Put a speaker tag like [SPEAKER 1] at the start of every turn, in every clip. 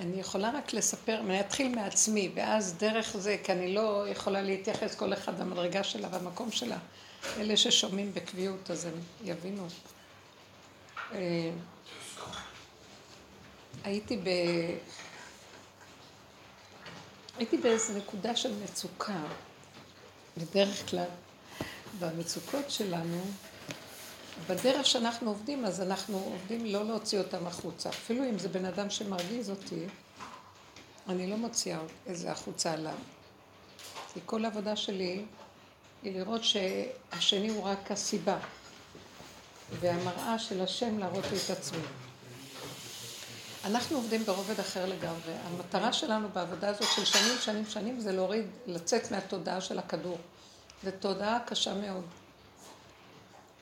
[SPEAKER 1] אני יכולה רק לספר, אני אתחיל מעצמי, ואז דרך זה, כי אני לא יכולה להתייחס כל אחד למדרגה שלה והמקום שלה. אלה ששומעים בקביעות, אז הם יבינו. אה, הייתי ב... הייתי באיזו נקודה של מצוקה. בדרך כלל, במצוקות שלנו, בדרך שאנחנו עובדים, אז אנחנו עובדים לא להוציא אותם החוצה. אפילו אם זה בן אדם שמרגיז אותי, אני לא מוציאה איזה החוצה עליו. כי כל העבודה שלי היא לראות שהשני הוא רק הסיבה, והמראה של השם להראות את עצמי. אנחנו עובדים ברובד אחר לגמרי. המטרה שלנו בעבודה הזאת של שנים, שנים, שנים, זה להוריד, לצאת מהתודעה של הכדור. זו תודעה קשה מאוד.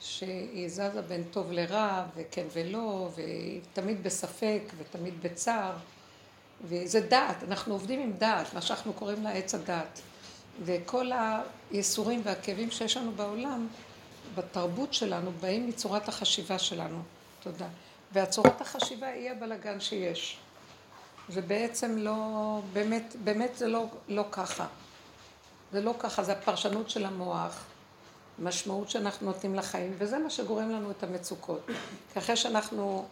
[SPEAKER 1] שהיא זזה בין טוב לרע, וכן ולא, והיא תמיד בספק, ותמיד בצער. וזה דעת, אנחנו עובדים עם דעת, מה שאנחנו קוראים לה עץ הדעת. וכל הייסורים והכאבים שיש לנו בעולם, בתרבות שלנו, באים מצורת החשיבה שלנו. תודה. והצורת החשיבה היא הבלגן שיש. זה בעצם לא, באמת, באמת זה לא, לא ככה. זה לא ככה, זה הפרשנות של המוח, משמעות שאנחנו נותנים לחיים, וזה מה שגורם לנו את המצוקות. כי אחרי שאנחנו,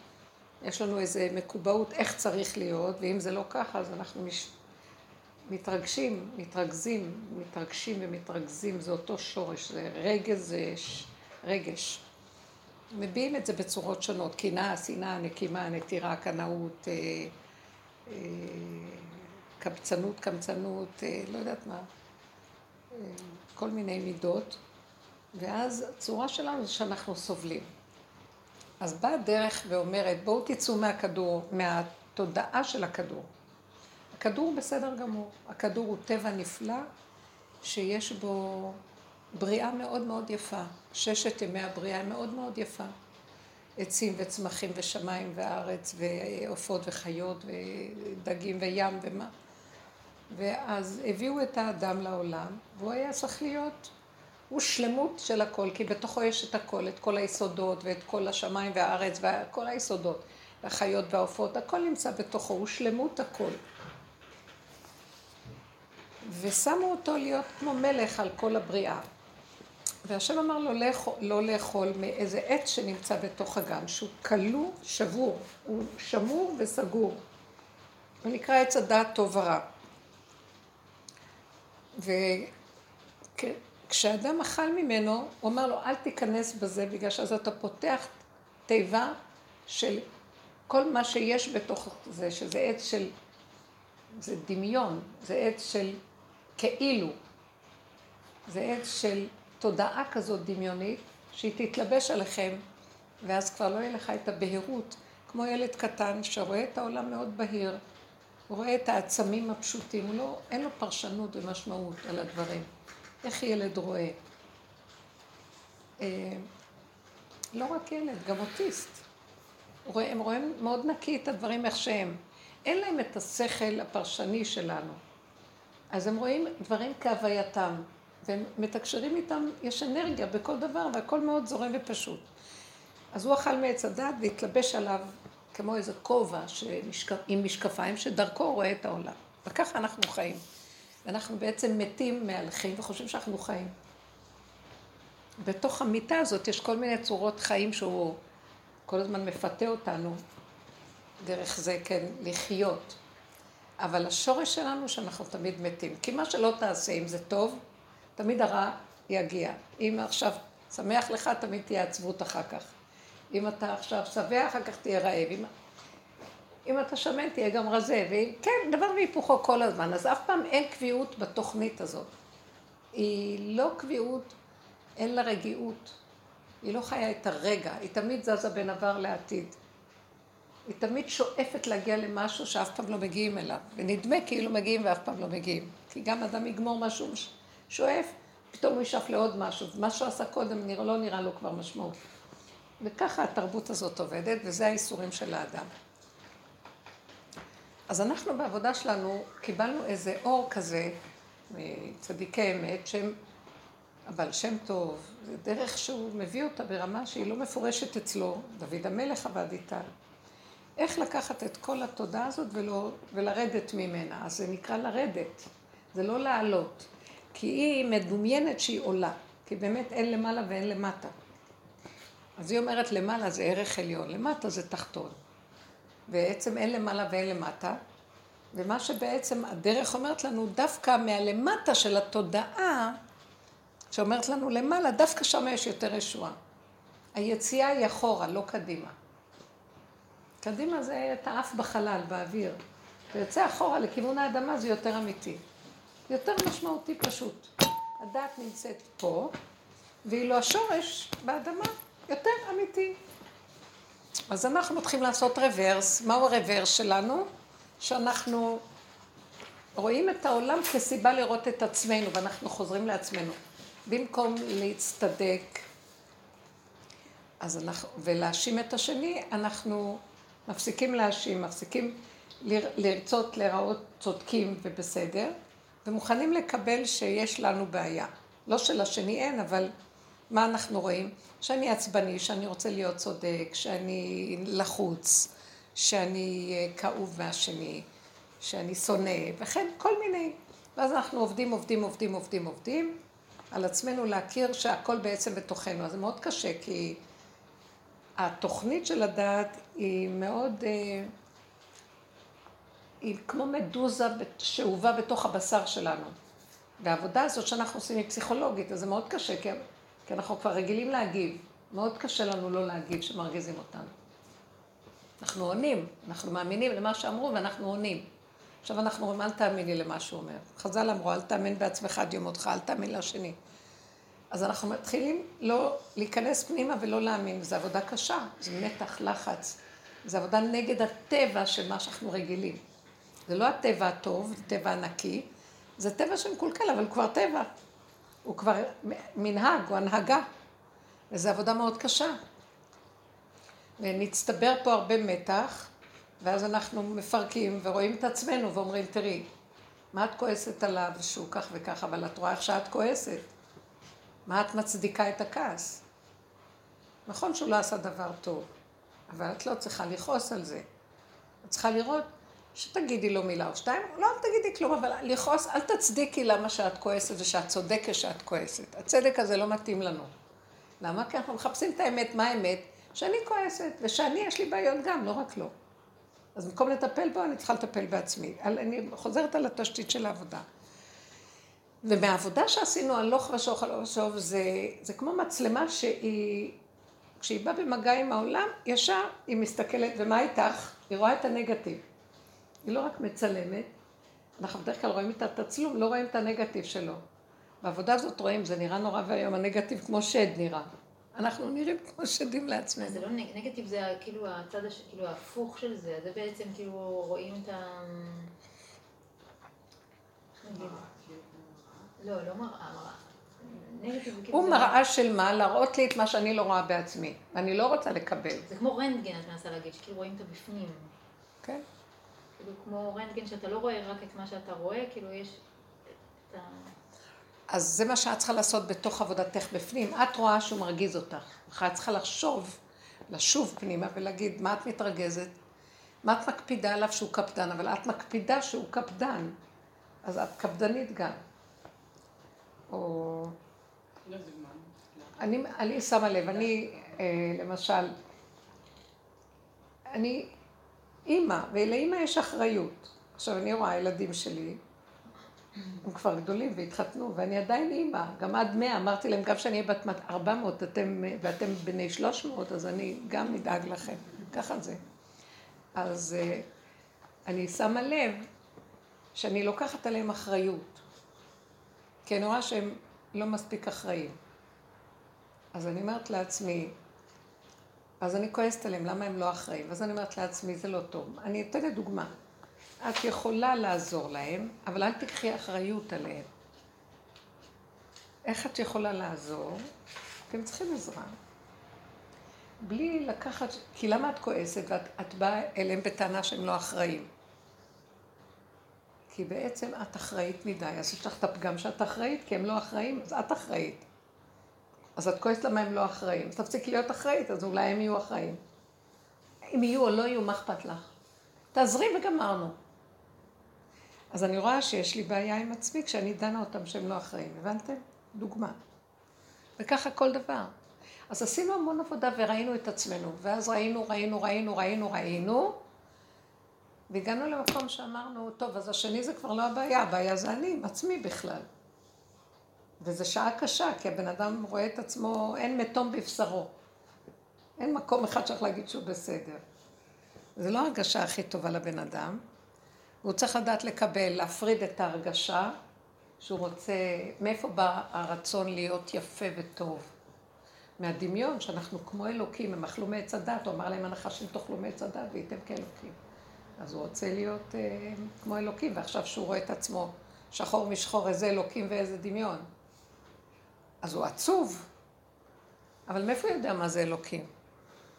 [SPEAKER 1] יש לנו איזה מקובעות איך צריך להיות, ואם זה לא ככה, אז אנחנו מש... מתרגשים, מתרכזים, מתרגשים ומתרכזים, זה אותו שורש, זה רגש, זה ש... רגש. מביעים את זה בצורות שונות, קנאה, שנאה, נקימה, נטירה, קנאות, אה, אה, קבצנות, קמצנות, אה, לא יודעת מה, כל מיני מידות, ואז הצורה שלנו זה שאנחנו סובלים. אז באה דרך ואומרת, בואו תצאו מהכדור, מהתודעה של הכדור. הכדור בסדר גמור, הכדור הוא טבע נפלא שיש בו בריאה מאוד מאוד יפה. ששת ימי הבריאה הם מאוד מאוד יפה. עצים וצמחים ושמיים וארץ ועופות וחיות ודגים וים ומה. ואז הביאו את האדם לעולם, והוא היה צריך להיות, הוא שלמות של הכל, כי בתוכו יש את הכל, את כל היסודות ואת כל השמיים והארץ וכל היסודות, החיות והעופות, הכל נמצא בתוכו, הוא שלמות הכל. ושמו אותו להיות כמו מלך על כל הבריאה. והשם אמר לו לא לאכול מאיזה עץ שנמצא בתוך הגן, שהוא כלוא, שבור, הוא שמור וסגור. הוא נקרא עץ הדעת טוב ורע. וכשאדם אכל ממנו, הוא אמר לו, אל תיכנס בזה, בגלל שאז אתה פותח תיבה של כל מה שיש בתוך זה, שזה עץ של, זה דמיון, זה עץ של כאילו, זה עץ של תודעה כזאת דמיונית, שהיא תתלבש עליכם, ואז כבר לא יהיה לך את הבהירות, כמו ילד קטן שרואה את העולם מאוד בהיר, הוא רואה את העצמים הפשוטים, לא, אין לו פרשנות ומשמעות על הדברים. איך ילד רואה? אה, לא רק ילד, גם אוטיסט. הם רואים מאוד נקי את הדברים איך שהם. אין להם את השכל הפרשני שלנו. אז הם רואים דברים כהווייתם. והם מתקשרים איתם, יש אנרגיה בכל דבר, והכל מאוד זורם ופשוט. אז הוא אכל מעץ הדת והתלבש עליו כמו איזה כובע עם משקפיים, שדרכו רואה את העולם. וככה אנחנו חיים. ואנחנו בעצם מתים מהלכים וחושבים שאנחנו חיים. בתוך המיטה הזאת יש כל מיני צורות חיים שהוא כל הזמן מפתה אותנו דרך זה, כן, לחיות. אבל השורש שלנו שאנחנו תמיד מתים. כי מה שלא תעשה, אם זה טוב, תמיד הרע יגיע. אם עכשיו שמח לך, תמיד תהיה עצבות אחר כך. אם אתה עכשיו שבע, אחר כך תהיה רעב. אם, אם אתה שמן, תהיה גם רזה. וכן, דבר והיפוכו כל הזמן. אז אף פעם אין קביעות בתוכנית הזאת. היא לא קביעות, אין לה רגיעות. היא לא חיה את הרגע, היא תמיד זזה בין עבר לעתיד. היא תמיד שואפת להגיע למשהו שאף פעם לא מגיעים אליו, ונדמה כאילו מגיעים ואף פעם לא מגיעים. כי גם אדם יגמור משהו שואף, פתאום הוא ישאף לעוד משהו, מה שהוא עשה קודם נראה, לא נראה לו כבר משמעות. וככה התרבות הזאת עובדת, וזה האיסורים של האדם. אז אנחנו בעבודה שלנו קיבלנו איזה אור כזה, מצדיקי אמת, שהם, אבל שם טוב, זה דרך שהוא מביא אותה ברמה שהיא לא מפורשת אצלו, דוד המלך עבד איתה. איך לקחת את כל התודעה הזאת ולא, ולרדת ממנה. אז זה נקרא לרדת, זה לא לעלות. כי היא מדומיינת שהיא עולה, כי באמת אין למעלה ואין למטה. אז היא אומרת למעלה זה ערך עליון, למטה זה תחתון. בעצם אין למעלה ואין למטה, ומה שבעצם הדרך אומרת לנו, דווקא מהלמטה של התודעה, שאומרת לנו למעלה, דווקא שם יש יותר ישועה. היציאה היא אחורה, לא קדימה. קדימה זה את האף בחלל, באוויר. אתה יוצא אחורה לכיוון האדמה זה יותר אמיתי. יותר משמעותי פשוט. הדעת נמצאת פה, ואילו השורש באדמה יותר אמיתי. אז אנחנו מתחילים לעשות רוורס. מהו הרוורס שלנו? שאנחנו רואים את העולם כסיבה לראות את עצמנו, ואנחנו חוזרים לעצמנו. במקום להצטדק אנחנו, ולהאשים את השני, אנחנו מפסיקים להאשים, מפסיקים לרצות להיראות צודקים ובסדר, ומוכנים לקבל שיש לנו בעיה. לא שלשני אין, אבל מה אנחנו רואים? שאני עצבני, שאני רוצה להיות צודק, שאני לחוץ, שאני אה, כאוב מהשני, שאני שונא, וכן כל מיני. ואז אנחנו עובדים, עובדים, עובדים, עובדים, עובדים, על עצמנו להכיר שהכל בעצם בתוכנו. אז זה מאוד קשה, כי התוכנית של הדעת היא מאוד, אה, היא כמו מדוזה שאובה בתוך הבשר שלנו. והעבודה הזאת שאנחנו עושים היא פסיכולוגית, אז זה מאוד קשה, כי, כי אנחנו כבר רגילים להגיב. מאוד קשה לנו לא להגיב שמרגיזים אותנו. אנחנו עונים, אנחנו מאמינים למה שאמרו ואנחנו עונים. עכשיו אנחנו אומרים, אל תאמיני למה שהוא אומר. חז"ל אמרו, אל תאמין בעצמך עד יום מותך, אל תאמין לשני. אז אנחנו מתחילים לא להיכנס פנימה ולא להאמין, זו עבודה קשה, זה מתח, לחץ, זו עבודה נגד הטבע של מה שאנחנו רגילים. זה לא הטבע הטוב, זה טבע הנקי, זה טבע שמקולקל, אבל כבר טבע. הוא כבר מנהג, הוא הנהגה. וזו עבודה מאוד קשה. ונצטבר פה הרבה מתח, ואז אנחנו מפרקים ורואים את עצמנו ואומרים, תראי, מה את כועסת עליו שהוא כך וכך, אבל את רואה איך שאת כועסת. מה את מצדיקה את הכעס? נכון שהוא לא עשה דבר טוב, אבל את לא צריכה לכעוס על זה. את צריכה לראות שתגידי לו מילה או שתיים, לא אל תגידי כלום, אבל לכעוס, אל תצדיקי למה שאת כועסת ושאת צודקת שאת כועסת. הצדק הזה לא מתאים לנו. למה? כי אנחנו מחפשים את האמת. מה האמת? שאני כועסת, ושאני יש לי בעיות גם, לא רק לו. אז במקום לטפל בו, אני צריכה לטפל בעצמי. אני חוזרת על התשתית של העבודה. ומהעבודה שעשינו הלוך ושוך הלוך ושוך, זה, זה כמו מצלמה שהיא, כשהיא באה במגע עם העולם, ישר היא מסתכלת, ומה איתך? היא רואה את הנגטיב. היא לא רק מצלמת, אנחנו בדרך כלל רואים את התצלום, לא רואים את הנגטיב שלו. בעבודה הזאת רואים, זה נראה נורא ואיום, הנגטיב כמו שד נראה. אנחנו נראים כמו שדים לעצמנו.
[SPEAKER 2] זה לא נגטיב, זה כאילו הצד, כאילו ההפוך של זה, זה בעצם כאילו רואים את ה... לא, לא מראה, מראה.
[SPEAKER 1] כאילו הוא מראה של מה? להראות לי את מה שאני לא רואה בעצמי. ואני לא רוצה לקבל.
[SPEAKER 2] זה כמו רנטגן, את מנסה להגיד, שכאילו רואים את הבפנים.
[SPEAKER 1] כן.
[SPEAKER 2] כאילו כמו רנטגן, שאתה לא רואה רק את מה שאתה רואה, כאילו יש את ה...
[SPEAKER 1] אז זה מה שאת צריכה לעשות בתוך עבודתך בפנים. את רואה שהוא מרגיז אותך. את צריכה לחשוב, לשוב פנימה ולהגיד, מה את מתרגזת? מה את מקפידה עליו שהוא קפדן? אבל את מקפידה שהוא קפדן. אז את קפדנית גם. או... אני, אני שמה לב, אני אה, למשל, אני אימא, ולאימא יש אחריות. עכשיו אני רואה ילדים שלי, הם כבר גדולים והתחתנו, ואני עדיין אימא, גם עד מאה, אמרתי להם, גם כשאני אהיה בת 400 אתם, ואתם בני 300, אז אני גם אדאג לכם, ככה זה. אז אה, אני שמה לב שאני לוקחת עליהם אחריות. כי אני רואה שהם לא מספיק אחראים. אז אני אומרת לעצמי, אז אני כועסת עליהם, למה הם לא אחראים? ואז אני אומרת לעצמי, זה לא טוב. אני אתן לדוגמה. את יכולה לעזור להם, אבל אל תקחי אחריות עליהם. איך את יכולה לעזור? אתם צריכים עזרה. בלי לקחת, כי למה את כועסת ואת באה אליהם בטענה שהם לא אחראים? כי בעצם את אחראית מדי, אז יש לך את הפגם שאת אחראית, כי הם לא אחראים, אז את אחראית. אז את כועסת למה הם לא אחראים. אז תפסיקי להיות אחראית, אז אולי הם יהיו אחראים. אם יהיו או לא יהיו, מה אכפת לך? תעזרי וגמרנו. אז אני רואה שיש לי בעיה עם עצמי כשאני דנה אותם שהם לא אחראים, הבנתם? דוגמה. וככה כל דבר. אז עשינו המון עבודה וראינו את עצמנו, ואז ראינו, ראינו, ראינו, ראינו, ראינו, והגענו למקום שאמרנו, טוב, אז השני זה כבר לא הבעיה, הבעיה זה אני עם עצמי בכלל. וזו שעה קשה, כי הבן אדם רואה את עצמו, אין מתום בבשרו. אין מקום אחד שצריך להגיד שהוא בסדר. זה לא ההרגשה הכי טובה לבן אדם. והוא צריך לדעת לקבל, להפריד את ההרגשה שהוא רוצה, מאיפה בא הרצון להיות יפה וטוב? מהדמיון שאנחנו כמו אלוקים, הם אכלו מעץ הדת, הוא אמר להם הנחשים תאכלו מעץ הדת וייתם כאלוקים. אז הוא רוצה להיות אה, כמו אלוקים, ועכשיו שהוא רואה את עצמו שחור משחור, איזה אלוקים ואיזה דמיון. אז הוא עצוב, אבל מאיפה הוא יודע מה זה אלוקים?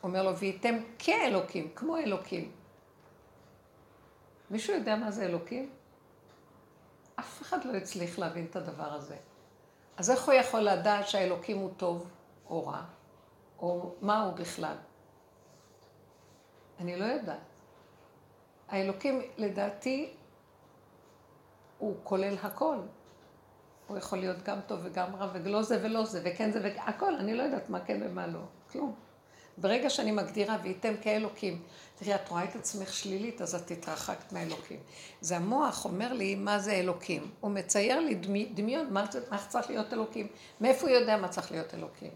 [SPEAKER 1] אומר לו, וייתם כאלוקים, כמו אלוקים. מישהו יודע מה זה אלוקים? אף אחד לא הצליח להבין את הדבר הזה. אז איך הוא יכול לדעת שהאלוקים הוא טוב או רע? או מה הוא בכלל? אני לא יודעת. האלוקים, לדעתי, הוא כולל הכל. הוא יכול להיות גם טוב וגם רע, ולא זה ולא זה, וכן זה והכל, אני לא יודעת מה כן ומה לא, כלום. ברגע שאני מגדירה וייתם כאלוקים, תראי, את רואה את עצמך שלילית, אז את התרחקת מהאלוקים. זה המוח אומר לי מה זה אלוקים. הוא מצייר לי דמי, דמיון, מה, מה צריך להיות אלוקים. מאיפה הוא יודע מה צריך להיות אלוקים?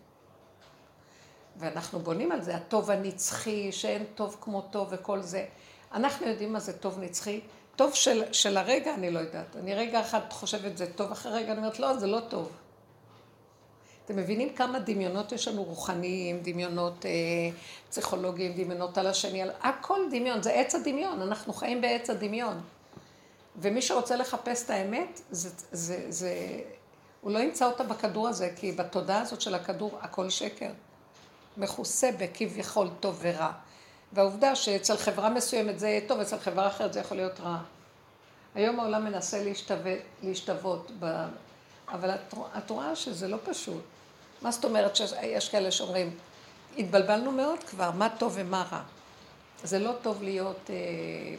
[SPEAKER 1] ואנחנו בונים על זה, הטוב הנצחי, שאין טוב כמו טוב וכל זה. אנחנו יודעים מה זה טוב נצחי. טוב של, של הרגע, אני לא יודעת. אני רגע אחד חושבת זה טוב, אחרי רגע אני אומרת, לא, זה לא טוב. אתם מבינים כמה דמיונות יש לנו רוחניים, דמיונות אה, פסיכולוגיים, דמיונות על השני, על... הכל דמיון, זה עץ הדמיון, אנחנו חיים בעץ הדמיון. ומי שרוצה לחפש את האמת, זה, זה, זה, הוא לא ימצא אותה בכדור הזה, כי בתודעה הזאת של הכדור הכל שקר. מכוסה בכביכול טוב ורע. והעובדה שאצל חברה מסוימת זה יהיה טוב, אצל חברה אחרת זה יכול להיות רע. היום העולם מנסה להשתוות, להשתוות ב... אבל את, את רואה שזה לא פשוט. מה זאת אומרת שיש כאלה שאומרים, התבלבלנו מאוד כבר, מה טוב ומה רע. זה לא טוב להיות, אה,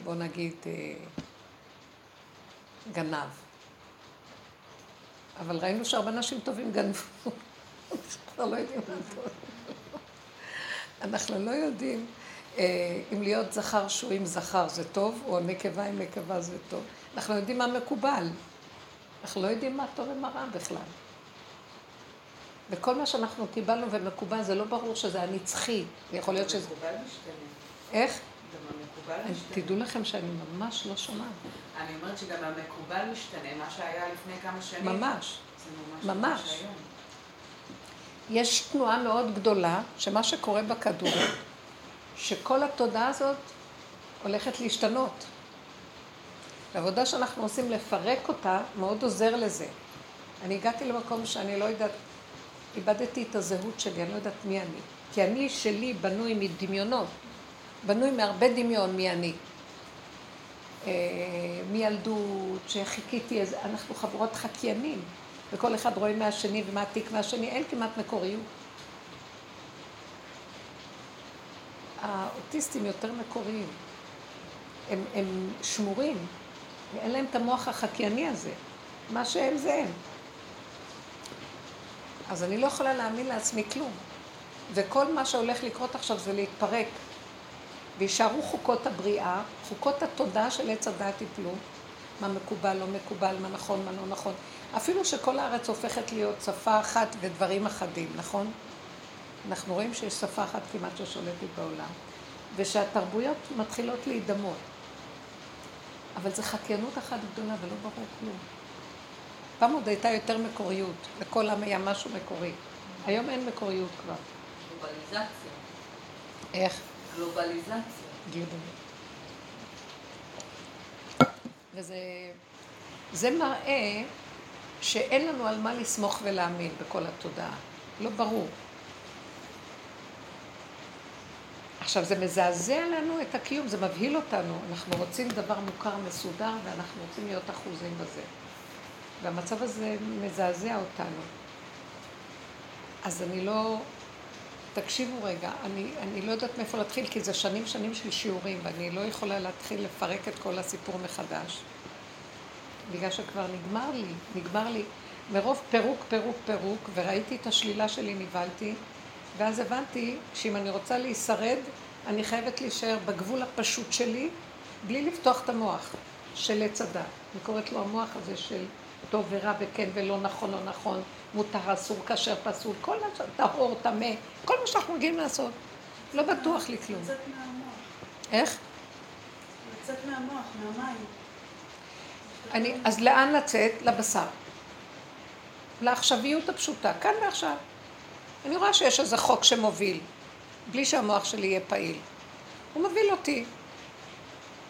[SPEAKER 1] בוא נגיד, אה, גנב. אבל ראינו שהרבה אנשים טובים גנבו. אנחנו לא יודעים מה טוב. אנחנו לא יודעים אם להיות זכר שהוא עם זכר זה טוב, או נקבה עם נקבה זה טוב. אנחנו יודעים מה מקובל. אנחנו לא יודעים מה טוב ומה רע בכלל. וכל מה שאנחנו קיבלנו ומקובל, זה לא ברור שזה הנצחי. יכול להיות שזה...
[SPEAKER 3] מקובל משתנה.
[SPEAKER 1] איך?
[SPEAKER 3] גם המקובל משתנה.
[SPEAKER 1] תדעו לכם שאני ממש לא שומעת.
[SPEAKER 3] אני אומרת שגם המקובל משתנה, מה שהיה לפני כמה שנים.
[SPEAKER 1] ממש.
[SPEAKER 3] זה ממש.
[SPEAKER 1] ממש.
[SPEAKER 3] ממש.
[SPEAKER 1] יש תנועה מאוד גדולה, שמה שקורה בכדור, שכל התודעה הזאת הולכת להשתנות. העבודה שאנחנו עושים לפרק אותה מאוד עוזר לזה. אני הגעתי למקום שאני לא יודעת, איבדתי את הזהות שלי, אני לא יודעת מי אני. כי אני שלי בנוי מדמיונות, בנוי מהרבה דמיון מי אני. אה, מילדות, שחיכיתי, אנחנו חבורות חקיינים, וכל אחד רואה מהשני ומעתיק מהשני, אין כמעט מקוריות. האוטיסטים יותר מקוריים. הם, הם שמורים, ואין להם את המוח החקייני הזה. מה שהם זה הם. אז אני לא יכולה להאמין לעצמי כלום. וכל מה שהולך לקרות עכשיו זה להתפרק. ויישארו חוקות הבריאה, חוקות התודעה של עץ הדעת יפלו. מה מקובל, לא מקובל, מה נכון, מה לא נכון. אפילו שכל הארץ הופכת להיות שפה אחת ודברים אחדים, נכון? אנחנו רואים שיש שפה אחת כמעט ששולטת בעולם, ושהתרבויות מתחילות להידמות. אבל זו חקיינות אחת גדולה ולא ברור כלום. פעם עוד הייתה יותר מקוריות, לכל עם היה משהו מקורי. היום אין מקוריות כבר.
[SPEAKER 3] גלובליזציה.
[SPEAKER 1] איך?
[SPEAKER 3] גלובליזציה.
[SPEAKER 1] וזה זה מראה שאין לנו על מה לסמוך ולהאמין בכל התודעה. לא ברור. עכשיו, זה מזעזע לנו את הקיום, זה מבהיל אותנו. אנחנו רוצים דבר מוכר, מסודר, ואנחנו רוצים להיות אחוזים בזה. והמצב הזה מזעזע אותנו. אז אני לא... תקשיבו רגע, אני, אני לא יודעת מאיפה להתחיל, כי זה שנים שנים של שיעורים, ואני לא יכולה להתחיל לפרק את כל הסיפור מחדש. בגלל שכבר נגמר לי, נגמר לי. מרוב פירוק, פירוק, פירוק, וראיתי את השלילה שלי, נבהלתי, ואז הבנתי שאם אני רוצה להישרד, אני חייבת להישאר בגבול הפשוט שלי, בלי לפתוח את המוח של עץ הדת. אני קוראת לו המוח הזה של טוב ורע וכן ולא נכון, לא נכון, מותר, אסור, כשר, פסול, כל מה ש... טהור, טמא, כל מה שאנחנו מגיעים לעשות. לא בטוח לי כלום.
[SPEAKER 4] לצאת מהמוח.
[SPEAKER 1] איך?
[SPEAKER 4] לצאת מהמוח, מהמים.
[SPEAKER 1] אני, אז לאן לצאת? לבשר. לעכשוויות הפשוטה, כאן ועכשיו. אני רואה שיש איזה חוק שמוביל, בלי שהמוח שלי יהיה פעיל. הוא מוביל אותי.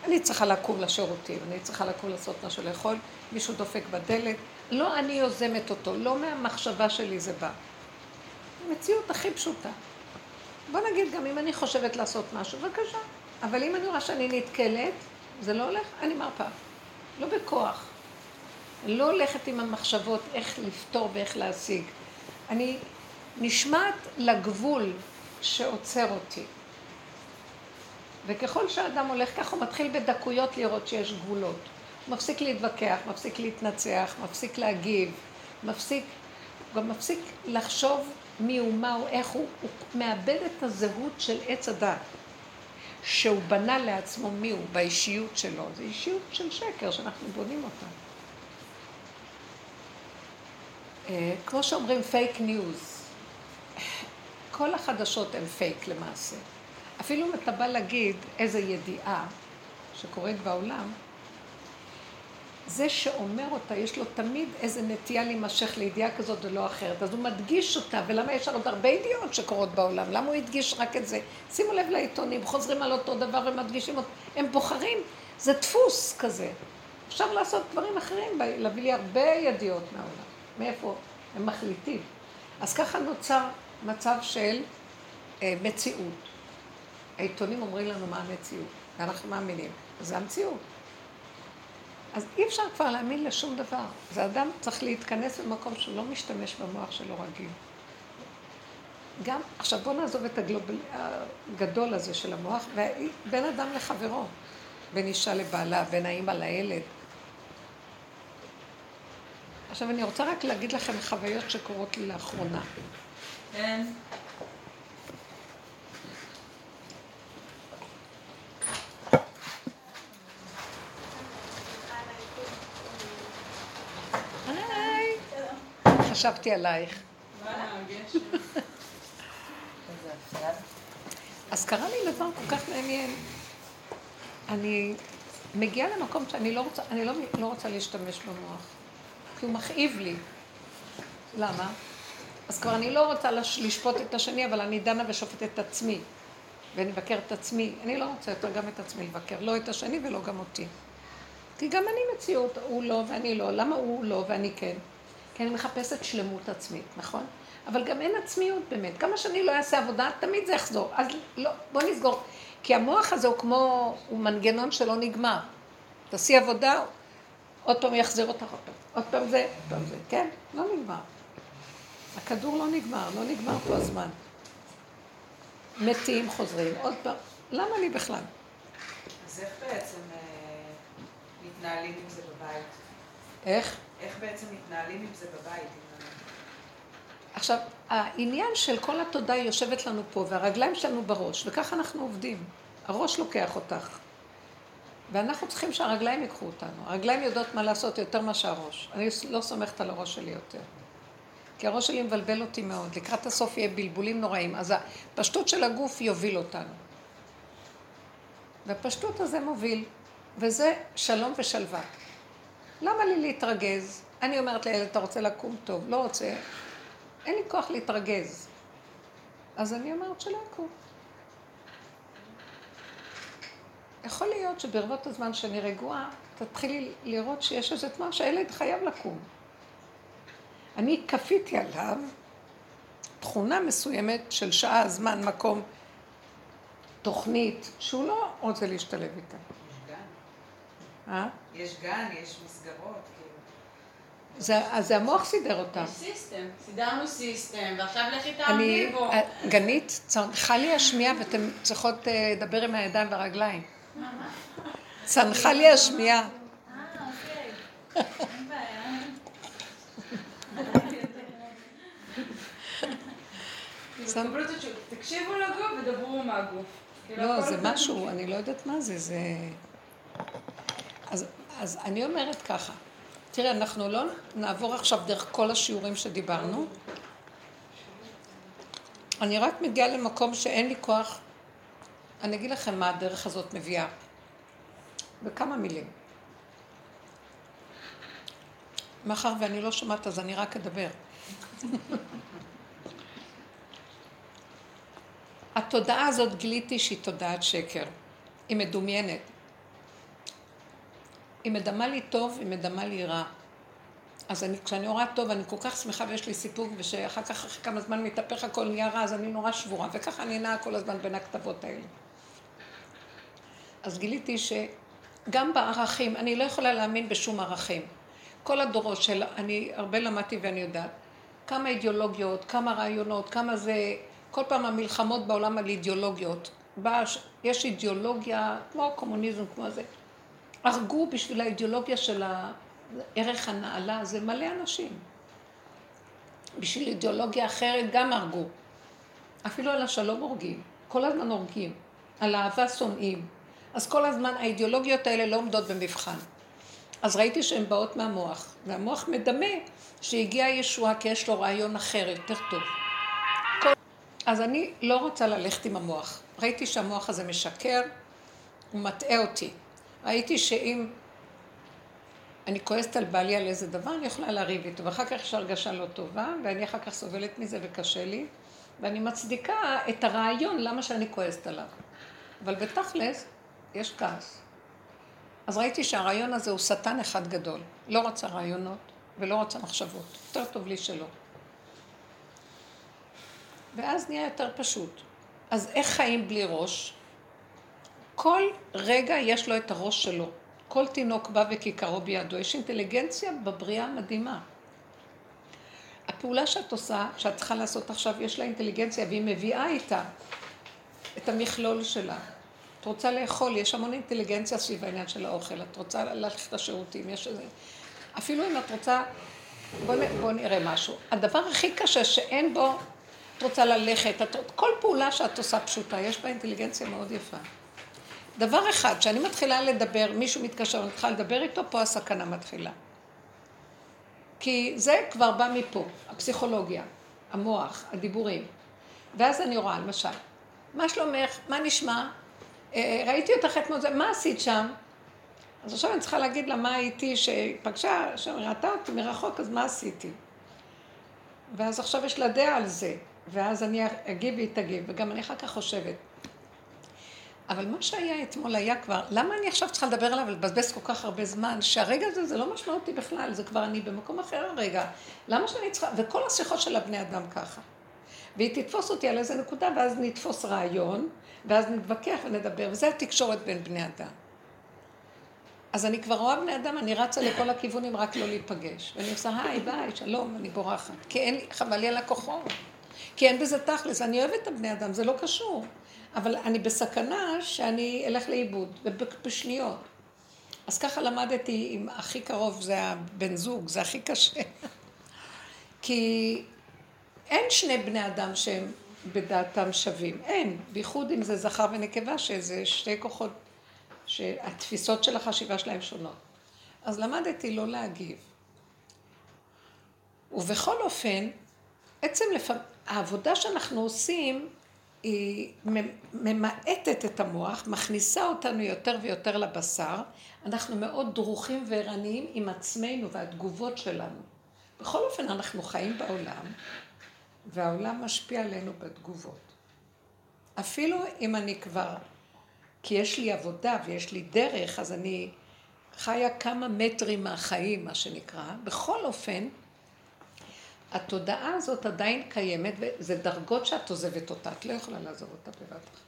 [SPEAKER 1] אני צריכה לקום לשירותים, אני צריכה לקום לעשות משהו לאכול, מישהו דופק בדלת. לא אני יוזמת אותו, לא מהמחשבה שלי זה בא. המציאות הכי פשוטה. בוא נגיד גם אם אני חושבת לעשות משהו, בבקשה. אבל אם אני רואה שאני נתקלת, זה לא הולך, אני מרפה. לא בכוח. לא הולכת עם המחשבות איך לפתור ואיך להשיג. אני נשמעת לגבול שעוצר אותי. וככל שהאדם הולך ככה, הוא מתחיל בדקויות לראות שיש גבולות. הוא מפסיק להתווכח, מפסיק להתנצח, מפסיק להגיב, מפסיק, הוא גם מפסיק לחשוב מי הוא, מה הוא, איך הוא, הוא מאבד את הזהות של עץ הדת, שהוא בנה לעצמו מי הוא, באישיות שלו. זו אישיות של שקר שאנחנו בונים אותה. אה, כמו שאומרים פייק ניוז, כל החדשות הן פייק למעשה. אפילו אם אתה בא להגיד איזה ידיעה שקורית בעולם, זה שאומר אותה, יש לו תמיד איזה נטייה להימשך לידיעה כזאת ולא אחרת. אז הוא מדגיש אותה, ולמה יש עוד הרבה ידיעות שקורות בעולם? למה הוא הדגיש רק את זה? שימו לב לעיתונים, חוזרים על אותו דבר ומדגישים אותו. הם בוחרים, זה דפוס כזה. אפשר לעשות דברים אחרים, להביא לי הרבה ידיעות מהעולם. מאיפה? הם מחליטים. אז ככה נוצר מצב של אה, מציאות. העיתונים אומרים לנו מה המציאות, ואנחנו מאמינים. זה המציאות. אז אי אפשר כבר להאמין לשום דבר. זה אדם צריך להתכנס במקום שהוא לא משתמש במוח שלו רגיל. גם, עכשיו בואו נעזוב את הגלובל, הגדול הזה של המוח, בין אדם לחברו, בין אישה לבעלה, בין האימא לילד. עכשיו אני רוצה רק להגיד לכם חוויות שקורות לי לאחרונה.
[SPEAKER 3] כן.
[SPEAKER 1] היי, חשבתי עלייך. אז קרה לי דבר כל כך מעניין. אני מגיעה למקום שאני לא רוצה, אני לא, לא רוצה להשתמש במוח, כי הוא מכאיב לי. למה? אז כבר אני לא רוצה לש, לשפוט את השני, אבל אני דנה ושופטת את עצמי. ואני מבקר את עצמי. אני לא רוצה יותר גם את עצמי לבקר, לא את השני ולא גם אותי. כי גם אני מציאות, הוא לא ואני לא. למה הוא לא ואני כן? כי אני מחפשת שלמות עצמית, נכון? אבל גם אין עצמיות באמת. כמה שאני לא אעשה עבודה, תמיד זה יחזור. אז לא, בוא נסגור. כי המוח הזה הוא כמו, הוא מנגנון שלא נגמר. תעשי עבודה, עוד פעם יחזיר אותך עוד פעם. עוד פעם זה, עוד פעם זה. כן? לא נגמר. הכדור לא נגמר, לא נגמר פה הזמן. מתים, חוזרים, עוד פעם. למה לי בכלל?
[SPEAKER 3] אז איך בעצם אה, מתנהלים עם זה בבית?
[SPEAKER 1] איך?
[SPEAKER 3] איך בעצם מתנהלים עם זה בבית?
[SPEAKER 1] עכשיו, העניין של כל התודה יושבת לנו פה, והרגליים שלנו בראש, וככה אנחנו עובדים. הראש לוקח אותך. ואנחנו צריכים שהרגליים ייקחו אותנו. הרגליים יודעות מה לעשות יותר מאשר הראש. אני לא סומכת על הראש שלי יותר. כי הראש שלי מבלבל אותי מאוד. לקראת הסוף יהיה בלבולים נוראים. אז הפשטות של הגוף יוביל אותנו. והפשטות הזה מוביל, וזה שלום ושלווה. למה לי להתרגז? אני אומרת לילד, אתה רוצה לקום טוב? לא רוצה. אין לי כוח להתרגז. אז אני אומרת שלא יקום. יכול להיות שברבות הזמן שאני רגועה, תתחילי לראות שיש איזה תנועה שהילד חייב לקום. אני כפיתי עליו תכונה מסוימת של שעה, זמן, מקום, תוכנית, שהוא לא רוצה להשתלב איתה.
[SPEAKER 3] יש גן.
[SPEAKER 1] אה?
[SPEAKER 3] יש גן, יש מסגרות, כאילו.
[SPEAKER 1] זה, אז זה המוח סידר אותם.
[SPEAKER 5] יש system, סידרנו system, ועכשיו לכי
[SPEAKER 1] אני,
[SPEAKER 5] תעמדי בו.
[SPEAKER 1] אה, גנית, צנחה לי השמיעה ואתן צריכות אה, לדבר עם הידיים והרגליים. צנחה לי השמיעה.
[SPEAKER 2] אה, אוקיי. אין בעיה.
[SPEAKER 5] תקשיבו לגוף ודברו מהגוף. כאילו,
[SPEAKER 1] לא, זה. משהו, אני לא יודעת מה זה, זה... אז, אז אני אומרת ככה, תראה, אנחנו לא נעבור עכשיו דרך כל השיעורים שדיברנו. אני רק מגיעה למקום שאין לי כוח. אני אגיד לכם מה הדרך הזאת מביאה. בכמה מילים. מאחר ואני לא שומעת, אז אני רק אדבר. התודעה הזאת גיליתי שהיא תודעת שקר. היא מדומיינת. היא מדמה לי טוב, היא מדמה לי רע. אז אני, כשאני רואה טוב, אני כל כך שמחה ויש לי סיפוק, ושאחר כך, אחרי כמה זמן מתהפך הכל נהיה רע, אז אני נורא שבורה, וככה אני נעה כל הזמן בין הכתבות האלה. אז גיליתי שגם בערכים, אני לא יכולה להאמין בשום ערכים. כל הדורות של, אני הרבה למדתי ואני יודעת, כמה אידיאולוגיות, כמה רעיונות, כמה זה, כל פעם המלחמות בעולם על אידיאולוגיות. בא, יש אידיאולוגיה, כמו הקומוניזם, כמו זה. הרגו בשביל האידיאולוגיה של הערך הנעלה, זה מלא אנשים. בשביל אידיאולוגיה אחרת גם הרגו. אפילו על השלום הורגים, כל הזמן הורגים. על אהבה שונאים. אז כל הזמן האידיאולוגיות האלה לא עומדות במבחן. אז ראיתי שהן באות מהמוח, והמוח מדמה שהגיעה ישועה כי יש לו רעיון אחר, יותר טוב. כל... אז אני לא רוצה ללכת עם המוח. ראיתי שהמוח הזה משקר, הוא מטעה אותי. ראיתי שאם אני כועסת על בעלי על איזה דבר, אני יכולה לריב איתו, ואחר כך יש הרגשה לא טובה, ואני אחר כך סובלת מזה וקשה לי, ואני מצדיקה את הרעיון למה שאני כועסת עליו. אבל בתכלס, יש כעס. אז ראיתי שהרעיון הזה הוא שטן אחד גדול. לא רצה רעיונות ולא רצה מחשבות. יותר טוב לי שלא. ואז נהיה יותר פשוט. אז איך חיים בלי ראש? כל רגע יש לו את הראש שלו. כל תינוק בא וכיכרו בידו. יש אינטליגנציה בבריאה מדהימה. הפעולה שאת עושה, שאת צריכה לעשות עכשיו, יש לה אינטליגנציה והיא מביאה איתה את המכלול שלה. את רוצה לאכול, יש המון אינטליגנציה סביב העניין של האוכל. את רוצה ללכת לשירותים, יש איזה... אפילו אם את רוצה... בואו בוא נראה משהו. הדבר הכי קשה שאין בו, את רוצה ללכת, את, כל פעולה שאת עושה פשוטה, יש בה אינטליגנציה מאוד יפה. דבר אחד, כשאני מתחילה לדבר, מישהו מתקשר, אני מתחילה לדבר איתו, פה הסכנה מתחילה. כי זה כבר בא מפה, הפסיכולוגיה, המוח, הדיבורים. ואז אני רואה, למשל, מה שלומך? מה נשמע? אה, ראיתי אותך אתמול, מה עשית שם? אז עכשיו אני צריכה להגיד לה מה הייתי, שפגשה, שראתה אותי מרחוק, אז מה עשיתי? ואז עכשיו יש לה דעה על זה, ואז אני אגיב והיא תגיב, וגם אני אחר כך חושבת. אבל מה שהיה אתמול היה כבר, למה אני עכשיו צריכה לדבר עליו ולבזבז כל כך הרבה זמן, שהרגע הזה זה לא משמעותי בכלל, זה כבר אני במקום אחר הרגע. למה שאני צריכה, וכל השיחות של הבני אדם ככה. והיא תתפוס אותי על איזה נקודה, ואז נתפוס רעיון, ואז נתווכח ונדבר, וזה התקשורת בין בני אדם. אז אני כבר רואה בני אדם, אני רצה לכל הכיוונים רק לא להיפגש. ואני עושה, היי, ביי, שלום, אני בורחת. כי אין, חבל לי על הכוחות. כי אין בזה תכלס, אני אוהבת את הבני אדם, זה לא קשור. אבל אני בסכנה שאני אלך לאיבוד, בשניות. אז ככה למדתי עם הכי קרוב, זה הבן זוג, זה הכי קשה. כי אין שני בני אדם שהם בדעתם שווים, אין. בייחוד אם זה זכר ונקבה, שזה שתי כוחות, שהתפיסות של החשיבה שלהם שונות. אז למדתי לא להגיב. ובכל אופן, עצם לפעמים, העבודה שאנחנו עושים, היא ממעטת את המוח, מכניסה אותנו יותר ויותר לבשר. אנחנו מאוד דרוכים וערניים עם עצמנו והתגובות שלנו. בכל אופן, אנחנו חיים בעולם, והעולם משפיע עלינו בתגובות. אפילו אם אני כבר, כי יש לי עבודה ויש לי דרך, אז אני חיה כמה מטרים מהחיים, מה שנקרא. בכל אופן, התודעה הזאת עדיין קיימת, וזה דרגות שאת עוזבת אותה, את לא יכולה לעזוב אותה בבת אחת.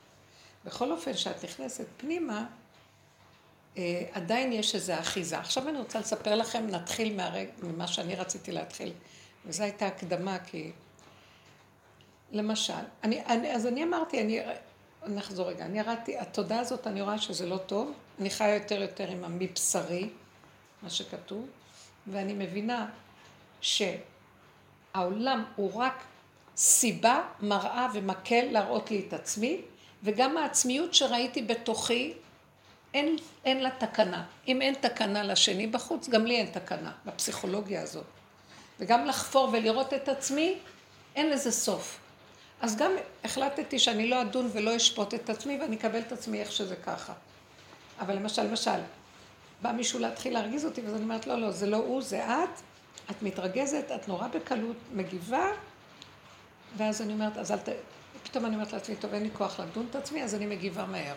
[SPEAKER 1] בכל אופן, כשאת נכנסת פנימה, אה, עדיין יש איזו אחיזה. עכשיו אני רוצה לספר לכם, נתחיל מהרג... ממה שאני רציתי להתחיל. וזו הייתה הקדמה, כי... למשל, אני, אני, אז אני אמרתי, אני, נחזור רגע, אני ירדתי, התודעה הזאת, אני רואה שזה לא טוב, אני חיה יותר יותר עם המבשרי, מה שכתוב, ואני מבינה שהעולם הוא רק סיבה, מראה ומקל להראות לי את עצמי, וגם העצמיות שראיתי בתוכי, אין, אין לה תקנה. אם אין תקנה לשני בחוץ, גם לי אין תקנה, בפסיכולוגיה הזאת. וגם לחפור ולראות את עצמי, אין לזה סוף. אז גם החלטתי שאני לא אדון ולא אשפוט את עצמי ואני אקבל את עצמי איך שזה ככה. אבל למשל, למשל, בא מישהו להתחיל להרגיז אותי, ואז אני אומרת, לא, לא, זה לא הוא, זה את, את מתרגזת, את נורא בקלות מגיבה, ואז אני אומרת, אז אל ת... פתאום אני אומרת לעצמי, טוב, אין לי כוח לדון את עצמי, אז אני מגיבה מהר.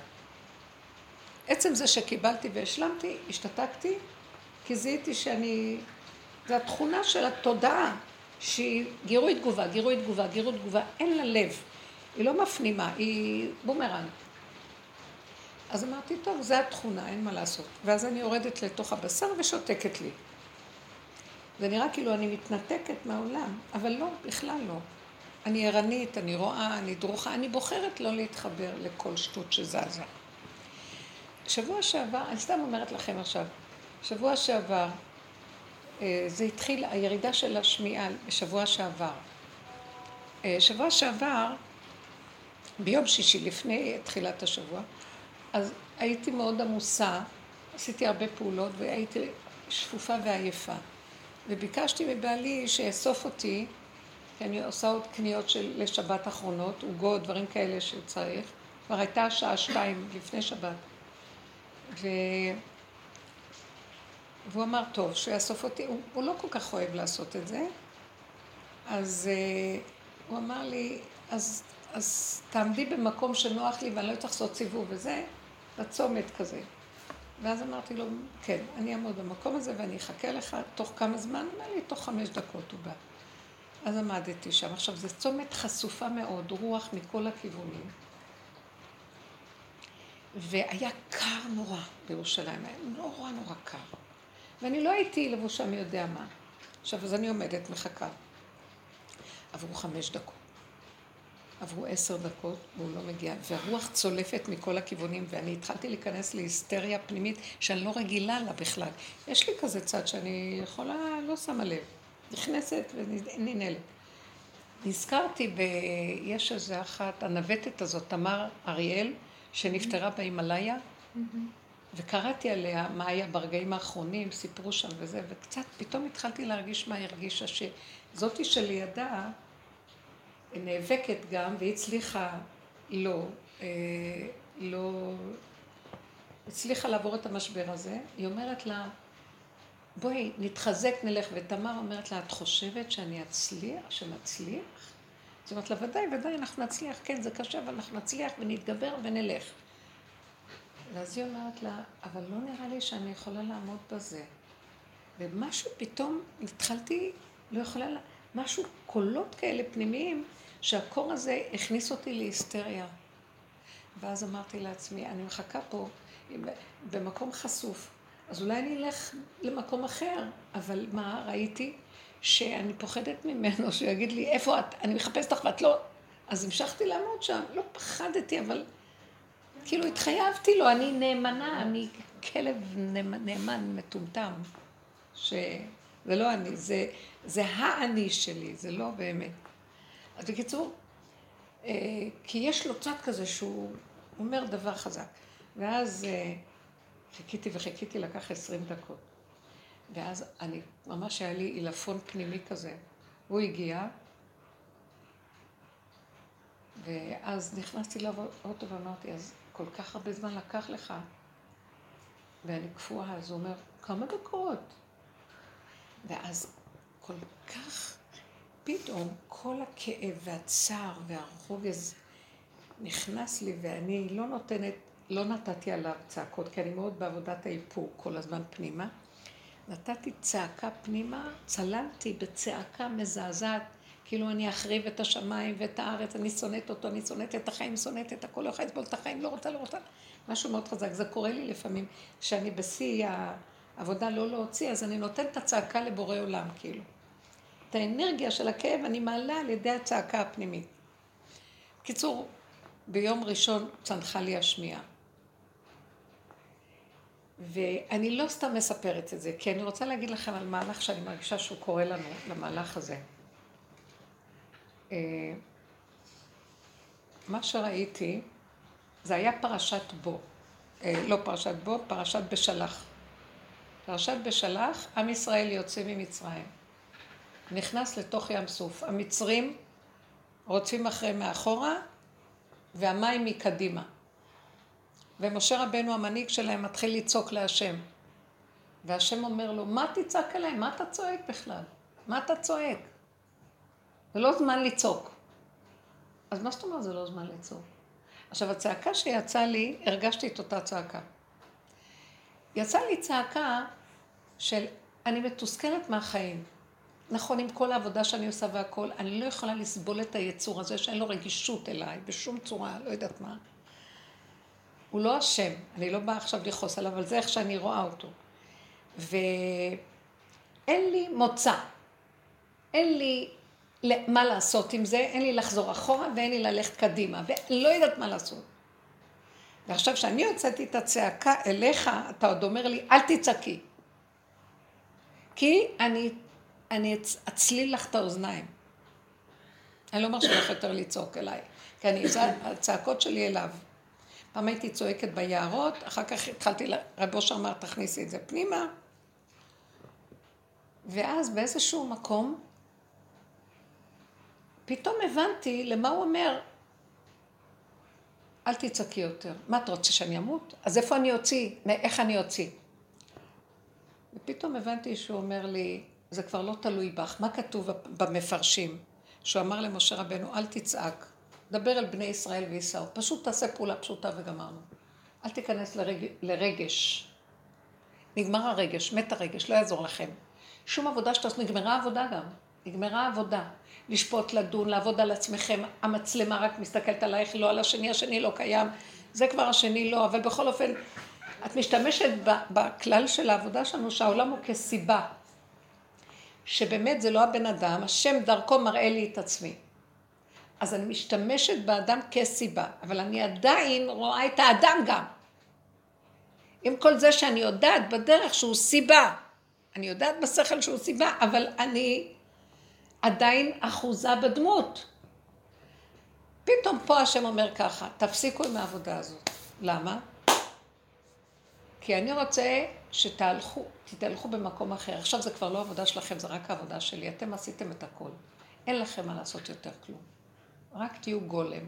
[SPEAKER 1] עצם זה שקיבלתי והשלמתי, השתתקתי, כי זיהיתי שאני... זו התכונה של התודעה, שהיא גירוי תגובה, גירוי תגובה, גירוי תגובה, אין לה לב. היא לא מפנימה, היא בומרנג. אז אמרתי, טוב, זו התכונה, אין מה לעשות. ואז אני יורדת לתוך הבשר ושותקת לי. זה נראה כאילו אני מתנתקת מהעולם, אבל לא, בכלל לא. אני ערנית, אני רואה, אני דרוכה, אני בוחרת לא להתחבר לכל שטות שזזה. שבוע שעבר, אני סתם אומרת לכם עכשיו, שבוע שעבר, זה התחיל, הירידה של השמיעה בשבוע שעבר. אה, שבוע שעבר, ביום שישי, לפני תחילת השבוע, אז הייתי מאוד עמוסה, עשיתי הרבה פעולות והייתי שפופה ועייפה. וביקשתי מבעלי שיאסוף אותי, כי אני עושה עוד קניות של, לשבת אחרונות, עוגות, דברים כאלה שצריך. כבר הייתה השעה שתיים לפני שבת. ו... והוא אמר, טוב, שיאסוף אותי, הוא, הוא לא כל כך אוהב לעשות את זה. אז uh, הוא אמר לי, אז, אז תעמדי במקום שנוח לי ואני לא צריך לעשות סיבוב וזה, בצומת כזה. ואז אמרתי לו, כן, אני אעמוד במקום הזה ואני אחכה לך תוך כמה זמן? הוא אמר לי, תוך חמש דקות הוא בא. אז עמדתי שם. עכשיו, זו צומת חשופה מאוד, רוח מכל הכיוונים. והיה קר נורא בירושלים, היה נורא נורא קר. ואני לא הייתי לבושה מי יודע מה. עכשיו, אז אני עומדת, מחכה. עברו חמש דקות. עברו עשר דקות והוא לא מגיע, והרוח צולפת מכל הכיוונים, ואני התחלתי להיכנס להיסטריה פנימית שאני לא רגילה לה בכלל. יש לי כזה צד שאני יכולה, לא שמה לב. נכנסת וננעלת. נזכרתי ב... יש איזה אחת, הנווטת הזאת, תמר אריאל, שנפטרה בהימאליה, וקראתי עליה מה היה ברגעים האחרונים, סיפרו שם וזה, וקצת פתאום התחלתי להרגיש מה הרגישה, שזאתי שלידה נאבקת גם, והיא הצליחה לא, אה, לא, הצליחה לעבור את המשבר הזה, היא אומרת לה, בואי נתחזק, נלך, ותמר אומרת לה, את חושבת שאני אצליח, שנצליח? זאת אומרת לה, ודאי, ודאי, אנחנו נצליח, כן, זה קשה, אבל אנחנו נצליח ונתגבר ונלך. ואז היא אומרת לה, אבל לא נראה לי שאני יכולה לעמוד בזה. ומשהו פתאום, התחלתי, לא יכולה, משהו, קולות כאלה פנימיים, שהקור הזה הכניס אותי להיסטריה. ואז אמרתי לעצמי, אני מחכה פה במקום חשוף, אז אולי אני אלך למקום אחר, אבל מה, ראיתי שאני פוחדת ממנו, שהוא יגיד לי, איפה את? אני מחפשת אותך ואת לא... אז המשכתי לעמוד שם, לא פחדתי, אבל כאילו התחייבתי לו, אני נאמנה, אני כלב נאמן, מטומטם, שזה לא אני, זה, זה האני שלי, זה לא באמת. אז בקיצור, אה, כי יש לו צד כזה שהוא אומר דבר חזק. ואז אה, חיכיתי וחיכיתי, לקח עשרים דקות. ואז אני, ממש היה לי עילפון פנימי כזה. הוא הגיע, ואז נכנסתי לאוטו ואמרתי, אז כל כך הרבה זמן לקח לך. ואני קפואה, אז הוא אומר, כמה דקות. ואז כל כך פתאום כל הכאב והצער והרוגז נכנס לי ואני לא נותנת, לא נתתי עליו צעקות, כי אני מאוד בעבודת האיפור כל הזמן פנימה. נתתי צעקה פנימה, צללתי בצעקה מזעזעת, כאילו אני אחריב את השמיים ואת הארץ, אני שונאת אותו, אני שונאת את החיים, שונאת את הכל, לא יכולה לסבול את החיים, לא רוצה, לא רוצה. משהו מאוד חזק. זה קורה לי לפעמים, כשאני בשיא העבודה לא להוציא, אז אני נותנת את הצעקה לבורא עולם, כאילו. את האנרגיה של הכאב אני מעלה על ידי הצעקה הפנימית. בקיצור, ביום ראשון צנחה לי השמיעה. ואני לא סתם מספרת את זה, כי אני רוצה להגיד לכם על מהלך שאני מרגישה שהוא קורה לנו, למהלך הזה. אה, מה שראיתי, זה היה פרשת בו. אה, לא פרשת בו, פרשת בשלח. פרשת בשלח, עם ישראל יוצא ממצרים. נכנס לתוך ים סוף. המצרים רודפים אחרי מאחורה, והמים מקדימה. ומשה רבנו המנהיג שלהם מתחיל לצעוק להשם. והשם אומר לו, מה תצעק אליהם? מה אתה צועק בכלל? מה אתה צועק? זה לא זמן לצעוק. אז מה זאת אומרת זה לא זמן לצעוק? עכשיו, הצעקה שיצאה לי, הרגשתי את אותה צעקה. יצאה לי צעקה של אני מתוסכלת מהחיים. נכון, עם כל העבודה שאני עושה והכל, אני לא יכולה לסבול את היצור הזה שאין לו רגישות אליי בשום צורה, לא יודעת מה. הוא לא אשם, אני לא באה עכשיו לכעוס עליו, אבל זה איך שאני רואה אותו. ואין לי מוצא, אין לי מה לעשות עם זה, אין לי לחזור אחורה ואין לי ללכת קדימה, ולא יודעת מה לעשות. ועכשיו כשאני הוצאתי את הצעקה אליך, אתה עוד אומר לי, אל תצעקי. כי אני, אני אצליל לך את האוזניים. אני לא מרשה לך יותר לצעוק אליי, כי אני, הצעקות שלי אליו. פעם הייתי צועקת ביערות, אחר כך התחלתי, רב אושר אמר, תכניסי את זה פנימה. ואז באיזשהו מקום, פתאום הבנתי למה הוא אומר, אל תצעקי יותר. מה את רוצה שאני אמות? אז איפה אני אוציא? איך אני אוציא? ופתאום הבנתי שהוא אומר לי, זה כבר לא תלוי בך. מה כתוב במפרשים? שהוא אמר למשה רבנו, אל תצעק. דבר אל בני ישראל וייסעו. פשוט תעשה פעולה פשוטה וגמרנו. אל תיכנס לרג... לרגש. נגמר הרגש, מת הרגש, לא יעזור לכם. שום עבודה שתעשו, נגמרה העבודה גם. נגמרה העבודה. לשפוט, לדון, לעבוד על עצמכם. המצלמה רק מסתכלת עלייך, לא על השני, השני לא קיים. זה כבר השני לא, אבל בכל אופן, את משתמשת בכלל של העבודה שלנו, שהעולם הוא כסיבה. שבאמת זה לא הבן אדם, השם דרכו מראה לי את עצמי. אז אני משתמשת באדם כסיבה, אבל אני עדיין רואה את האדם גם. עם כל זה שאני יודעת בדרך שהוא סיבה, אני יודעת בשכל שהוא סיבה, אבל אני עדיין אחוזה בדמות. פתאום פה השם אומר ככה, תפסיקו עם העבודה הזאת. למה? כי אני רוצה שתהלכו, תתהלכו במקום אחר. עכשיו זה כבר לא עבודה שלכם, זה רק העבודה שלי. אתם עשיתם את הכל. אין לכם מה לעשות יותר כלום. רק תהיו גולם.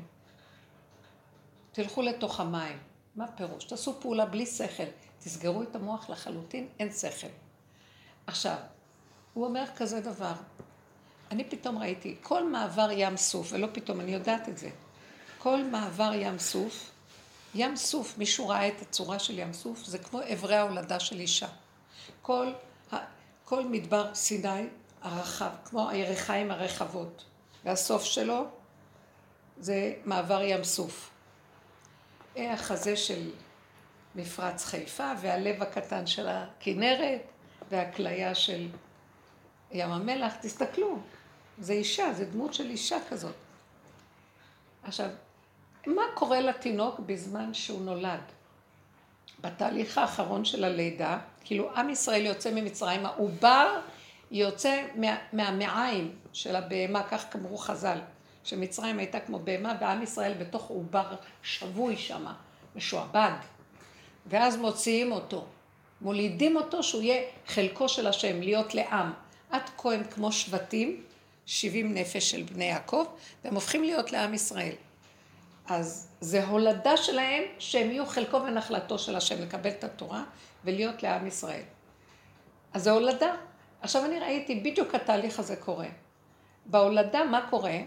[SPEAKER 1] תלכו לתוך המים. מה פירוש? תעשו פעולה בלי שכל. תסגרו את המוח לחלוטין, אין שכל. עכשיו, הוא אומר כזה דבר. אני פתאום ראיתי, כל מעבר ים סוף, ולא פתאום, אני יודעת את זה. כל מעבר ים סוף, ים סוף, מישהו ראה את הצורה של ים סוף, זה כמו אברי ההולדה של אישה. כל, כל מדבר סיני הרחב, כמו הירכיים הרחבות, והסוף שלו זה מעבר ים סוף. החזה של מפרץ חיפה והלב הקטן של הכנרת והכליה של ים המלח, תסתכלו, זה אישה, זה דמות של אישה כזאת. עכשיו, מה קורה לתינוק בזמן שהוא נולד? בתהליך האחרון של הלידה, כאילו עם ישראל יוצא ממצרים, העובר יוצא מה, מהמעיים של הבהמה, כך כמרו חז"ל. שמצרים הייתה כמו בהמה ועם ישראל בתוך עובר שבוי שם, משועבד. ואז מוציאים אותו, מולידים אותו שהוא יהיה חלקו של השם, להיות לעם. עד כה הם כמו שבטים, שבעים נפש של בני יעקב, והם הופכים להיות לעם ישראל. אז זה הולדה שלהם שהם יהיו חלקו ונחלתו של השם, לקבל את התורה ולהיות לעם ישראל. אז זה הולדה. עכשיו אני ראיתי, בדיוק התהליך הזה קורה. בהולדה מה קורה?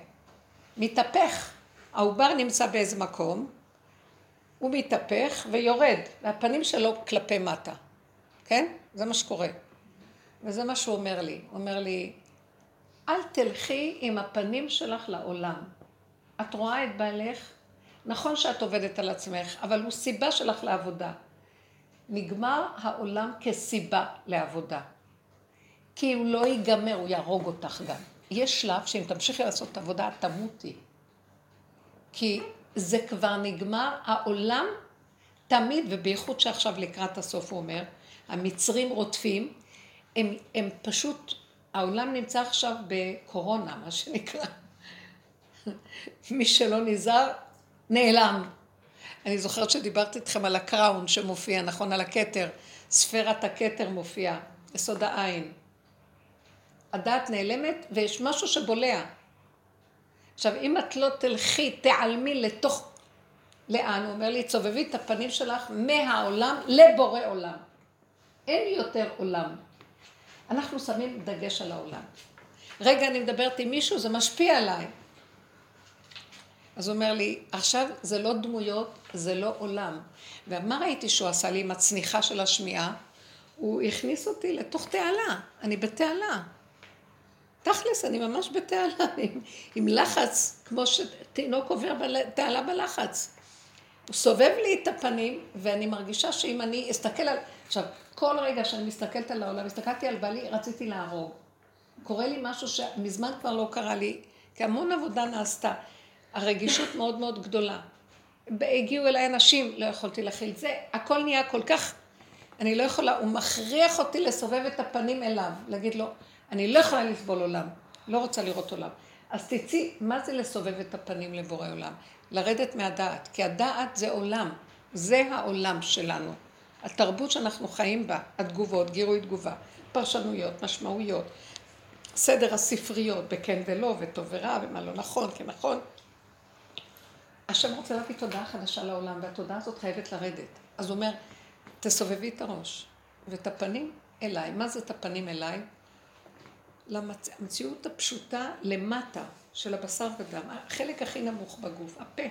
[SPEAKER 1] מתהפך. העובר נמצא באיזה מקום, הוא מתהפך ויורד, והפנים שלו כלפי מטה. כן? זה מה שקורה. וזה מה שהוא אומר לי. הוא אומר לי, אל תלכי עם הפנים שלך לעולם. את רואה את בעלך, נכון שאת עובדת על עצמך, אבל הוא סיבה שלך לעבודה. נגמר העולם כסיבה לעבודה. כי הוא לא ייגמר, הוא יהרוג אותך גם. יש שלב שאם תמשיכי לעשות את העבודה, את תמותי. כי זה כבר נגמר, העולם תמיד, ובייחוד שעכשיו לקראת הסוף הוא אומר, המצרים רודפים, הם, הם פשוט, העולם נמצא עכשיו בקורונה, מה שנקרא. מי שלא נזהר, נעלם. אני זוכרת שדיברתי איתכם על הקראון שמופיע, נכון? על הכתר. ספירת הכתר מופיעה, יסוד העין. הדעת נעלמת ויש משהו שבולע. עכשיו, אם את לא תלכי, תעלמי לתוך... לאן? הוא אומר לי, צובבי את הפנים שלך מהעולם לבורא עולם. אין יותר עולם. אנחנו שמים דגש על העולם. רגע, אני מדברת עם מישהו, זה משפיע עליי. אז הוא אומר לי, עכשיו זה לא דמויות, זה לא עולם. ומה ראיתי שהוא עשה לי עם הצניחה של השמיעה? הוא הכניס אותי לתוך תעלה, אני בתעלה. תכלס, אני ממש בתעלה, עם, עם לחץ, כמו שתינוק עובר בתעלה בלחץ. הוא סובב לי את הפנים, ואני מרגישה שאם אני אסתכל על... עכשיו, כל רגע שאני מסתכלת על העולם, הסתכלתי על בעלי, רציתי להרוג. קורה לי משהו שמזמן כבר לא קרה לי, כי המון עבודה נעשתה. הרגישות מאוד מאוד גדולה. הגיעו אליי אנשים, לא יכולתי להכיל זה, הכל נהיה כל כך, אני לא יכולה, הוא מכריח אותי לסובב את הפנים אליו, להגיד לו, אני לא יכולה לסבול עולם, לא רוצה לראות עולם. אז תצאי, מה זה לסובב את הפנים לבורא עולם? לרדת מהדעת, כי הדעת זה עולם, זה העולם שלנו. התרבות שאנחנו חיים בה, התגובות, גירוי תגובה, פרשנויות, משמעויות, סדר הספריות בכן ולא, וטוב ורע, ומה לא נכון, כן נכון. השם רוצה להביא תודעה חדשה לעולם, והתודעה הזאת חייבת לרדת. אז הוא אומר, תסובבי את הראש ואת הפנים אליי. מה זה את הפנים אליי? למציאות הפשוטה למטה של הבשר ודם, החלק הכי נמוך בגוף, הפה.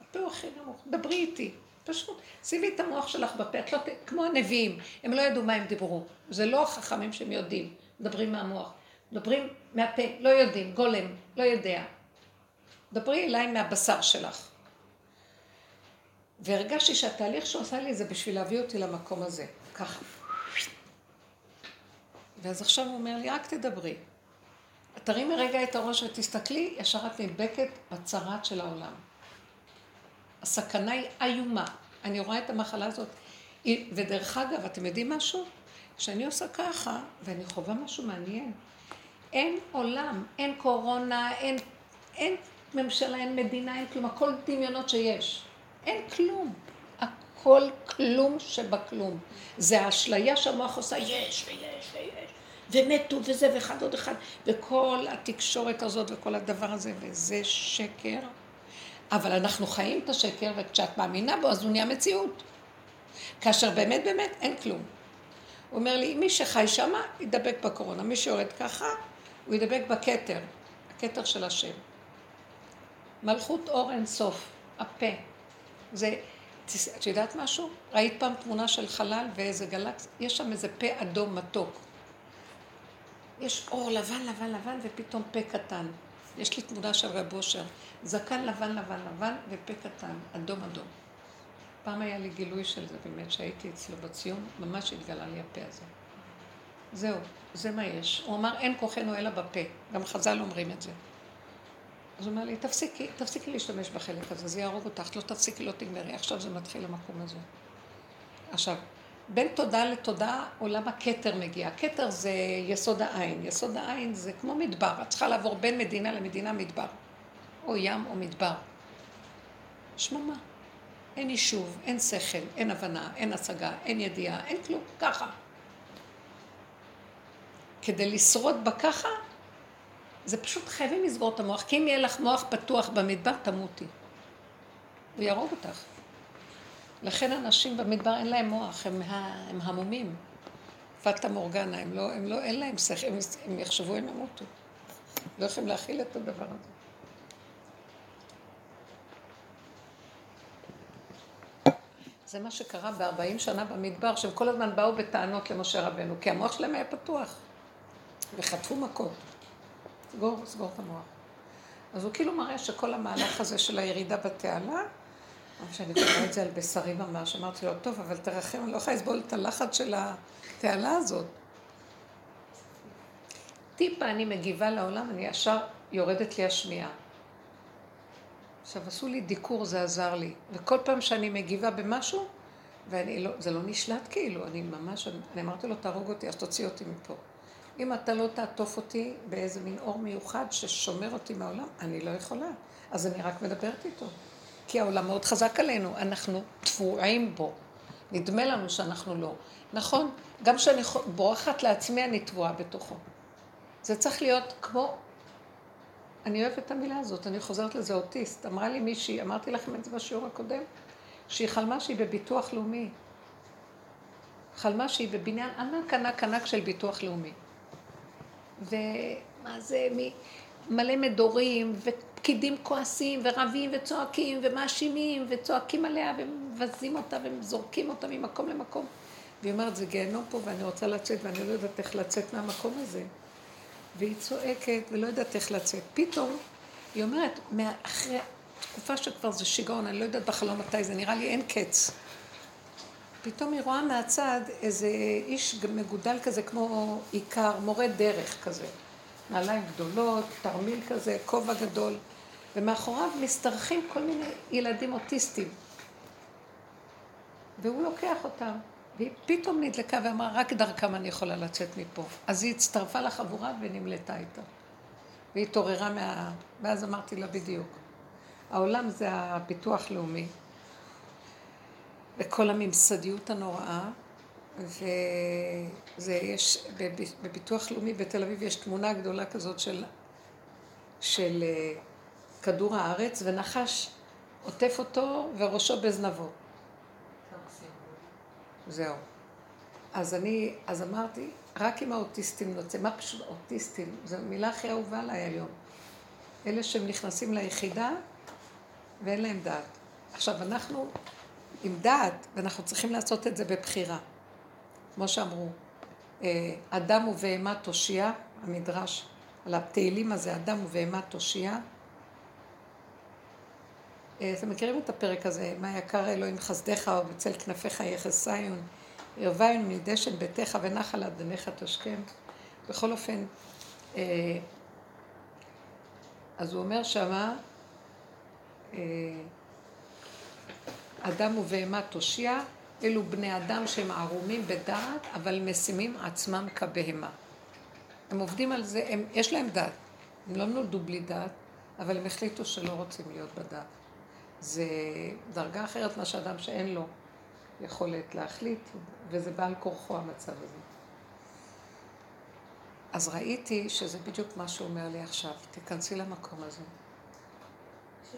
[SPEAKER 1] הפה הוא הכי נמוך, דברי איתי, פשוט. שימי את המוח שלך בפה, את לא, כמו הנביאים, הם לא ידעו מה הם דיברו. זה לא החכמים שהם יודעים, מדברים מהמוח. מדברים מהפה, לא יודעים, גולם, לא יודע. דברי אליי מהבשר שלך. והרגשתי שהתהליך שהוא עשה לי זה בשביל להביא אותי למקום הזה, ככה. ואז עכשיו הוא אומר לי, רק תדברי. תרימי רגע את הראש ותסתכלי, ישר את נדבקת בצרת של העולם. הסכנה היא איומה. אני רואה את המחלה הזאת. ודרך אגב, אתם יודעים משהו? כשאני עושה ככה, ואני חווה משהו מעניין, אין עולם, אין קורונה, אין, אין ממשלה, אין מדינה, אין כלום, הכל דמיונות שיש. אין כלום. הכל כלום שבכלום. זה האשליה שהמוח עושה, יש ויש ויש. ומתו וזה ואחד עוד אחד, וכל התקשורת הזאת וכל הדבר הזה, וזה שקר. אבל אנחנו חיים את השקר, וכשאת מאמינה בו, אז הוא נהיה מציאות. כאשר באמת באמת אין כלום. הוא אומר לי, מי שחי שמה, ידבק בקורונה. מי שיורד ככה, הוא ידבק בכתר, הכתר של השם. מלכות אור אין סוף, הפה. זה, את יודעת משהו? ראית פעם תמונה של חלל ואיזה גלקס? יש שם איזה פה אדום מתוק. יש אור לבן, לבן, לבן, ופתאום פה קטן. יש לי תמונה של רב אושר. זקן לבן, לבן, לבן, ופה קטן, אדום, אדום. פעם היה לי גילוי של זה באמת, שהייתי אצלו בציון, ממש התגלה לי הפה הזה. זהו, זה מה יש. הוא אמר, אין כוחנו אלא בפה. גם חז"ל אומרים את זה. אז הוא אומר לי, תפסיקי, תפסיקי להשתמש בחלק הזה, זה יהרוג אותך, לא תפסיקי, לא תגמרי, עכשיו זה מתחיל למקום הזה. עכשיו, בין תודה לתודה עולם הכתר מגיע. הכתר זה יסוד העין. יסוד העין זה כמו מדבר. את צריכה לעבור בין מדינה למדינה מדבר. או ים או מדבר. שממה. אין יישוב, אין שכל, אין הבנה, אין השגה, אין ידיעה, אין כלום. ככה. כדי לשרוד בככה, זה פשוט חייבים לסגור את המוח. כי אם יהיה לך מוח פתוח במדבר, תמותי. הוא יהרוג אותך. לכן אנשים במדבר אין להם מוח, הם, הם המומים. פטה מורגנה, הם לא, הם לא, אין להם שכל, הם, הם יחשבו הם ימותו. לא יכולים להכיל את הדבר הזה. זה מה שקרה בארבעים שנה במדבר, שהם כל הזמן באו בטענות למשה רבנו, כי המוח שלהם היה פתוח, וחטפו מכות. סגור, סגור את המוח. אז הוא כאילו מראה שכל המהלך הזה של הירידה בתעלה, אבל שאני קוראה את זה על בשרי ממש, אמרתי לו, טוב, אבל תרחם, אני לא יכולה לסבול את הלחץ של התעלה הזאת. טיפה אני מגיבה לעולם, אני ישר יורדת לי השמיעה. עכשיו, עשו לי דיקור, זה עזר לי. וכל פעם שאני מגיבה במשהו, ואני לא, זה לא נשלט כאילו, אני ממש, אני אמרתי לו, תהרוג אותי, אז תוציא אותי מפה. אם אתה לא תעטוף אותי באיזה מין אור מיוחד ששומר אותי מהעולם, אני לא יכולה. אז אני רק מדברת איתו. כי העולם מאוד חזק עלינו, אנחנו תבועים בו. נדמה לנו שאנחנו לא. נכון, גם כשאני בורחת לעצמי, אני תבועה בתוכו. זה צריך להיות כמו... אני אוהבת את המילה הזאת, אני חוזרת לזה אוטיסט. אמרה לי מישהי, אמרתי לכם את זה בשיעור הקודם, שהיא חלמה שהיא בביטוח לאומי. חלמה שהיא בבניין ענק ענק ענק של ביטוח לאומי. ומה זה, מלא מדורים, ופקידים כועסים, ורבים, וצועקים, ומאשימים, וצועקים עליה, ומבזים אותה, וזורקים אותה ממקום למקום. והיא אומרת, זה גיהנום פה, ואני רוצה לצאת, ואני לא יודעת איך לצאת מהמקום הזה. והיא צועקת, ולא יודעת איך לצאת. פתאום, היא אומרת, אחרי תקופה שכבר זה שיגעון, אני לא יודעת בחלום מתי זה, נראה לי אין קץ. פתאום היא רואה מהצד איזה איש מגודל כזה כמו עיקר, מורה דרך כזה. נעליים גדולות, תרמיל כזה, כובע גדול, ומאחוריו משתרכים כל מיני ילדים אוטיסטים. והוא לוקח אותם, והיא פתאום נדלקה ואמרה, רק דרכם אני יכולה לצאת מפה. אז היא הצטרפה לחבורה ונמלטה איתה. והיא התעוררה מה... ואז אמרתי לה בדיוק. העולם זה הביטוח לאומי. וכל הממסדיות הנוראה, וזה יש, בביטוח לאומי בתל אביב יש תמונה גדולה כזאת של, של אה, כדור הארץ, ונחש עוטף אותו וראשו בזנבו. זהו. אז אני, אז אמרתי, רק עם האוטיסטים נוצא, מה פשוט אוטיסטים? זו המילה הכי אהובה עליי היום. אלה שהם נכנסים ליחידה ואין להם דעת. עכשיו, אנחנו עם דעת, ואנחנו צריכים לעשות את זה בבחירה. כמו שאמרו, אה, אדם ובהמה תושיע, המדרש על התהילים הזה, אדם ובהמה תושיע. אה, אתם מכירים את הפרק הזה, מה יקר אלוהים חסדיך ובצל כנפיך יחס ציון, ירוויון מדשן ביתך ונחל אדניך תשכם. בכל אופן, אה, אז הוא אומר שמה, אדם ובהמה תושיע, אלו בני אדם שהם ערומים בדעת, אבל משימים עצמם כבהמה. הם עובדים על זה, הם, יש להם דעת. הם לא נולדו בלי דעת, אבל הם החליטו שלא רוצים להיות בדעת. זה דרגה אחרת מאשר אדם שאין לו יכולת להחליט, וזה בעל כורחו המצב הזה. אז ראיתי שזה בדיוק מה שהוא אומר לי עכשיו, תיכנסי למקום הזה.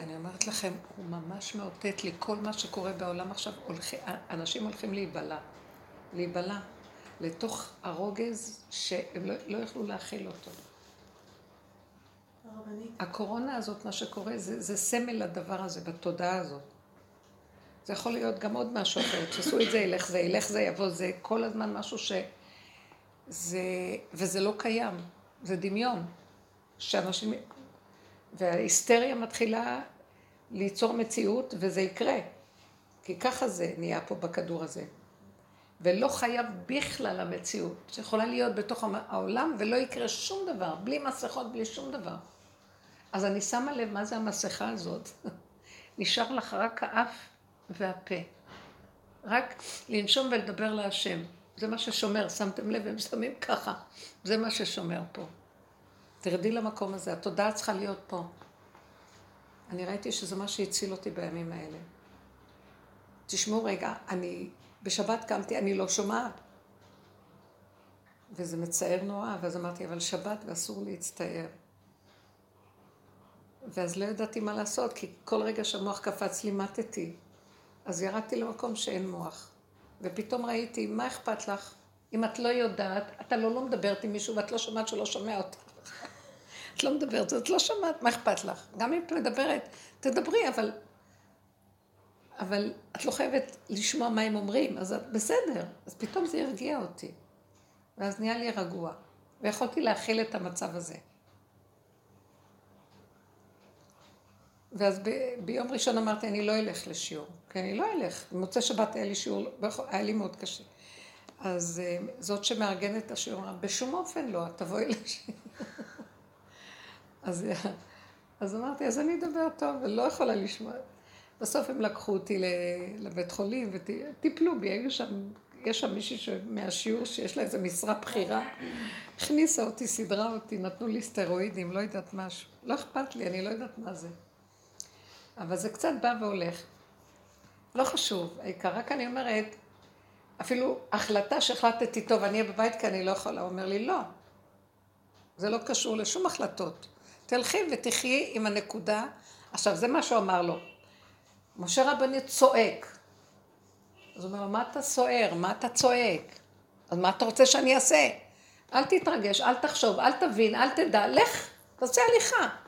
[SPEAKER 1] אני אומרת לכם, הוא ממש מאותת לי, כל מה שקורה בעולם עכשיו, הולכי, אנשים הולכים להיבלע, להיבלע לתוך הרוגז שהם לא, לא יכלו להכיל אותו. הקורונה הזאת, מה שקורה, זה, זה סמל לדבר הזה, בתודעה הזאת. זה יכול להיות גם עוד משהו אחר, תעשו את זה, ילך זה, ילך זה, יבוא זה, כל הזמן משהו ש... זה... וזה לא קיים, זה דמיון. שאנשים וההיסטריה מתחילה ליצור מציאות, וזה יקרה. כי ככה זה נהיה פה בכדור הזה. ולא חייב בכלל המציאות, שיכולה להיות בתוך העולם ולא יקרה שום דבר, בלי מסכות, בלי שום דבר. אז אני שמה לב מה זה המסכה הזאת. נשאר לך רק האף והפה. רק לנשום ולדבר להשם. זה מה ששומר, שמתם לב, הם שמים ככה. זה מה ששומר פה. תרדי למקום הזה, התודעה צריכה להיות פה. אני ראיתי שזה מה שהציל אותי בימים האלה. תשמעו רגע, אני בשבת קמתי, אני לא שומעת. וזה מצער נורא, ואז אמרתי, אבל שבת ואסור להצטער. ואז לא ידעתי מה לעשות, כי כל רגע שהמוח קפץ לי, מתתי. אז ירדתי למקום שאין מוח. ופתאום ראיתי, מה אכפת לך? אם את לא יודעת, אתה לא, לא מדברת עם מישהו ואת לא שומעת שלא שומע אותך. את לא מדברת, את לא שומעת, מה אכפת לך? גם אם את מדברת, תדברי, אבל... אבל את לא חייבת לשמוע מה הם אומרים, אז את בסדר. אז פתאום זה הרגיע אותי. ואז נהיה לי רגוע. ויכולתי להכיל את המצב הזה. ואז ב- ביום ראשון אמרתי, אני לא אלך לשיעור, כי אני לא אלך. במוצאי שבת היה לי שיעור, היה לי מאוד קשה. אז אה, זאת שמארגנת את השיעור, אמרה, בשום אופן לא, את תבואי לשיעור. אז, אז אמרתי, אז אני אדבר טוב, ולא יכולה לשמוע. בסוף הם לקחו אותי לבית חולים וטיפלו בי, היו שם, יש שם מישהי מהשיעור שיש לה איזה משרה בכירה, הכניסה אותי, סידרה אותי, נתנו לי סטרואידים, לא יודעת משהו. לא אכפת לי, אני לא יודעת מה זה. אבל זה קצת בא והולך. לא חשוב, העיקר, רק אני אומרת, אפילו החלטה שהחלטתי, טוב, אני אהיה בבית כי אני לא יכולה, הוא אומר לי, לא. זה לא קשור לשום החלטות. תלכי ותחי עם הנקודה. עכשיו, זה מה שהוא אמר לו. משה רבני צועק. אז הוא אומר לו, מה אתה סוער? מה אתה צועק? אז מה אתה רוצה שאני אעשה? אל תתרגש, אל תחשוב, אל תבין, אל תדע, לך, תעשה הליכה.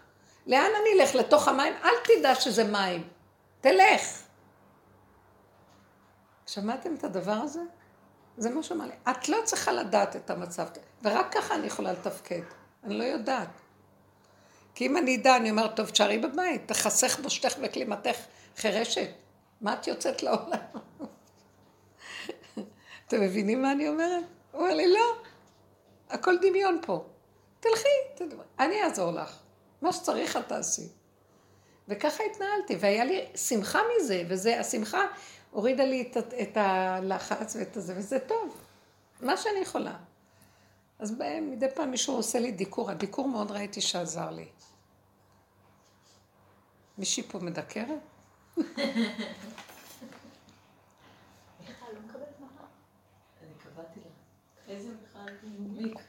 [SPEAKER 1] לאן אני אלך? לתוך המים? אל תדע שזה מים. תלך. שמעתם את הדבר הזה? זה מה שאמר לי. את לא צריכה לדעת את המצב, ורק ככה אני יכולה לתפקד. אני לא יודעת. כי אם אני אדע, אני אומרת, טוב, תשארי בבית, תחסך בושתך וכלימתך חירשת. מה את יוצאת לעולם? אתם מבינים מה אני אומרת? הוא אומר לי, לא, הכל דמיון פה. תלכי, תדבר. אני אעזור לך. מה שצריך את תעשי. וככה התנהלתי, והיה לי שמחה מזה, וזה, השמחה הורידה לי את, את הלחץ ואת הזה, וזה טוב. מה שאני יכולה. אז מדי פעם מישהו עושה לי דיקור, הדיקור מאוד ראיתי שעזר לי. מישהי פה מדקרת?
[SPEAKER 3] איזה מיכל?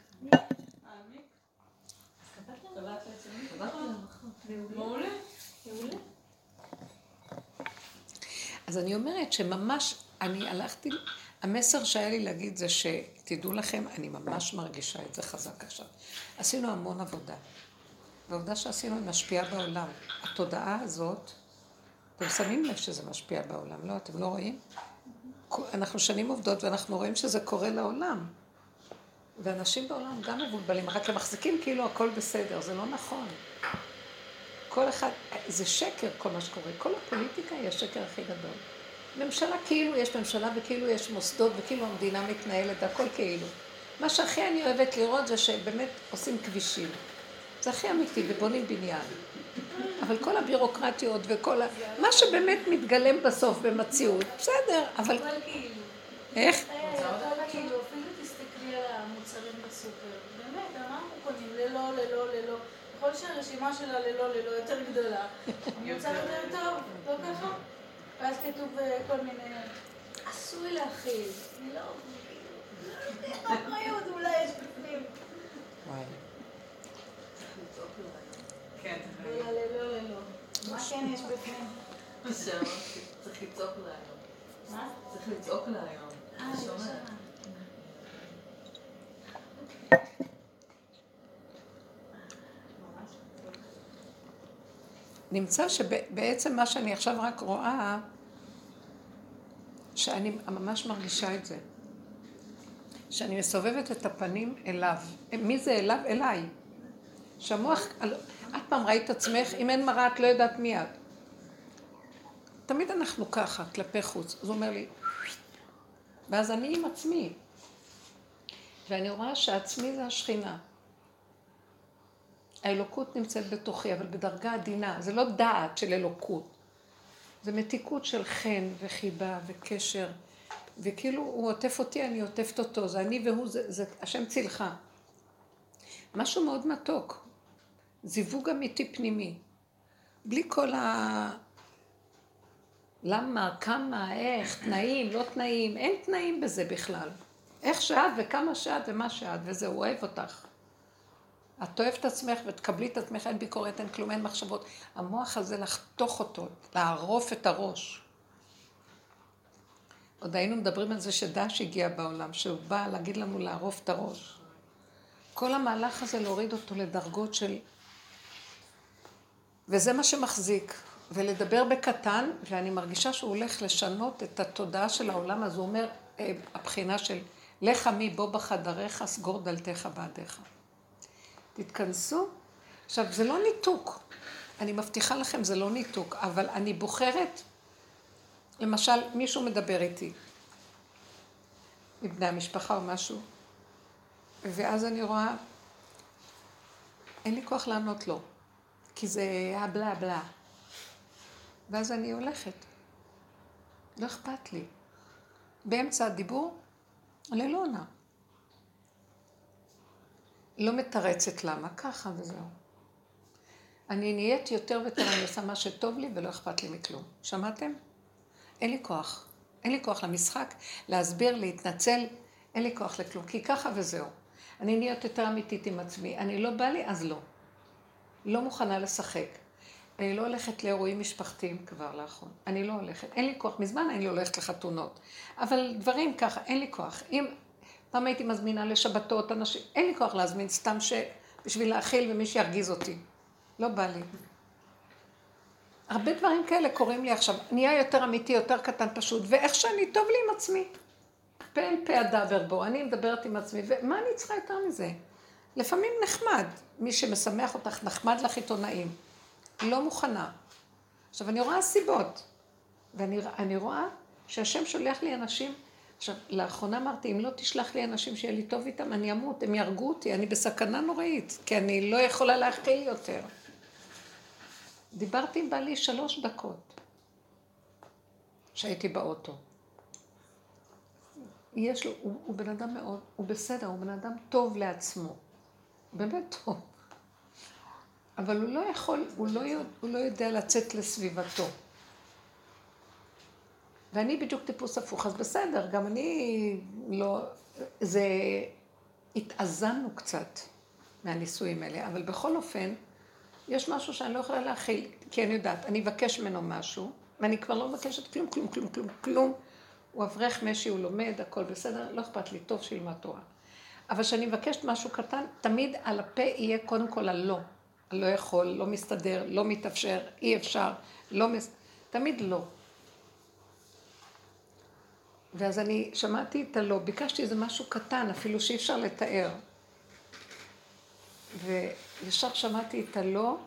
[SPEAKER 1] אז אני אומרת שממש, אני הלכתי, המסר שהיה לי להגיד זה שתדעו לכם, אני ממש מרגישה את זה חזק עכשיו. עשינו המון עבודה. והעובדה שעשינו היא משפיעה בעולם. התודעה הזאת, אתם שמים לב שזה משפיע בעולם, לא? אתם לא רואים? אנחנו שנים עובדות ואנחנו רואים שזה קורה לעולם. ואנשים בעולם גם מבולבלים, רק הם מחזיקים כאילו הכל בסדר, זה לא נכון. כל אחד, זה שקר כל מה שקורה, כל הפוליטיקה היא השקר הכי גדול. ממשלה כאילו יש ממשלה וכאילו יש מוסדות וכאילו המדינה מתנהלת, הכל כאילו. מה שהכי אני אוהבת לראות זה שבאמת עושים כבישים. זה הכי אמיתי, ובונים בניין. אבל כל הבירוקרטיות וכל ה... מה שבאמת מתגלם בסוף במציאות, בסדר, אבל... איך?
[SPEAKER 4] כאילו, אפילו תסתכלי על המוצרים בסופר, באמת, אנחנו קונים ללא, ללא, ללא. ככל שהרשימה שלה ללא, ללא יותר גדולה, המוצר יותר טוב, לא ככה? ואז כתוב אה, כל מיני, עשוי להכיל. אני לא... אחריות, אולי יש בפנים.
[SPEAKER 3] כן.
[SPEAKER 4] לא, לא, לא, לא. מה כן יש בפנים?
[SPEAKER 3] צריך לצעוק לה היום.
[SPEAKER 4] מה?
[SPEAKER 3] צריך לצעוק לה היום.
[SPEAKER 4] אה,
[SPEAKER 3] אתה שומע?
[SPEAKER 1] נמצא שבעצם מה שאני עכשיו רק רואה, שאני ממש מרגישה את זה. שאני מסובבת את הפנים אליו. מי זה אליו? אליי. שהמוח, את פעם ראית עצמך, אם אין מראה את לא יודעת מי את. תמיד אנחנו ככה, כלפי חוץ. אז הוא אומר לי, ואז אני עם עצמי. ואני רואה שהעצמי זה השכינה. האלוקות נמצאת בתוכי, אבל בדרגה עדינה. זה לא דעת של אלוקות. זה מתיקות של חן וחיבה וקשר. וכאילו הוא עוטף אותי, אני עוטפת אותו. זה אני והוא, זה, זה השם צילך. משהו מאוד מתוק. זיווג אמיתי פנימי. בלי כל ה... למה, כמה, איך, תנאים, לא תנאים, אין תנאים בזה בכלל. איך שאת וכמה שאת ומה שאת, וזהו, אוהב אותך. את אוהבת את עצמך ותקבלי את עצמך, אין ביקורת, אין כלום, אין מחשבות. המוח הזה לחתוך אותו, לערוף את הראש. עוד היינו מדברים על זה שדש הגיע בעולם, שהוא בא להגיד לנו לערוף את הראש. כל המהלך הזה להוריד אותו לדרגות של... וזה מה שמחזיק. ולדבר בקטן, ואני מרגישה שהוא הולך לשנות את התודעה של העולם, אז הוא אומר, אה, הבחינה של לך עמי בוא בחדריך, סגור דלתיך בעדיך. תתכנסו. עכשיו, זה לא ניתוק. אני מבטיחה לכם, זה לא ניתוק, אבל אני בוחרת, למשל, מישהו מדבר איתי, מבני המשפחה או משהו, ואז אני רואה, אין לי כוח לענות לו, כי זה הבלה בלה. ואז אני הולכת. לא אכפת לי. באמצע הדיבור, אני לא עונה. לא מתרצת למה, ככה וזהו. אני נהיית יותר ויותר, אני עושה מה שטוב לי ולא אכפת לי מכלום. שמעתם? אין לי כוח. אין לי כוח למשחק, להסביר, להתנצל, אין לי כוח לכלום, כי ככה וזהו. אני נהיית יותר אמיתית עם עצמי. אני לא בא לי, אז לא. לא מוכנה לשחק. אני לא הולכת לאירועים משפחתיים כבר לאחרונה. אני לא הולכת. אין לי כוח. מזמן אני לא הולכת לחתונות. אבל דברים ככה, אין לי כוח. אם פעם הייתי מזמינה לשבתות אנשים, אין לי כוח להזמין סתם ש... בשביל להאכיל ומי שירגיז אותי. לא בא לי. הרבה דברים כאלה קורים לי עכשיו. נהיה יותר אמיתי, יותר קטן פשוט, ואיך שאני, טוב לי עם עצמי. פה אל פה אדבר בו, אני מדברת עם עצמי, ומה אני צריכה יותר מזה? לפעמים נחמד, מי שמשמח אותך, נחמד לך עיתונאים. לא מוכנה. עכשיו, אני רואה סיבות, ואני רואה שהשם שולח לי אנשים, עכשיו, לאחרונה אמרתי, אם לא תשלח לי אנשים שיהיה לי טוב איתם, אני אמות, הם יהרגו אותי, אני בסכנה נוראית, כי אני לא יכולה להכיל יותר. דיברתי עם בעלי שלוש דקות, שהייתי באוטו. יש לו, הוא, הוא בן אדם מאוד, הוא בסדר, הוא בן אדם טוב לעצמו. באמת טוב. אבל הוא לא יכול, הוא לא, הוא לא יודע לצאת לסביבתו. ואני בדיוק טיפוס הפוך, אז בסדר, גם אני לא... זה... התאזנו קצת מהנישואים האלה, אבל בכל אופן, יש משהו שאני לא יכולה להכיל, כי אני יודעת, אני אבקש ממנו משהו, ואני כבר לא מבקשת כלום, כלום, כלום, כלום, כלום. הוא אברך משי, הוא לומד, הכל בסדר, לא אכפת לי, טוב שילמד תורה. אבל כשאני מבקשת משהו קטן, תמיד על הפה יהיה קודם כל הלא. לא יכול, לא מסתדר, לא מתאפשר, אי אפשר, לא מס... תמיד לא. ואז אני שמעתי את הלא, ביקשתי איזה משהו קטן, אפילו שאי אפשר לתאר. וישר שמעתי את הלא,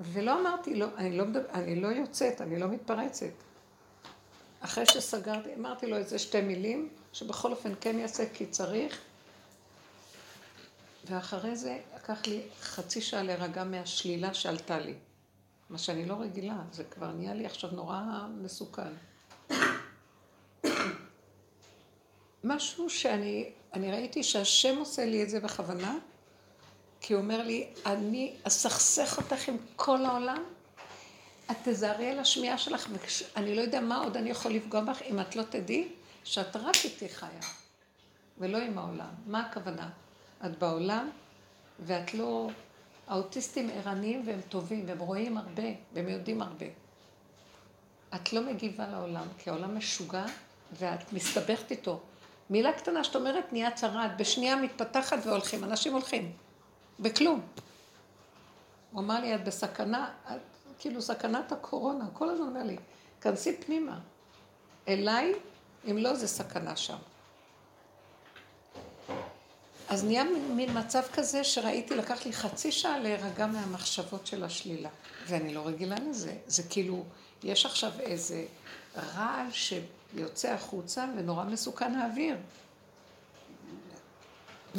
[SPEAKER 1] ולא אמרתי, לא, אני, לא מדבר, אני לא יוצאת, אני לא מתפרצת. אחרי שסגרתי, אמרתי לו איזה שתי מילים, שבכל אופן כן יעשה כי צריך, ואחרי זה לקח לי חצי שעה להירגע מהשלילה שעלתה לי. מה שאני לא רגילה, זה כבר נהיה לי עכשיו נורא מסוכן. משהו שאני אני ראיתי שהשם עושה לי את זה בכוונה, כי הוא אומר לי, אני אסכסך אותך עם כל העולם, את תזהרי על השמיעה שלך, ואני לא יודע מה עוד אני יכול לפגוע בך אם את לא תדעי שאת רק איתי חיה, ולא עם העולם. מה הכוונה? את בעולם, ואת לא... האוטיסטים ערניים והם טובים, והם רואים הרבה, והם יודעים הרבה. את לא מגיבה לעולם, כי העולם משוגע, ואת מסתבכת איתו. מילה קטנה שאת אומרת נהיה צרה, את בשנייה מתפתחת והולכים, אנשים הולכים, בכלום. הוא אמר לי, את בסכנה, את, כאילו סכנת הקורונה, כל הזמן אומר לי, כנסי פנימה. אליי, אם לא, זה סכנה שם. אז נהיה מין מצב כזה שראיתי, לקח לי חצי שעה להירגע מהמחשבות של השלילה. ואני לא רגילה לזה. זה כאילו, יש עכשיו איזה רעל שיוצא החוצה ונורא מסוכן האוויר.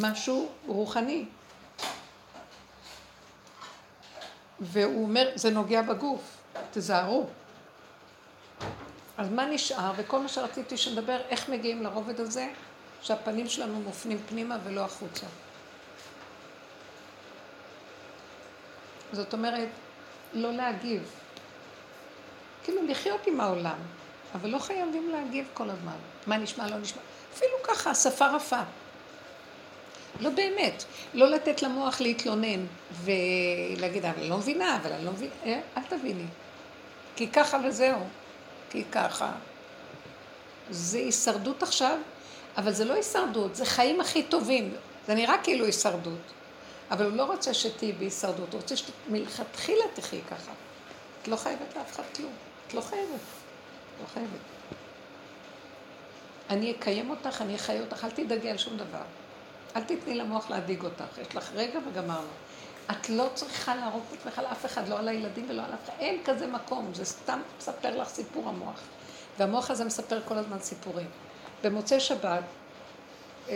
[SPEAKER 1] משהו רוחני. והוא אומר, זה נוגע בגוף, תזהרו. אז מה נשאר? וכל מה שרציתי שנדבר, איך מגיעים לרובד הזה? שהפנים שלנו מופנים פנימה ולא החוצה. זאת אומרת, לא להגיב. כאילו לחיות עם העולם, אבל לא חייבים להגיב כל הזמן. מה נשמע, לא נשמע. אפילו ככה, שפה רפה. לא באמת. לא לתת למוח להתלונן ולהגיד, אבל אני לא מבינה, אבל אני לא מבינה. אה, אל תביני. כי ככה וזהו. כי ככה. זה הישרדות עכשיו אבל זה לא הישרדות, זה חיים הכי טובים. זה נראה כאילו הישרדות. אבל הוא לא רוצה שתהיי בהישרדות, הוא רוצה שמלכתחילה תחי ככה. את לא חייבת לאף אחד כלום. את לא חייבת. לא חייבת. אני אקיים אותך, אני אחיה אותך, אל תדאגי על שום דבר. אל תתני למוח להדאיג אותך, יש לך רגע וגמרנו. את לא צריכה להרוג את עצמך לאף אחד, לא על הילדים ולא על אף אחד, אין כזה מקום, זה סתם מספר לך סיפור המוח. והמוח הזה מספר כל הזמן סיפורים. במוצאי שבת, אה,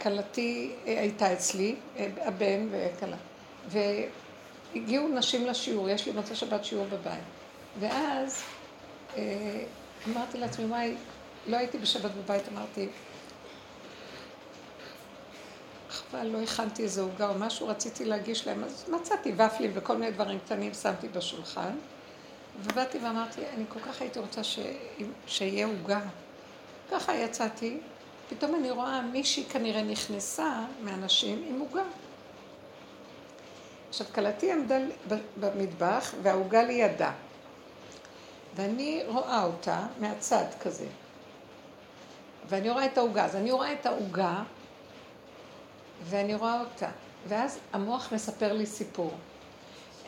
[SPEAKER 1] כלתי אה, הייתה אצלי, אה, הבן וכלה, והגיעו נשים לשיעור, יש לי מוצאי שבת שיעור בבית. ואז אמרתי לעצמי, וואי, לא הייתי בשבת בבית, אמרתי, חבל, לא הכנתי איזה עוגה או משהו, רציתי להגיש להם, אז מצאתי ופלים וכל מיני דברים קטנים שמתי בשולחן, ובאתי ואמרתי, אני כל כך הייתי רוצה ש... שיהיה עוגה. ככה יצאתי, פתאום אני רואה מישהי כנראה נכנסה מהנשים עם עוגה. עכשיו, כלתי עמדה במטבח והעוגה לידה. ואני רואה אותה מהצד כזה. ואני רואה את העוגה. אז אני רואה את העוגה ואני רואה אותה. ואז המוח מספר לי סיפור.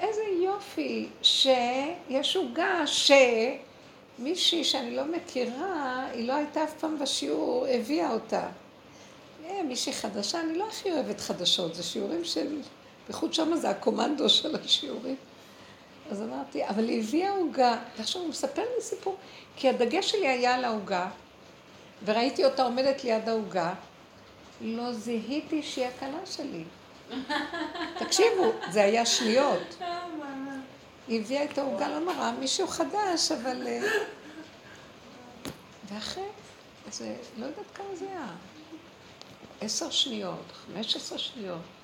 [SPEAKER 1] איזה יופי שיש עוגה שמישהי שאני לא מכירה, היא לא הייתה אף פעם בשיעור, הביאה אותה. אה, מישהי חדשה, אני לא הכי אוהבת חדשות, זה שיעורים של... בייחוד שמה זה הקומנדו של השיעורים. אז אמרתי, אבל היא הביאה עוגה, ועכשיו הוא מספר לי סיפור, כי הדגש שלי היה על העוגה, וראיתי אותה עומדת ליד העוגה, לא זיהיתי שהיא הכלה שלי. תקשיבו, זה היה שניות. היא הביאה את העוגה, לא נורא, מישהו חדש, אבל... אה, ואחרי, זה, לא יודעת כמה זה היה. עשר שניות, חמש עשרה שניות.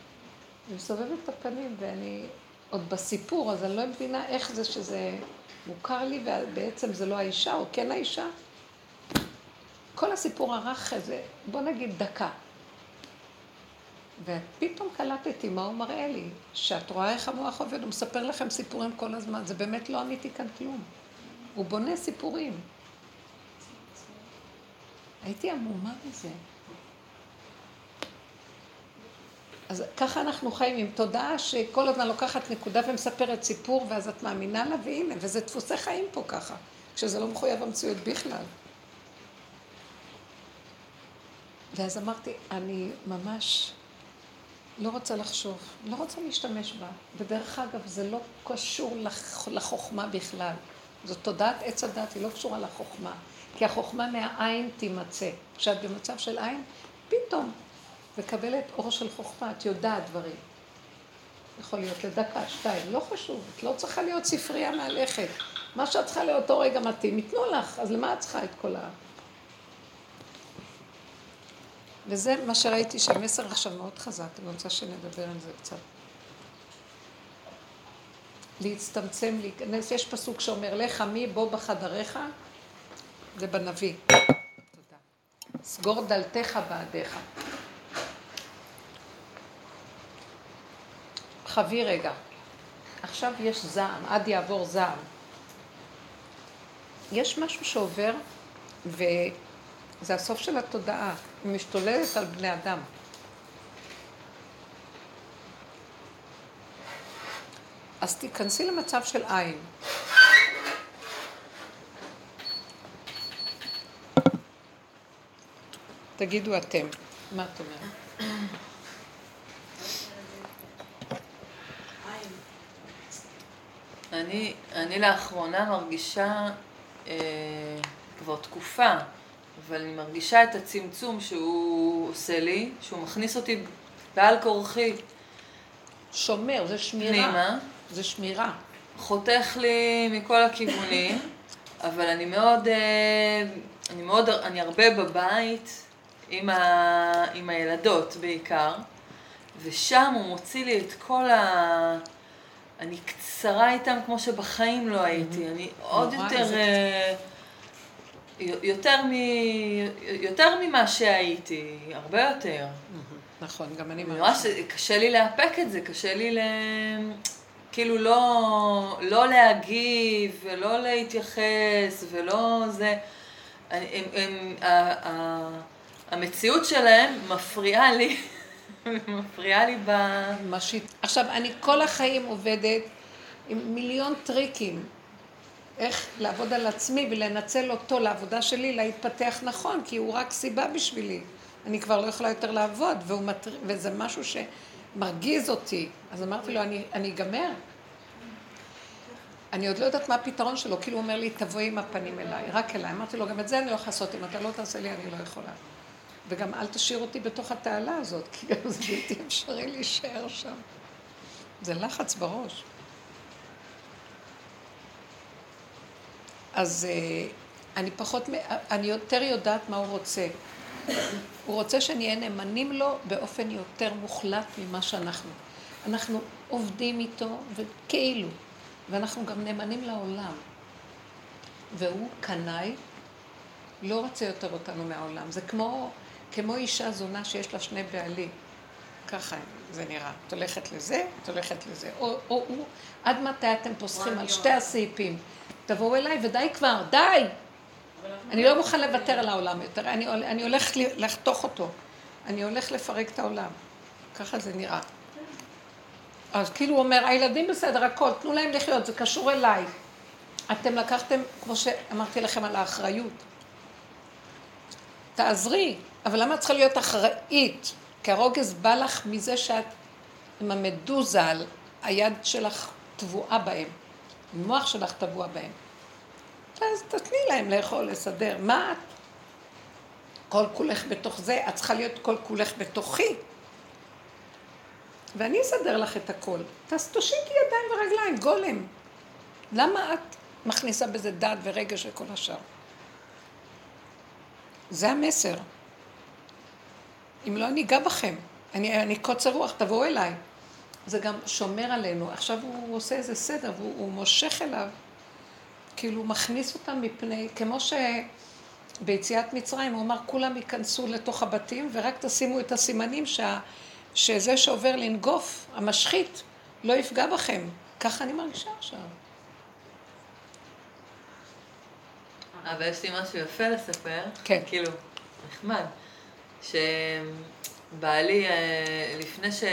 [SPEAKER 1] אני מסובבת את הפנים ואני עוד בסיפור, אז אני לא מבינה איך זה שזה מוכר לי ובעצם זה לא האישה, או כן האישה. כל הסיפור ארך איזה, בוא נגיד דקה. ופתאום קלטתי מה הוא מראה לי, שאת רואה איך המוח עובד, הוא מספר לכם סיפורים כל הזמן, זה באמת לא עניתי כאן כלום. הוא בונה סיפורים. הייתי עמומה מזה. אז ככה אנחנו חיים עם תודעה שכל הזמן לוקחת נקודה ומספרת סיפור, ואז את מאמינה לה, והנה, וזה דפוסי חיים פה ככה, כשזה לא מחויב המציאות בכלל. ואז אמרתי, אני ממש לא רוצה לחשוב, לא רוצה להשתמש בה. ודרך אגב, זה לא קשור לח... לחוכמה בכלל. זאת תודעת עץ הדת, היא לא קשורה לחוכמה. כי החוכמה מהעין תימצא. כשאת במצב של עין, פתאום מקבלת אור של חוכמה, את יודעת דברים. יכול להיות לדקה, שתיים, לא חשוב, את לא צריכה להיות ספרייה מהלכת. מה שאת צריכה לאותו רגע מתאים, ייתנו לך, אז למה את צריכה את כל ה... וזה מה שראיתי שהמסר עכשיו מאוד חזק, אני רוצה שנדבר על זה קצת. להצטמצם, להיכנס, יש פסוק שאומר, לך מי בוא בחדריך, זה בנביא. סגור דלתך בעדיך. חבי רגע. עכשיו יש זעם, עד יעבור זעם. יש משהו שעובר, וזה הסוף של התודעה. היא משתוללת על בני אדם. אז תיכנסי למצב של עין. תגידו אתם, מה את אומרת?
[SPEAKER 5] אני, אני לאחרונה מרגישה אה, כבר תקופה אבל אני מרגישה את הצמצום שהוא עושה לי, שהוא מכניס אותי בעל כורחי.
[SPEAKER 1] שומר, זה שמירה. פנימה. זה שמירה.
[SPEAKER 5] חותך לי מכל הכיוונים, אבל אני מאוד, אה, אני מאוד, אני הרבה בבית עם, ה, עם הילדות בעיקר, ושם הוא מוציא לי את כל ה... אני קצרה איתם כמו שבחיים לא הייתי, אני עוד יותר... אה, יותר, מ... יותר ממה שהייתי, הרבה יותר.
[SPEAKER 1] נכון, גם אני
[SPEAKER 5] ממש... קשה לי לאפק את זה, קשה לי ל... כאילו לא, לא להגיב ולא להתייחס ולא זה. הם, הם, הם, ה, ה, המציאות שלהם מפריעה לי, מפריעה לי ב...
[SPEAKER 1] עכשיו, אני כל החיים עובדת עם מיליון טריקים איך לעבוד על עצמי ולנצל אותו לעבודה שלי, להתפתח נכון, כי הוא רק סיבה בשבילי. אני כבר לא יכולה יותר לעבוד, מטר... וזה משהו שמרגיז אותי. אז אמרתי לו, אני, אני אגמר. אני עוד לא יודעת מה הפתרון שלו, כאילו הוא אומר לי, תבואי עם הפנים אליי, רק אליי. אמרתי לו, גם את זה אני לא יכולה לעשות, אם אתה לא תעשה לי, אני לא יכולה. וגם אל תשאיר אותי בתוך התעלה הזאת, כי זה בלתי אפשרי להישאר שם. זה לחץ בראש. אז אה, אני פחות, אני יותר יודעת מה הוא רוצה. הוא רוצה שנהיה נאמנים לו באופן יותר מוחלט ממה שאנחנו. אנחנו עובדים איתו, וכאילו, ואנחנו גם נאמנים לעולם. והוא קנאי, לא רוצה יותר אותנו מהעולם. זה כמו, כמו אישה זונה שיש לה שני בעלים. ככה זה נראה. את הולכת לזה, את הולכת לזה. או, או הוא, עד מתי אתם פוסחים על שתי הסעיפים? תבואו אליי ודי כבר, די! אני לא מוכן לוותר על העולם יותר, אני, אני הולך לחתוך אותו. אני הולך לפרק את העולם. ככה זה נראה. אז כאילו הוא אומר, הילדים בסדר, הכל, תנו להם לחיות, זה קשור אליי. אתם לקחתם, כמו שאמרתי לכם, על האחריות. תעזרי, אבל למה את צריכה להיות אחראית? כי הרוגז בא לך מזה שאת עם המדוזה, היד שלך טבועה בהם. המוח שלך טבוע בהם. אז תתני להם לאכול, לסדר. מה את? כל כולך בתוך זה, את צריכה להיות כל כולך בתוכי. ואני אסדר לך את הכל. אז תושיטי ידיים ורגליים, גולם. למה את מכניסה בזה דעת ורגש וכל השאר? זה המסר. אם לא, אני אגע בכם. אני, אני קוצר רוח, תבואו אליי. זה גם שומר עלינו. עכשיו הוא עושה איזה סדר, והוא מושך אליו, כאילו הוא מכניס אותם מפני, כמו שביציאת מצרים הוא אמר, כולם ייכנסו לתוך הבתים ורק תשימו את הסימנים שה, שזה שעובר לנגוף, המשחית, לא יפגע בכם. ככה אני מרגישה עכשיו.
[SPEAKER 5] אבל יש לי משהו יפה לספר.
[SPEAKER 1] כן.
[SPEAKER 5] כאילו, נחמד. שבעלי, אה, לפני, ש...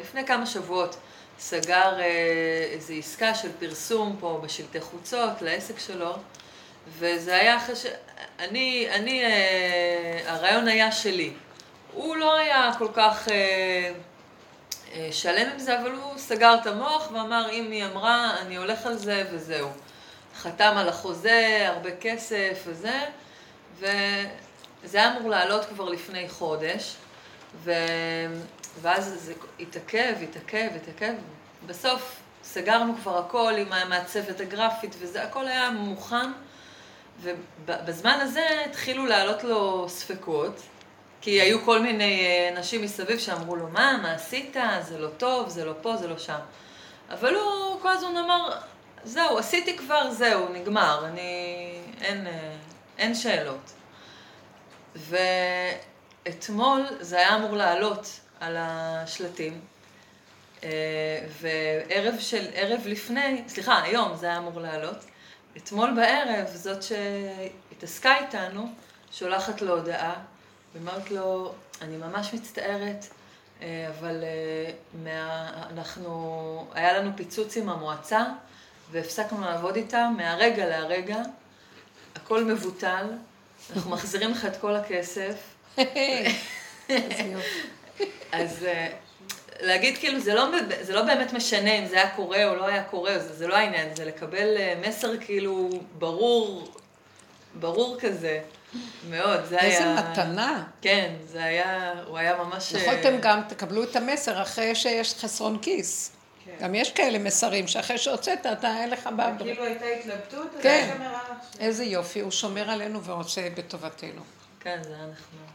[SPEAKER 5] לפני כמה שבועות, סגר אה, איזו עסקה של פרסום פה בשלטי חוצות לעסק שלו, וזה היה אחרי ש... אני, אני, אה, הרעיון היה שלי. הוא לא היה כל כך שלם עם זה, אבל הוא סגר את המוח ואמר, אם היא אמרה, אני הולך על זה וזהו. חתם על החוזה, הרבה כסף וזה, ו... זה היה אמור לעלות כבר לפני חודש, ו... ואז זה התעכב, התעכב, התעכב. בסוף סגרנו כבר הכל עם המעצבת הגרפית, וזה הכל היה מוכן, ובזמן הזה התחילו לעלות לו ספקות, כי היו כל מיני אה, נשים מסביב שאמרו לו, מה, מה עשית? זה לא טוב, זה לא פה, זה לא שם. אבל הוא כל הזמן אמר, זהו, עשיתי כבר, זהו, נגמר, אני... אין, אה, אין שאלות. ואתמול זה היה אמור לעלות על השלטים, אה, וערב של, ערב לפני, סליחה, היום זה היה אמור לעלות, אתמול בערב זאת שהתעסקה איתנו, שולחת לו הודעה, ואומרת לו, אני ממש מצטערת, אה, אבל מה, אנחנו, היה לנו פיצוץ עם המועצה, והפסקנו לעבוד איתה מהרגע להרגע, הכל מבוטל, אנחנו מחזירים לך את כל הכסף. אז אה, להגיד כאילו, זה לא, זה לא באמת משנה אם זה היה קורה או לא היה קורה, זה, זה לא העניין, זה לקבל אה, מסר כאילו ברור, ברור כזה. מאוד, זה
[SPEAKER 1] איזה
[SPEAKER 5] היה...
[SPEAKER 1] איזה מתנה.
[SPEAKER 5] כן, זה היה, הוא היה ממש...
[SPEAKER 1] יכולתם גם, תקבלו את המסר אחרי שיש חסרון כיס. כן. גם יש כאלה מסרים שאחרי שהוצאת, אתה אין לך בעיה.
[SPEAKER 3] כאילו הייתה התלבטות,
[SPEAKER 1] כן. איזה יופי, הוא שומר עלינו ועושה בטובתנו.
[SPEAKER 5] כן, זה היה נחמד.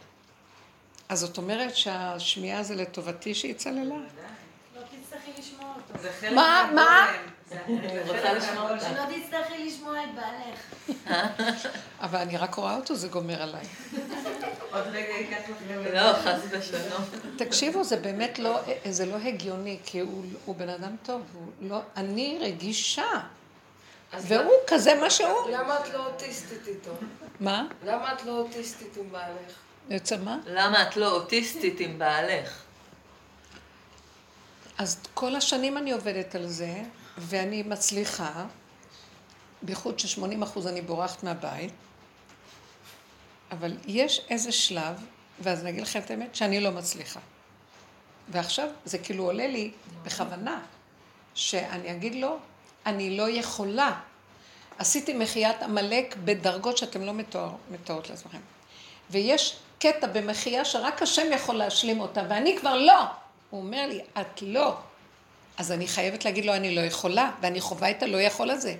[SPEAKER 1] אז זאת אומרת שהשמיעה זה לטובתי שהיא צללה? לא
[SPEAKER 4] תצטרכי לשמוע אותו.
[SPEAKER 1] מה? מה?
[SPEAKER 4] שלא תצטרכי לשמוע את בעלך.
[SPEAKER 1] אבל אני רק רואה אותו, זה גומר עליי.
[SPEAKER 3] עוד רגע ייקח לך גם...
[SPEAKER 5] לא, חס ושלום.
[SPEAKER 1] תקשיבו, זה באמת לא, זה לא הגיוני, כי הוא בן אדם טוב, לא, אני רגישה. והוא כזה מה שהוא.
[SPEAKER 6] למה את לא אוטיסטית איתו?
[SPEAKER 1] מה?
[SPEAKER 6] למה את לא אוטיסטית עם בעלך?
[SPEAKER 1] יוצא מה?
[SPEAKER 5] למה את לא אוטיסטית עם בעלך?
[SPEAKER 1] אז כל השנים אני עובדת על זה, ואני מצליחה, בייחוד ש-80 אחוז אני בורחת מהבית, אבל יש איזה שלב, ואז אני אגיד לכם את האמת, שאני לא מצליחה. ועכשיו זה כאילו עולה לי בכוונה, שאני אגיד לו, אני לא יכולה. עשיתי מחיית עמלק בדרגות שאתם לא מתואר, מתוארות לעצמכם. ויש קטע במחייה שרק השם יכול להשלים אותה, ואני כבר לא. הוא אומר לי, את לא. אז אני חייבת להגיד לו, אני לא יכולה, ואני חווה את הלא יכול הזה.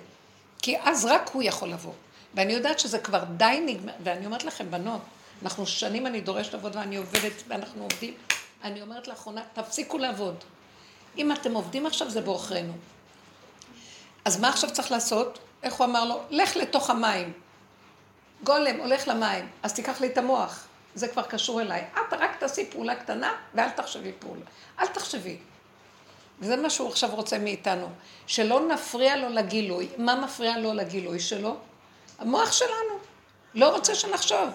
[SPEAKER 1] כי אז רק הוא יכול לבוא. ואני יודעת שזה כבר די נגמר, ואני אומרת לכם, בנות, אנחנו שנים אני דורשת לעבוד ואני עובדת ואנחנו עובדים. אני אומרת לאחרונה, תפסיקו לעבוד. אם אתם עובדים עכשיו זה בעוכרינו. אז מה עכשיו צריך לעשות? איך הוא אמר לו? לך לתוך המים. גולם הולך למים, אז תיקח לי את המוח. זה כבר קשור אליי. את רק תעשי פעולה קטנה ואל תחשבי פעולה. אל תחשבי. וזה מה שהוא עכשיו רוצה מאיתנו. שלא נפריע לו לגילוי. מה מפריע לו לגילוי שלו? המוח שלנו. לא רוצה שנחשוב.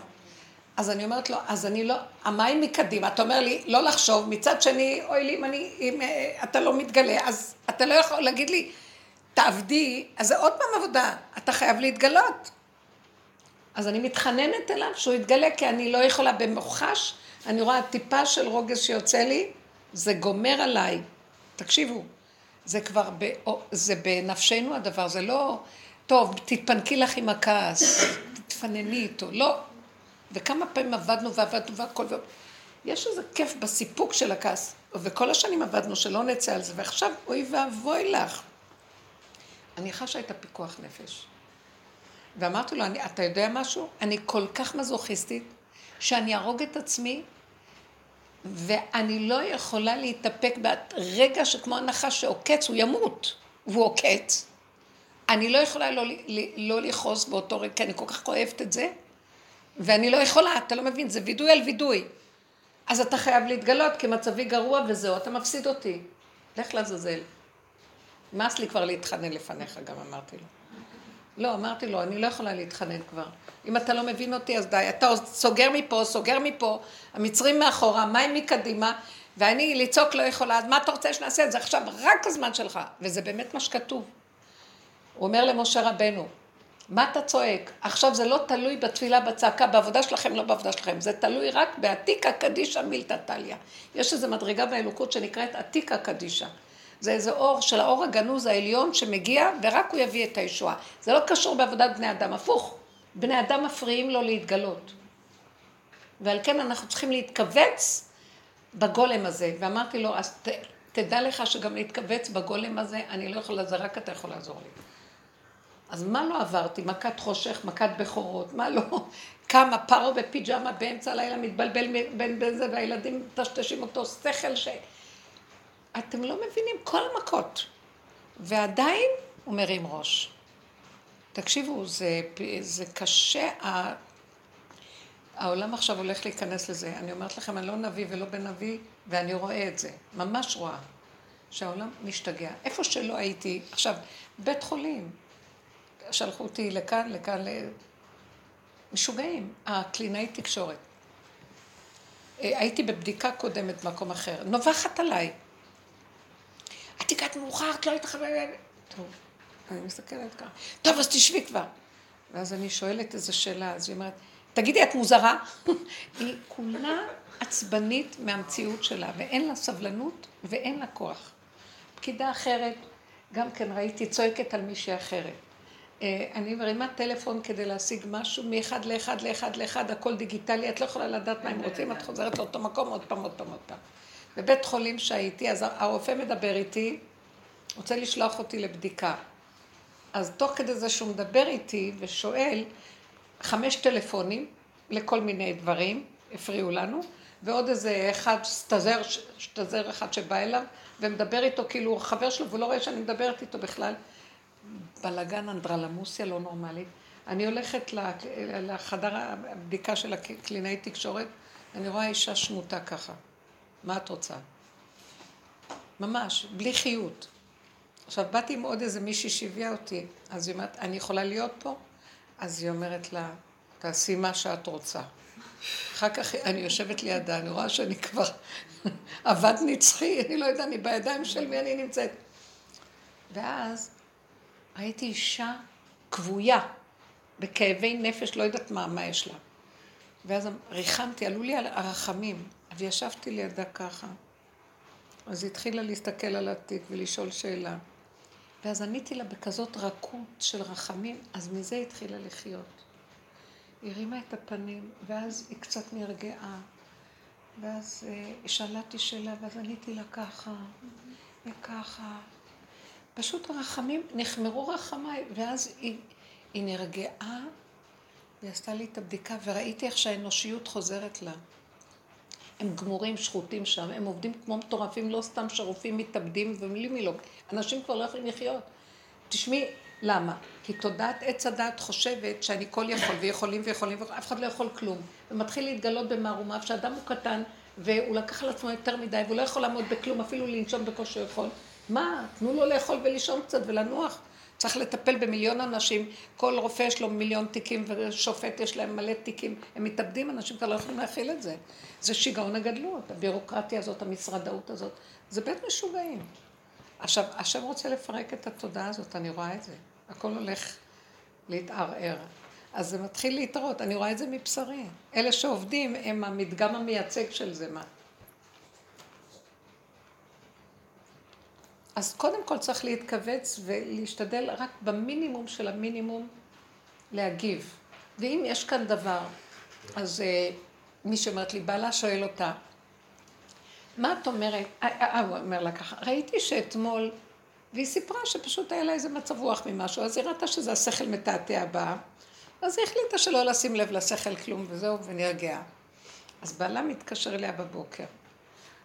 [SPEAKER 1] אז אני אומרת לו, אז אני לא, המים מקדימה, אתה אומר לי, לא לחשוב, מצד שני, אוי לי, אם אני, אם uh, אתה לא מתגלה, אז אתה לא יכול להגיד לי, תעבדי, אז זה עוד פעם עבודה, אתה חייב להתגלות. אז אני מתחננת אליו שהוא יתגלה, כי אני לא יכולה במוחש, אני רואה טיפה של רוגז שיוצא לי, זה גומר עליי. תקשיבו, זה כבר, ב, זה בנפשנו הדבר, זה לא, טוב, תתפנקי לך עם הכעס, תתפנני איתו, לא. וכמה פעמים עבדנו ועבדנו והכל, ו... יש איזה כיף בסיפוק של הכעס, וכל השנים עבדנו שלא נצא על זה, ועכשיו אוי ואבוי לך. אני חשה את הפיקוח נפש. ואמרתי לו, אני, אתה יודע משהו? אני כל כך מזוכיסטית, שאני אהרוג את עצמי, ואני לא יכולה להתאפק ברגע שכמו הנחש שעוקץ, הוא ימות, והוא עוקץ. אני לא יכולה לא, לא לכעוס באותו רגע, כי אני כל כך אוהבת את זה, ואני לא יכולה, אתה לא מבין, זה וידוי על וידוי. אז אתה חייב להתגלות, כי מצבי גרוע וזהו, אתה מפסיד אותי. לך לעזאזל. נמאס לי כבר להתחנן לפניך, גם אמרתי לו. לא, אמרתי לו, אני לא יכולה להתחנן כבר. אם אתה לא מבין אותי, אז די. אתה סוגר מפה, סוגר מפה, המצרים מאחורה, מים מקדימה, ואני לצעוק לא יכולה, אז מה אתה רוצה שנעשה את זה עכשיו? רק הזמן שלך. וזה באמת מה שכתוב. הוא אומר למשה רבנו, מה אתה צועק? עכשיו זה לא תלוי בתפילה, בצעקה, בעבודה שלכם, לא בעבודה שלכם. זה תלוי רק בעתיקה קדישא מילתא טליא. יש איזו מדרגה באלוקות שנקראת עתיקה קדישא. זה איזה אור של האור הגנוז העליון שמגיע, ורק הוא יביא את הישועה. זה לא קשור בעבודת בני אדם, הפוך. בני אדם מפריעים לו להתגלות. ועל כן אנחנו צריכים להתכווץ בגולם הזה. ואמרתי לו, אז ת, תדע לך שגם להתכווץ בגולם הזה, אני לא יכולה, זה רק אתה יכול לעזור לי. אז מה לא עברתי? מכת חושך, מכת בכורות, מה לא? כמה פרו בפיג'מה באמצע הלילה מתבלבל בין זה, והילדים מטשטשים אותו שכל ש... אתם לא מבינים כל המכות. ועדיין הוא מרים ראש. תקשיבו, זה, זה קשה, העולם עכשיו הולך להיכנס לזה. אני אומרת לכם, אני לא נביא ולא בן נביא, ואני רואה את זה, ממש רואה, שהעולם משתגע. איפה שלא הייתי, עכשיו, בית חולים, שלחו אותי לכאן, לכאן, משוגעים, הקלינאי תקשורת. אה, הייתי בבדיקה קודמת במקום אחר, נובחת עליי. את הגעת מאוחר, את לא היית חבר... טוב, אני מסתכלת ככה. טוב, אז תשבי כבר. ואז אני שואלת איזו שאלה, אז היא אומרת, תגידי, את מוזרה? היא כולה עצבנית מהמציאות שלה, ואין לה סבלנות ואין לה כוח. פקידה אחרת, גם כן ראיתי צועקת על מישהי אחרת. אה, אני מרימה טלפון כדי להשיג משהו מאחד לאחד לאחד לאחד, הכל דיגיטלי, את לא יכולה לדעת מה הם רוצים, את חוזרת לאותו מקום עוד פעם, עוד פעם, עוד פעם. בבית חולים שהייתי, אז הרופא מדבר איתי, רוצה לשלוח אותי לבדיקה. אז תוך כדי זה שהוא מדבר איתי ושואל, חמש טלפונים לכל מיני דברים, הפריעו לנו, ועוד איזה אחד, סטזר, סטזר אחד שבא אליו, ומדבר איתו כאילו הוא חבר שלו, והוא לא רואה שאני מדברת איתו בכלל. בלאגן אנדרלמוסיה לא נורמלית. אני הולכת לחדר הבדיקה של הקלינאי תקשורת, אני רואה אישה שמוטה ככה. מה את רוצה? ממש, בלי חיות. עכשיו, באתי עם עוד איזה מישהי שהביאה אותי, אז היא אומרת, אני יכולה להיות פה? אז היא אומרת לה, תעשי מה שאת רוצה. אחר כך אני יושבת לידה, אני רואה שאני כבר עבד נצחי, אני לא יודעת, אני בידיים של מי אני נמצאת. ואז ראיתי אישה כבויה, בכאבי נפש, לא יודעת מה, מה יש לה. ואז ריחמתי, עלו לי על הרחמים, וישבתי לידה ככה. אז היא התחילה להסתכל על התיק ולשאול שאלה. ואז עניתי לה בכזאת רכות של רחמים, אז מזה התחילה לחיות. היא הרימה את הפנים, ואז היא קצת נרגעה. ואז אה, היא אותי שאלה, ואז עניתי לה ככה, וככה. פשוט הרחמים, נחמרו רחמיי, ואז היא, היא נרגעה, והיא עשתה לי את הבדיקה, וראיתי איך שהאנושיות חוזרת לה. הם גמורים, שחוטים שם, הם עובדים כמו מטורפים, לא סתם שרופאים מתאבדים ובלי מילוג. אנשים כבר לא יכולים לחיות. תשמעי, למה? כי תודעת עץ הדעת חושבת שאני כל יכול ויכולים ויכולים, ואף אחד לא יכול כלום. ומתחיל להתגלות במערומיו שאדם הוא קטן, והוא לקח על עצמו יותר מדי, והוא לא יכול לעמוד בכלום, אפילו לנשום בקושי יכול. מה? תנו לו לאכול ולישון קצת ולנוח. צריך לטפל במיליון אנשים, כל רופא יש לו מיליון תיקים ושופט יש להם מלא תיקים, הם מתאבדים, אנשים כבר לא יכולים להכיל את זה. זה שיגעון הגדלות, הבירוקרטיה הזאת, המשרדאות הזאת, זה בית משוגעים. עכשיו, השם רוצה לפרק את התודעה הזאת, אני רואה את זה. הכל הולך להתערער. אז זה מתחיל להתראות, אני רואה את זה מבשרי. אלה שעובדים הם המדגם המייצג של זה, מה? אז קודם כל צריך להתכווץ ולהשתדל רק במינימום של המינימום להגיב. ואם יש כאן דבר, אז uh, מי שאומרת לי, בעלה שואל אותה, מה את אומרת? אה, אה, הוא אומר לה ככה, ראיתי שאתמול, והיא סיפרה שפשוט היה לה איזה מצב רוח ממשהו, אז היא ראתה שזה השכל מתעתע בה, אז היא החליטה שלא לשים לב לשכל כלום וזהו, ונרגעה. אז בעלה מתקשר אליה בבוקר.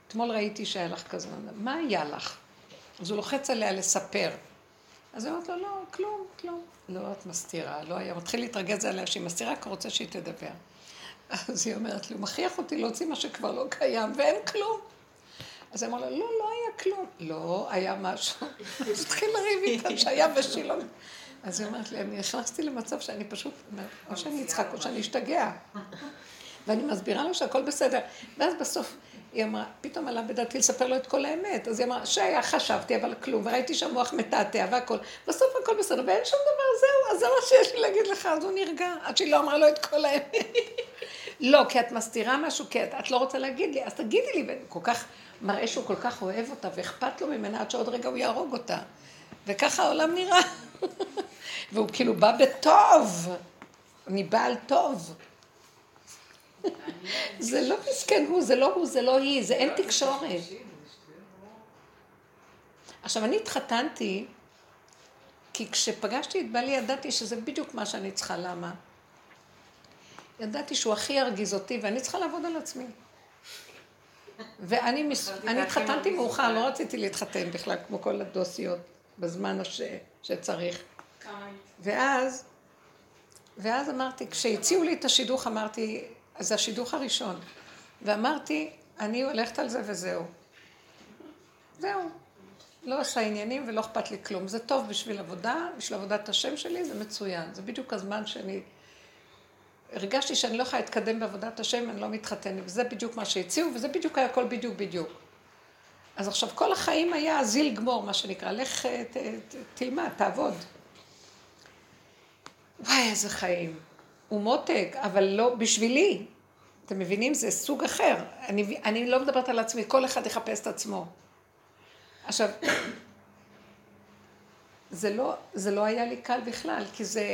[SPEAKER 1] אתמול ראיתי שהיה לך כזה, מה היה לך? אז הוא לוחץ עליה לספר. אז היא אומרת לו, לא, כלום, כלום. לא, את מסתירה, לא היה. הוא מתחיל להתרגז עליה שהיא מסתירה, כי הוא רוצה שהיא תדבר. אז היא אומרת לו, מכריח אותי להוציא מה שכבר לא קיים, ואין כלום. אז היא אמרה לו, לא, לא היה כלום. לא, היה משהו. אז התחיל לריב איתה שהיה בשילון. אז היא אומרת לי, אני נכנסתי למצב שאני פשוט, או שאני אצחק או שאני אשתגע. ואני מסבירה לו שהכל בסדר. ואז בסוף היא אמרה, פתאום עלה בדעתי לספר לו את כל האמת. אז היא אמרה, שהיה, חשבתי, אבל כלום, וראיתי שהמוח מתעתע והכל. בסוף הכל בסדר, ואין שום דבר, זהו, אז זה מה שיש לי להגיד לך, אז הוא נרגע, עד שהיא לא אמרה לו את כל האמת. לא, כי את מסתירה משהו, כי את, את לא רוצה להגיד לי, אז תגידי לי, וכל כך, מראה שהוא כל כך אוהב אותה, ואכפת לו ממנה עד שעוד רגע הוא יהרוג אותה. וככה העולם נראה. והוא כאילו בא בטוב, מבעל טוב. זה לא מסכן הוא, זה לא הוא, זה לא היא, זה אין תקשורת. עכשיו, אני התחתנתי, כי כשפגשתי את בעלי ידעתי שזה בדיוק מה שאני צריכה, למה? ידעתי שהוא הכי ירגיז אותי, ואני צריכה לעבוד על עצמי. ואני מס... אני התחתנתי מאוחר, לא רציתי להתחתן בכלל, כמו כל הדוסיות, בזמן הש... שצריך. ואז, ואז אמרתי, כשהציעו לי את השידוך, אמרתי, אז זה השידוך הראשון. ואמרתי, אני הולכת על זה וזהו. זהו. לא עושה עניינים ולא אכפת לי כלום. זה טוב בשביל עבודה, בשביל עבודת השם שלי, זה מצוין. זה בדיוק הזמן שאני... הרגשתי שאני לא יכולה להתקדם בעבודת השם, אני לא מתחתנת. וזה בדיוק מה שהציעו, וזה בדיוק היה הכל בדיוק בדיוק. אז עכשיו כל החיים היה זיל גמור, מה שנקרא. לך ת, ת, תלמד, תעבוד. וואי, איזה חיים. הוא מותק, אבל לא בשבילי. אתם מבינים? זה סוג אחר. אני, אני לא מדברת על עצמי, כל אחד יחפש את עצמו. עכשיו, זה לא, זה לא היה לי קל בכלל, כי זה,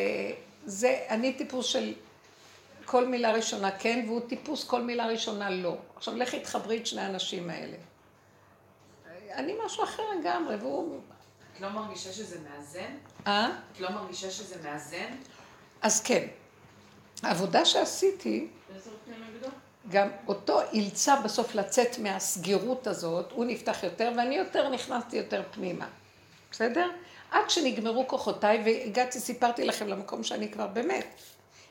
[SPEAKER 1] זה, אני טיפוס של כל מילה ראשונה כן, והוא טיפוס כל מילה ראשונה לא. עכשיו, לכי תחברי את שני האנשים האלה. אני משהו אחר לגמרי, והוא...
[SPEAKER 3] את לא מרגישה שזה מאזן?
[SPEAKER 1] אה?
[SPEAKER 3] את לא מרגישה שזה מאזן?
[SPEAKER 1] אז כן. העבודה שעשיתי, גם אותו אילצה בסוף לצאת מהסגירות הזאת, הוא נפתח יותר ואני יותר נכנסתי יותר פנימה. בסדר? עד שנגמרו כוחותיי והגעתי, סיפרתי לכם למקום שאני כבר באמת,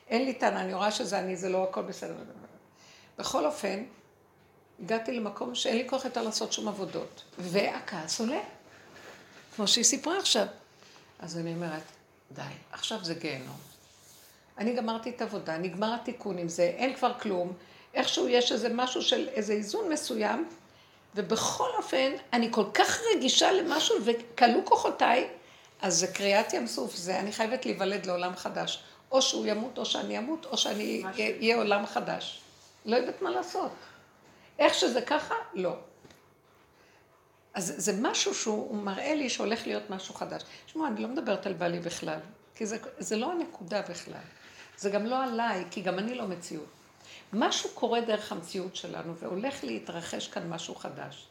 [SPEAKER 1] אין לי טענה, אני רואה שזה אני, זה לא הכל בסדר. בכל אופן, הגעתי למקום שאין לי כוח יותר לעשות שום עבודות, והכעס עולה, כמו שהיא סיפרה עכשיו. אז אני אומרת, די, עכשיו זה גיהנום. אני גמרתי את העבודה, נגמר התיקון עם זה, אין כבר כלום. איכשהו יש איזה משהו של איזה איזון מסוים, ובכל אופן, אני כל כך רגישה למשהו, וכלו כוחותיי, אז זה קריעת ים סוף, זה אני חייבת להיוולד לעולם חדש. או שהוא ימות, או שאני אמות, או שאני אהיה עולם חדש. לא יודעת מה לעשות. איך שזה ככה, לא. אז זה משהו שהוא מראה לי שהולך להיות משהו חדש. תשמעו, אני לא מדברת על בעלי בכלל, כי זה, זה לא הנקודה בכלל. זה גם לא עליי, כי גם אני לא מציאות. משהו קורה דרך המציאות שלנו, והולך להתרחש כאן משהו חדש.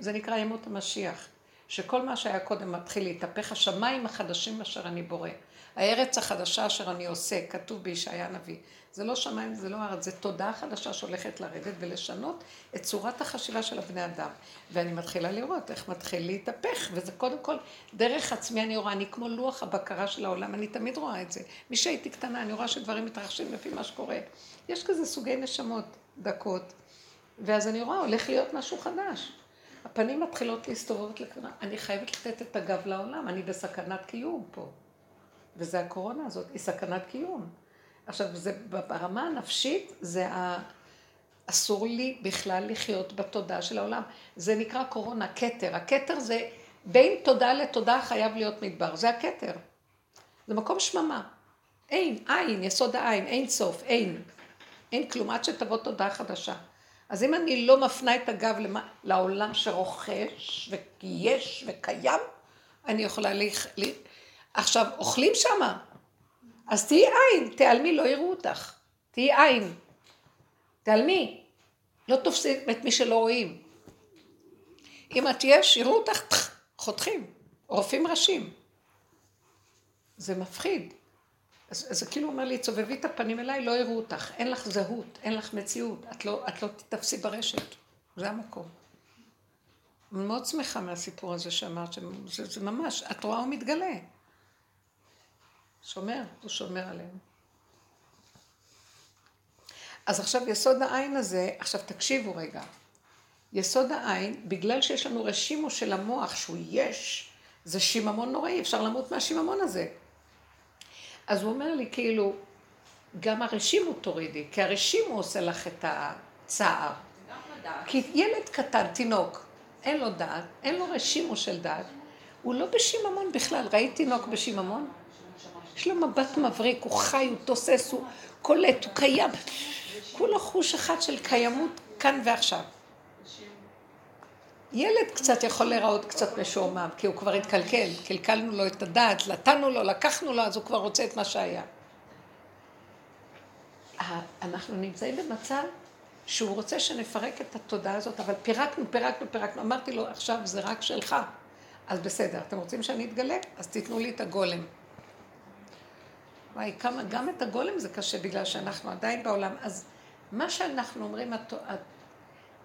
[SPEAKER 1] זה נקרא ימות המשיח, שכל מה שהיה קודם מתחיל להתהפך, השמיים החדשים אשר אני בורא. הארץ החדשה אשר אני עושה, כתוב בישעיה הנביא. זה לא שמיים, זה לא ארץ, זה תודעה חדשה שהולכת לרדת ולשנות את צורת החשיבה של הבני אדם. ואני מתחילה לראות איך מתחיל להתהפך, וזה קודם כל, דרך עצמי אני רואה, אני כמו לוח הבקרה של העולם, אני תמיד רואה את זה. מי שהייתי קטנה, אני רואה שדברים מתרחשים לפי מה שקורה. יש כזה סוגי נשמות דקות, ואז אני רואה, הולך להיות משהו חדש. הפנים מתחילות להסתובב לכאן, אני חייבת לתת את הגב לעולם, אני בסכנת קיום פה. וזה הקורונה הזאת, היא סכנת קיום. עכשיו, זה, ברמה הנפשית, זה ה... אסור לי בכלל לחיות בתודעה של העולם. זה נקרא קורונה, כתר. הכתר זה, בין תודעה לתודעה חייב להיות מדבר, זה הכתר. זה מקום שממה. אין, אין, יסוד העין, אין סוף, אין. אין כלום, עד שתבוא תודעה חדשה. אז אם אני לא מפנה את הגב למה, לעולם שרוכש ויש וקיים, אני יכולה ל... לי... עכשיו, אוכלים שמה, אז תהיי עין, תיעלמי, לא יראו אותך. תהיי עין. תיעלמי. לא תופסי את מי שלא רואים. אם את יש, יראו אותך, חותכים. רופאים ראשים. זה מפחיד. אז, אז זה כאילו אומר לי, צובבי את הפנים אליי, לא יראו אותך. אין לך זהות, אין לך מציאות. את לא, את לא תתפסי ברשת. זה המקום. אני מאוד שמחה מהסיפור הזה שאמרת, שזה, זה ממש, את רואה הוא מתגלה. שומר, הוא שומר עלינו. אז עכשיו יסוד העין הזה, עכשיו תקשיבו רגע. יסוד העין, בגלל שיש לנו רשימו של המוח שהוא יש, זה שיממון נוראי, אפשר למות מהשיממון הזה. אז הוא אומר לי, כאילו, גם הרשימו תורידי, כי הרשימו עושה לך את הצער. כי ילד קטן, תינוק, אין לו דעת, אין לו רשימו של דעת, הוא לא בשיממון בכלל. ראית תינוק בשיממון? יש לו מבט מבריק, הוא חי, הוא תוסס, הוא קולט, הוא קיים. כולו חוש אחד של קיימות כאן ועכשיו. ילד קצת יכול להיראות קצת משועמם, כי הוא כבר התקלקל, קלקלנו לו את הדעת, נתנו לו, לקחנו לו, אז הוא כבר רוצה את מה שהיה. אנחנו נמצאים במצב שהוא רוצה שנפרק את התודעה הזאת, אבל פירקנו, פירקנו, פירקנו. אמרתי לו, עכשיו זה רק שלך. אז בסדר, אתם רוצים שאני אתגלה? אז תיתנו לי את הגולם. וואי, כמה, גם את הגולם זה קשה בגלל שאנחנו עדיין בעולם. אז מה שאנחנו אומרים, את, את,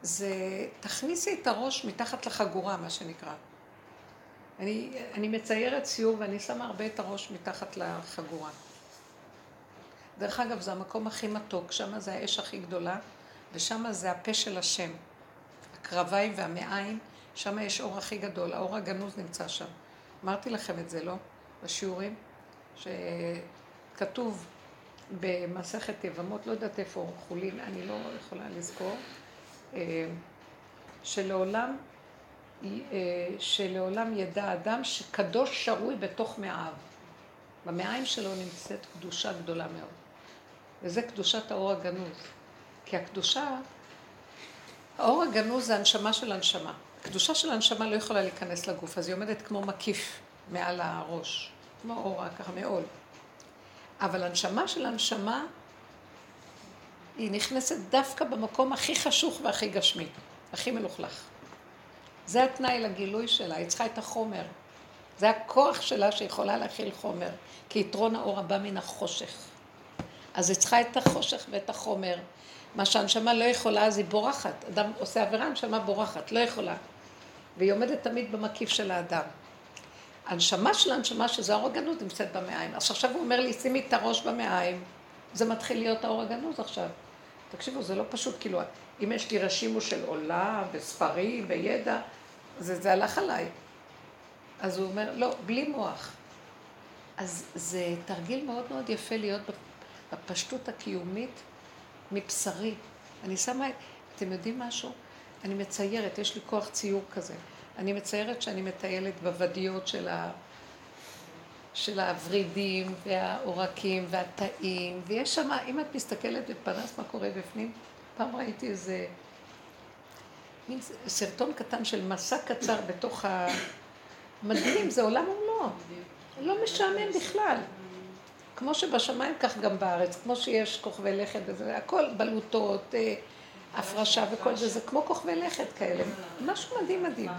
[SPEAKER 1] זה תכניסי את הראש מתחת לחגורה, מה שנקרא. אני, אני מציירת ציור ואני שמה הרבה את הראש מתחת לחגורה. דרך אגב, זה המקום הכי מתוק, שם זה האש הכי גדולה, ושם זה הפה של השם. הקרביים והמעיים, שם יש אור הכי גדול, האור הגנוז נמצא שם. אמרתי לכם את זה, לא? בשיעורים? שכתוב במסכת יבמות, לא יודעת איפה חולין, אני לא יכולה לזכור, אה, שלעולם, אה, שלעולם ידע אדם שקדוש שרוי בתוך מעיו. במעיים שלו נמצאת קדושה גדולה מאוד. וזה קדושת האור הגנוז. כי הקדושה, האור הגנוז זה הנשמה של הנשמה. הקדושה של הנשמה לא יכולה להיכנס לגוף, אז היא עומדת כמו מקיף מעל הראש, כמו אורה, ככה מעול. אבל הנשמה של הנשמה, היא נכנסת דווקא במקום הכי חשוך והכי גשמי, הכי מלוכלך. זה התנאי לגילוי שלה, היא צריכה את החומר. זה הכוח שלה שיכולה להכיל חומר, כי יתרון האור הבא מן החושך. אז היא צריכה את החושך ואת החומר. מה שהנשמה לא יכולה, אז היא בורחת. אדם עושה עבירה, הנשמה בורחת, לא יכולה. והיא עומדת תמיד במקיף של האדם. הנשמה של הנשמה, שזה האור הגנוז, נמצאת במעיים. אז עכשיו הוא אומר לי, שימי את הראש במעיים, זה מתחיל להיות האור הגנוז עכשיו. תקשיבו, זה לא פשוט, כאילו, אם יש לי רשימו של עולם, וספרים, וידע, זה, זה הלך עליי. אז הוא אומר, לא, בלי מוח. אז זה תרגיל מאוד מאוד יפה להיות בפשטות הקיומית מבשרי. אני שמה, אתם יודעים משהו? אני מציירת, יש לי כוח ציור כזה. אני מציירת שאני מטיילת בוודיות של של הוורידים והעורקים והתאים, ויש שם, אם את מסתכלת בפנס מה קורה בפנים, פעם ראיתי איזה מין סרטון קטן של מסע קצר בתוך ה... מדהים, זה עולם ומלואו. לא משעמם בכלל. כמו שבשמיים כך גם בארץ, כמו שיש כוכבי לכת וזה, הכל בלוטות, אה, הפרשה וכל זה, זה כמו כוכבי לכת כאלה. משהו מדהים מדהים.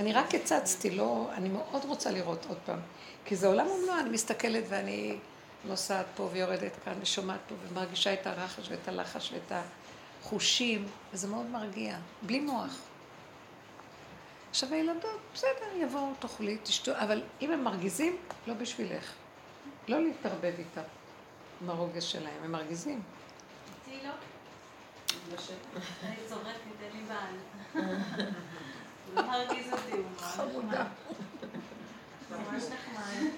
[SPEAKER 1] אני רק הצצתי, לא, אני מאוד רוצה לראות עוד פעם. כי זה עולם ומלואו, אני מסתכלת ואני נוסעת פה ויורדת כאן ושומעת פה ומרגישה את הרחש ואת הלחש ואת החושים, וזה מאוד מרגיע, בלי מוח. עכשיו הילדות, בסדר, יבואו, תאכלי, תשתו, אבל אם הם מרגיזים, לא בשבילך. לא להתערבב איתם, עם הרוגז שלהם, הם מרגיזים.
[SPEAKER 4] אותי לא. אני צוחקת, אין לי בעל. הוא לא מרגיז אותי, הוא ממש
[SPEAKER 1] חמודה.
[SPEAKER 4] ממש נחמד.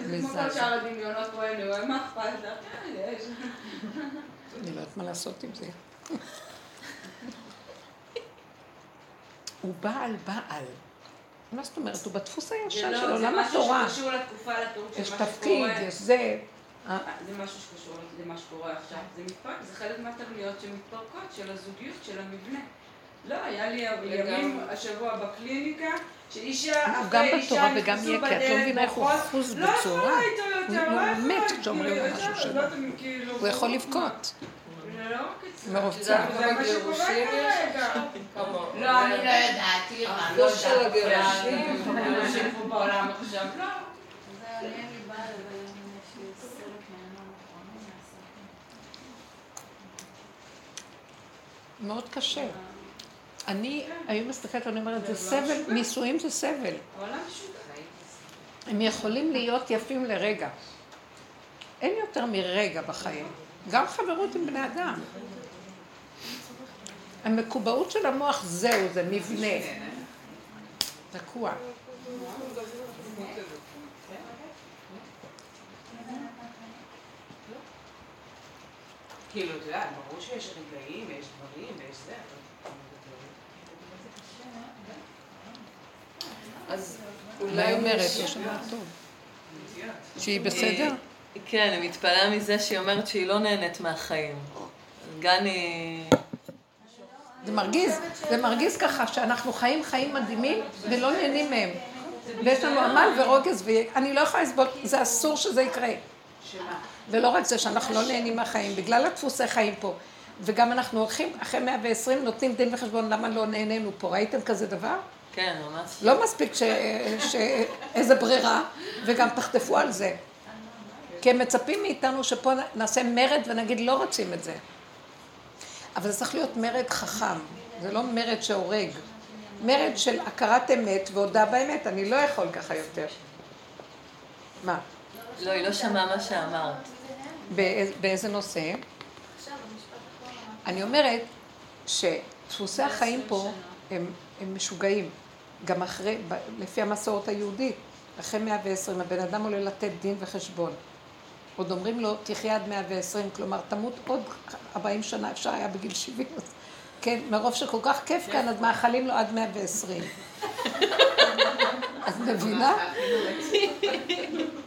[SPEAKER 3] זה כמו כל שאר הדמיונות פה, אני רואה, מה אכפת לך? אה, יש.
[SPEAKER 1] אני לא יודעת מה לעשות עם זה. הוא בעל בעל. מה זאת אומרת? הוא בדפוס
[SPEAKER 3] זה
[SPEAKER 1] הישן
[SPEAKER 3] לא,
[SPEAKER 1] של עולם התורה. יש תפקיד. יש זה. אה,
[SPEAKER 3] זה משהו שקשור למה שקורה עכשיו. זה מתפרק, זה חלק מהתבניות שמתפרקות, של הזוגיות, של המבנה. לא, היה לי ימים השבוע בקליניקה, שאישה אחרי אישה נכנסו
[SPEAKER 1] לא
[SPEAKER 3] בדלת
[SPEAKER 1] אחוז
[SPEAKER 3] לא. יכולה איתו יותר, לא
[SPEAKER 1] הוא מת
[SPEAKER 3] יכולה,
[SPEAKER 1] כשאומרים לו
[SPEAKER 3] כאילו,
[SPEAKER 1] משהו.
[SPEAKER 3] לא כאילו,
[SPEAKER 1] הוא יכול לבכות.
[SPEAKER 3] זה לא רק אצלו.
[SPEAKER 1] מרוב
[SPEAKER 6] את
[SPEAKER 1] צער.
[SPEAKER 6] יודעת
[SPEAKER 3] זה מה שקורה? כרגע. לא, אני לא ידעתי, לא
[SPEAKER 6] של. הגירושים.
[SPEAKER 3] אנשים פה בעולם עכשיו, לא.
[SPEAKER 4] זהו, לי אין לי בעל, אבל יש לי סרט מהימים האחרונים לעשות.
[SPEAKER 1] מאוד קשה. אני היום מסתכלת ואני אומרת, זה סבל, נישואים זה סבל. הם יכולים להיות יפים לרגע. אין יותר מרגע בחיים. גם חברות עם בני אדם. המקובעות של המוח זהו, זה מבנה. תקוע.
[SPEAKER 7] כאילו, אתה יודע, ברור שיש רגעים ויש דברים ויש זה, אבל...
[SPEAKER 6] אז
[SPEAKER 1] אולי אומרת,
[SPEAKER 6] יש-
[SPEAKER 1] לא שמעת טוב. שהיא בסדר?
[SPEAKER 5] כן, אני מתפלאה מזה שהיא אומרת שהיא לא נהנית מהחיים. גני...
[SPEAKER 1] זה מרגיז, זה מרגיז ככה שאנחנו חיים חיים מדהימים ולא נהנים מהם. ויש לנו עמל ורוגז, ואני לא יכולה לסבול, זה אסור שזה יקרה. ולא רק זה שאנחנו לא נהנים מהחיים, בגלל הדפוסי חיים פה. וגם אנחנו הולכים, אחרי 120 נותנים דין וחשבון למה לא נהנינו פה. ראיתם כזה דבר?
[SPEAKER 5] כן, ממש.
[SPEAKER 1] לא מספיק ש... ש... איזה ברירה, וגם תחטפו על זה. כי הם מצפים מאיתנו שפה נעשה מרד ונגיד לא רוצים את זה. אבל זה צריך להיות מרד חכם, זה לא מרד שהורג. מרד של הכרת אמת והודה באמת, אני לא יכול ככה יותר. מה?
[SPEAKER 5] לא, היא לא שמעה מה שאמרת.
[SPEAKER 1] באיזה, נושא? אני אומרת שדפוסי החיים פה הם, הם משוגעים. גם אחרי, לפי המסורת היהודית, אחרי 120 הבן אדם עולה לתת דין וחשבון. עוד אומרים לו, תחיה עד 120, כלומר, תמות עוד 40 שנה, אפשר היה בגיל 70. אז- כן, מרוב שכל כך כיף כאן, אז מאחלים לו עד 120. את מבינה?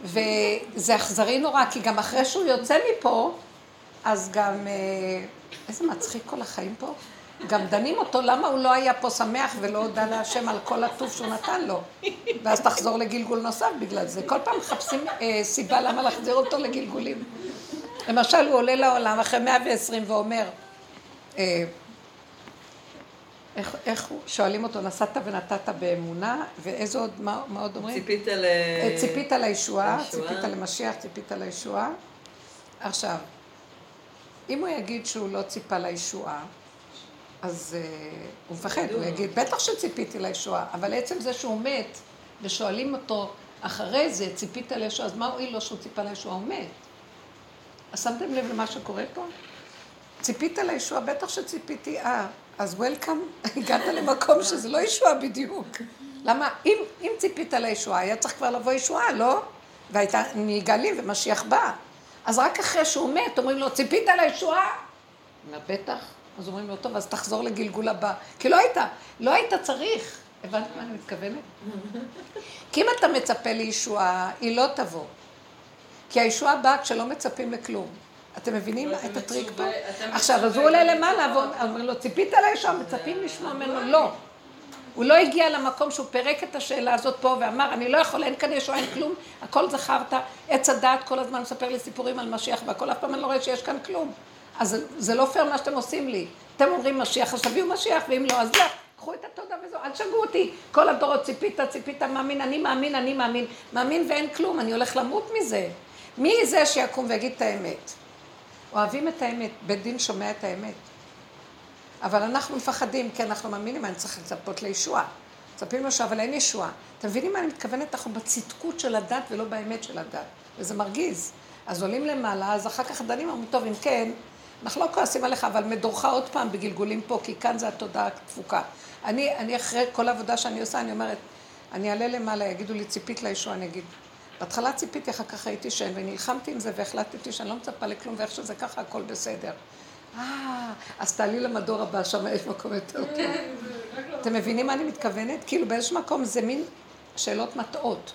[SPEAKER 1] וזה אכזרי נורא, כי גם אחרי שהוא יוצא מפה, אז גם, אה, איזה מצחיק כל החיים פה. גם דנים אותו, למה הוא לא היה פה שמח ולא הודה להשם על כל הטוב שהוא נתן לו. ואז תחזור לגלגול נוסף בגלל זה. כל פעם מחפשים אה, סיבה למה להחזיר אותו לגלגולים. למשל, הוא עולה לעולם אחרי 120 ואומר, אה, איך, איך שואלים אותו, נסעת ונתת באמונה, ואיזה עוד, מה, מה עוד אומרים?
[SPEAKER 5] ציפית ל...
[SPEAKER 1] אה, ציפית לישועה. ציפית למשיח, ציפית לישועה. עכשיו, אם הוא יגיד שהוא לא ציפה לישועה, אז uh, הוא מפחד, הוא יגיד, בטח שציפיתי לישועה, אבל עצם זה שהוא מת, ושואלים אותו אחרי זה, ציפית לישועה, אז מה הועיל לו שהוא ציפה לישועה? הוא מת. אז שמתם לב למה שקורה פה? ציפית לישועה, בטח שציפיתי, אה, אז וולקאם, הגעת למקום שזה לא ישועה בדיוק. למה, אם, אם ציפית לישועה, היה צריך כבר לבוא ישועה, לא? והייתה נגאלים ומשיח בא. אז רק אחרי שהוא מת, אומרים לו, ציפית לישועה? אומר, בטח. אז אומרים לו, טוב, אז תחזור לגלגול הבא. כי לא היית, לא היית צריך. הבנת מה אני מתכוונת? כי אם אתה מצפה לישועה, היא לא תבוא. כי הישועה באה כשלא מצפים לכלום. אתם מבינים את הטריק פה? עכשיו, אז הוא עולה למעלה, והוא אומר לו, ציפית לישועה, מצפים לשמוע ממנו? לא. הוא לא הגיע למקום שהוא פירק את השאלה הזאת פה ואמר, אני לא יכול, אין כאן ישועה, אין כלום, הכל זכרת, עץ הדעת כל הזמן מספר לי סיפורים על משיח והכל, אף פעם אני לא רואה שיש כאן כלום. אז זה לא פייר מה שאתם עושים לי. אתם אומרים משיח, אז תביאו משיח, ואם לא, אז לא. קחו את התודה וזהו, אל תשגעו אותי. כל הדורות ציפית, ציפית, מאמין, אני מאמין, אני מאמין. מאמין ואין כלום, אני הולך למות מזה. מי זה שיקום ויגיד את האמת? אוהבים את האמת, בית דין שומע את האמת. אבל אנחנו מפחדים, כי אנחנו מאמינים, אני צריך לצפות לישועה. מצפים לישועה, אבל אין ישועה. אתם מבינים מה אני מתכוונת? אנחנו בצדקות של הדת ולא באמת של הדת. וזה מרגיז. אז עולים למעלה, אז אחר כך דנים, אומרים, טוב, אם כן, אנחנו לא כועסים עליך, אבל מדורך עוד פעם בגלגולים פה, כי כאן זה התודעה התפוקה. אני, אני אחרי כל העבודה שאני עושה, אני אומרת, אני אעלה למעלה, יגידו לי, ציפית לישוע, אני אגיד, בהתחלה ציפיתי, אחר כך הייתי שאין, ונלחמתי עם זה והחלטתי שאני לא מצפה לכלום, ואיך שזה ככה, הכל בסדר. אה, אז תעלי למדור הבא, שם יש מקום יותר טוב. אתם מבינים מה אני מתכוונת? כאילו באיזשהו מקום זה מין שאלות מטעות.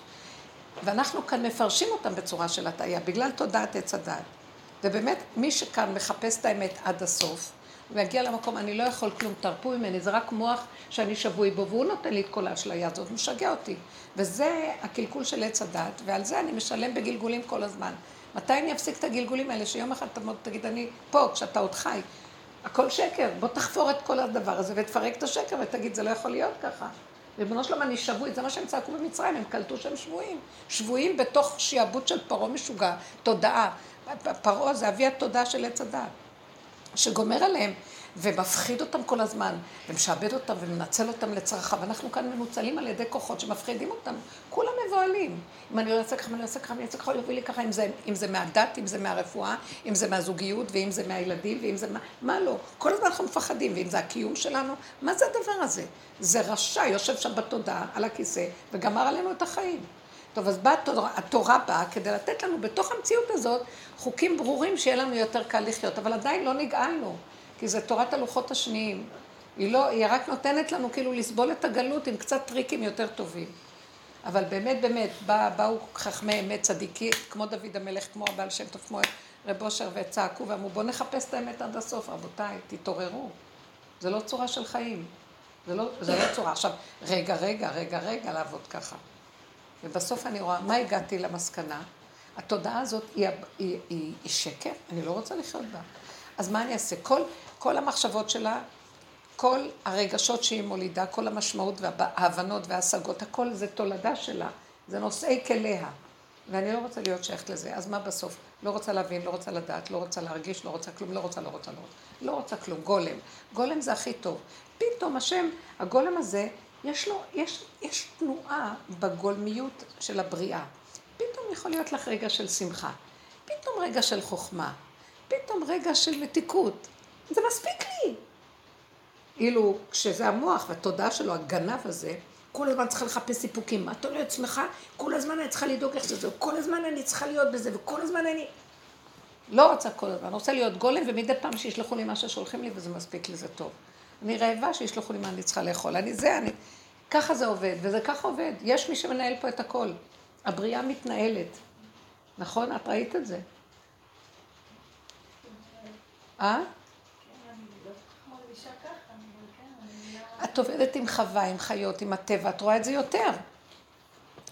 [SPEAKER 1] ואנחנו כאן מפרשים אותן בצורה של הטעיה, בגלל תודעת עץ הדעת. ובאמת, מי שכאן מחפש את האמת עד הסוף, הוא יגיע למקום, אני לא יכול כלום, תרפו ממני, זה רק מוח שאני שבוי בו, והוא נותן לי את כל האשליה הזאת, משגע אותי. וזה הקלקול של עץ הדת, ועל זה אני משלם בגלגולים כל הזמן. מתי אני אפסיק את הגלגולים האלה, שיום אחד תמוד, תגיד, אני פה, כשאתה עוד חי. הכל שקר, בוא תחפור את כל הדבר הזה ותפרק את השקר ותגיד, זה לא יכול להיות ככה. ריבונו שלום, אני שבוי, זה מה שהם צעקו במצרים, הם קלטו שהם שבויים. שבויים בתוך שיעבוד של פרעה משוגע, תודעה. פרעה זה אבי התודעה של עץ הדת, שגומר עליהם. ומפחיד אותם כל הזמן, ומשעבד אותם ומנצל אותם לצרכיו. אנחנו כאן מנוצלים על ידי כוחות שמפחידים אותם. כולם מבוהלים. אם אני אעשה ככה, אם אני אעשה ככה, אני אעשה ככה, יביא לי ככה, אם זה, אם זה מהדת, אם זה מהרפואה, אם זה מהזוגיות, ואם זה מהילדים, ואם זה מה, מה לא. כל הזמן אנחנו מפחדים, ואם זה הקיום שלנו, מה זה הדבר הזה? זה רשע, יושב שם בתודעה, על הכיסא, וגמר עלינו את החיים. טוב, אז באה התורה, התורה באה כדי לתת לנו בתוך המציאות הזאת חוקים ברורים שיהיה לנו יותר קל לחיות, אבל עדיין לא נגאלנו. כי זה תורת הלוחות השניים. היא לא, היא רק נותנת לנו כאילו לסבול את הגלות עם קצת טריקים יותר טובים. אבל באמת, באמת, בא, באו חכמי אמת צדיקים, כמו דוד המלך, כמו הבעל שם טוב, כמו רב אושר, וצעקו ואמרו, בואו נחפש את האמת עד הסוף, רבותיי, תתעוררו. זה לא צורה של חיים. זה לא, זה לא צורה. עכשיו, רגע, רגע, רגע, רגע, לעבוד ככה. ובסוף אני רואה, מה הגעתי למסקנה? התודעה הזאת היא, היא, היא, היא שקר, אני לא רוצה לחיות בה. אז מה אני אעשה? כל, כל המחשבות שלה, כל הרגשות שהיא מולידה, כל המשמעות וההבנות וההשגות, הכל זה תולדה שלה, זה נושאי כליה. ואני לא רוצה להיות שייכת לזה, אז מה בסוף? לא רוצה להבין, לא רוצה לדעת, לא רוצה להרגיש, לא רוצה כלום, לא רוצה, לא רוצה, לא רוצה. לא רוצה כלום, גולם. גולם זה הכי טוב. פתאום השם, הגולם הזה, יש לו, יש, יש תנועה בגולמיות של הבריאה. פתאום יכול להיות לך רגע של שמחה. פתאום רגע של חוכמה. פתאום רגע של מתיקות. זה מספיק לי. אילו כשזה המוח והתודעה שלו, הגנב הזה, כל הזמן צריכה לחפש סיפוקים. מה אתה לא עצמך? כל הזמן אני צריכה לדאוג איך שזה, כל הזמן אני צריכה להיות בזה, וכל הזמן אני... לא רוצה כל הזמן, רוצה להיות גולם, ומדי פעם שישלחו לי מה ששולחים לי, וזה מספיק לי, זה טוב. אני רעבה שישלחו לי מה אני צריכה לאכול. אני זה, אני... ככה זה עובד, וזה ככה עובד. יש מי שמנהל פה את הכל. הבריאה מתנהלת. נכון? את ראית את זה. אה? את עובדת עם חווה, עם חיות, עם הטבע, את רואה את זה יותר.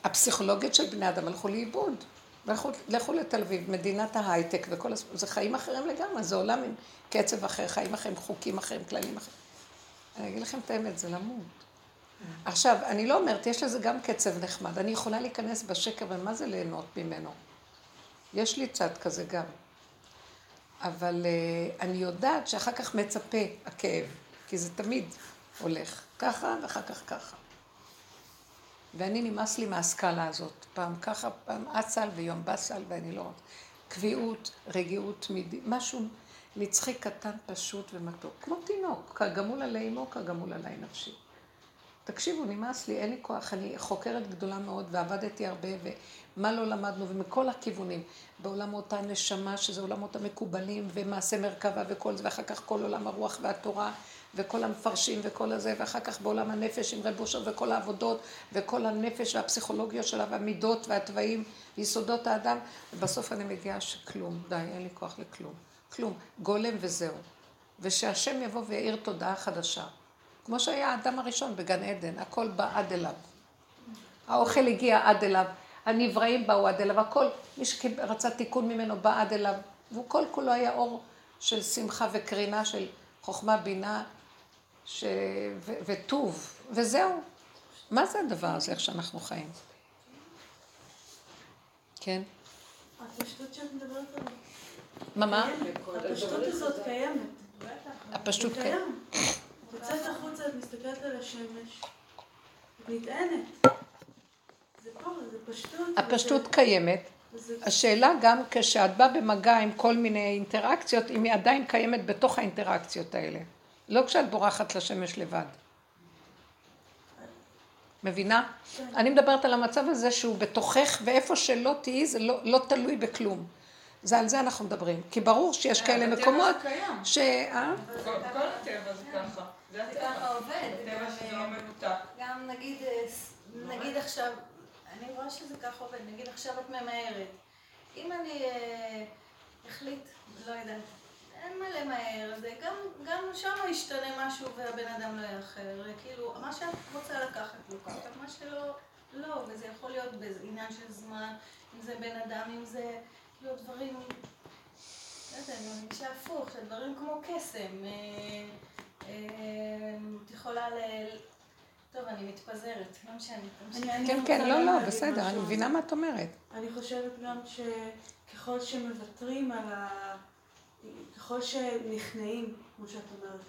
[SPEAKER 1] הפסיכולוגיות של בני אדם הלכו לאיבוד. לכו, לכו לתל אביב, מדינת ההייטק וכל הס... זה חיים אחרים לגמרי, זה עולם עם קצב אחר, חיים אחרים, חוקים אחרים, כללים אחרים. אני אגיד לכם את האמת, זה למות. עכשיו, אני לא אומרת, יש לזה גם קצב נחמד. אני יכולה להיכנס בשקר, ומה זה ליהנות ממנו? יש לי צד כזה גם. אבל uh, אני יודעת שאחר כך מצפה הכאב, כי זה תמיד הולך ככה ואחר כך ככה. ואני נמאס לי מהסקאלה הזאת, פעם ככה, פעם אצל ויום באסל, ואני לא... קביעות, רגיעות תמידי, משהו נצחי קטן פשוט ומתוק, כמו תינוק, כגמול עלי אמו, כגמול עלי נפשי. תקשיבו, נמאס לי, אין לי כוח, אני חוקרת גדולה מאוד ועבדתי הרבה, ומה לא למדנו, ומכל הכיוונים, בעולמות הנשמה, שזה עולמות המקובלים, ומעשה מרכבה וכל זה, ואחר כך כל עולם הרוח והתורה, וכל המפרשים וכל הזה, ואחר כך בעולם הנפש עם רב אושר וכל העבודות, וכל הנפש והפסיכולוגיה שלה, והמידות והתוואים, ויסודות האדם, ובסוף אני מגיעה שכלום, די, אין לי כוח לכלום. כלום, גולם וזהו. ושהשם יבוא ויעיר תודעה חדשה. כמו שהיה האדם הראשון בגן עדן, הכל בא עד אליו. האוכל הגיע עד אליו, הנבראים באו עד אליו, הכל, מי שרצה תיקון ממנו בא עד אליו, והוא כל כולו היה אור של שמחה וקרינה, של חוכמה, בינה ש... ו... וטוב, וזהו. מה זה הדבר הזה, איך שאנחנו חיים? כן?
[SPEAKER 4] הפשטות שאת מדברת עליה.
[SPEAKER 1] מה, מה?
[SPEAKER 4] הפשטות הזאת קיימת.
[SPEAKER 1] הפשטות
[SPEAKER 4] היא
[SPEAKER 1] כן.
[SPEAKER 4] קיימת. את יוצאת החוצה, את מסתכלת על השמש, את נטענת. זה פה, זה פשטות.
[SPEAKER 1] הפשטות קיימת. השאלה גם כשאת באה במגע עם כל מיני אינטראקציות, אם היא עדיין קיימת בתוך האינטראקציות האלה. לא כשאת בורחת לשמש לבד. מבינה?
[SPEAKER 4] כן.
[SPEAKER 1] אני מדברת על המצב הזה שהוא בתוכך, ואיפה שלא תהיי זה לא, לא תלוי בכלום. זה על זה אנחנו מדברים. כי ברור שיש
[SPEAKER 3] אה,
[SPEAKER 1] כאלה מקומות. ש... אה?
[SPEAKER 3] כל הטבע זה ככה. זה.
[SPEAKER 8] ככה עובד.
[SPEAKER 3] טבע
[SPEAKER 8] גם,
[SPEAKER 3] שזה
[SPEAKER 8] אה,
[SPEAKER 3] לא מנותק.
[SPEAKER 8] גם נגיד, עכשיו, אני רואה שזה ככה עובד, נגיד עכשיו את ממהרת. אם אני אחליט, לא יודעת, אין מה למהר, זה גם, גם שם ישתנה משהו והבן אדם לא יאחר. כאילו, מה שאת רוצה לקחת, לוקחת, מה שלא, לא, וזה יכול להיות בעניין של זמן, אם זה בן אדם, אם זה, כאילו, דברים, לא יודעת, אני מרגישה הפוך, שדברים כמו קסם. אה, אה, את יכולה ל... טוב, אני מתפזרת, לא משנה.
[SPEAKER 4] אני-
[SPEAKER 1] כן, כן, לא, לא, בסדר, אני. מבינה מה את אומרת.
[SPEAKER 4] אני חושבת גם שככל שמוותרים על ה... ככל שנכנעים, כמו שאת אומרת,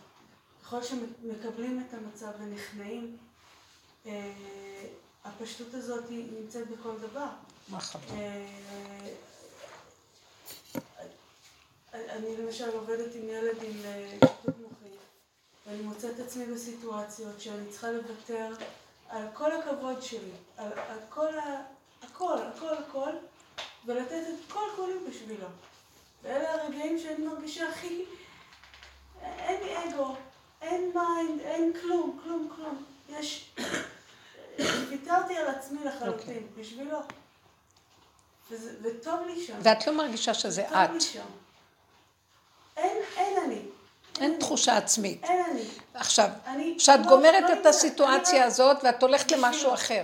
[SPEAKER 4] ככל שמקבלים את המצב ונכנעים, אה, הפשטות הזאת נמצאת בכל דבר.
[SPEAKER 1] מה חבל.
[SPEAKER 4] אני למשל עובדת עם ילד עם אה, שיתוק מוחין, ואני מוצאת עצמי בסיטואציות שאני צריכה לוותר על כל הכבוד שלי, על, על כל ה... הכל, הכל, הכל, ולתת את כל כולי בשבילו. ואלה הרגעים שאני מרגישה הכי... אין לי אגו, אין mind, אין כלום, כלום, כלום. יש... ויתרתי על עצמי לחלוטין, בשבילו. וזה, וטוב לי שם.
[SPEAKER 1] ואת לא מרגישה שזה
[SPEAKER 4] טוב
[SPEAKER 1] את.
[SPEAKER 4] לי שם. אין, אין אני.
[SPEAKER 1] אין תחושה עצמית.
[SPEAKER 4] אין אני.
[SPEAKER 1] עכשיו. כשאת
[SPEAKER 4] לא-
[SPEAKER 1] גומרת
[SPEAKER 4] לא
[SPEAKER 1] את הסיטואציה
[SPEAKER 4] אני
[SPEAKER 1] הזאת ואת הולכת
[SPEAKER 4] בשביל-
[SPEAKER 1] למשהו אחר.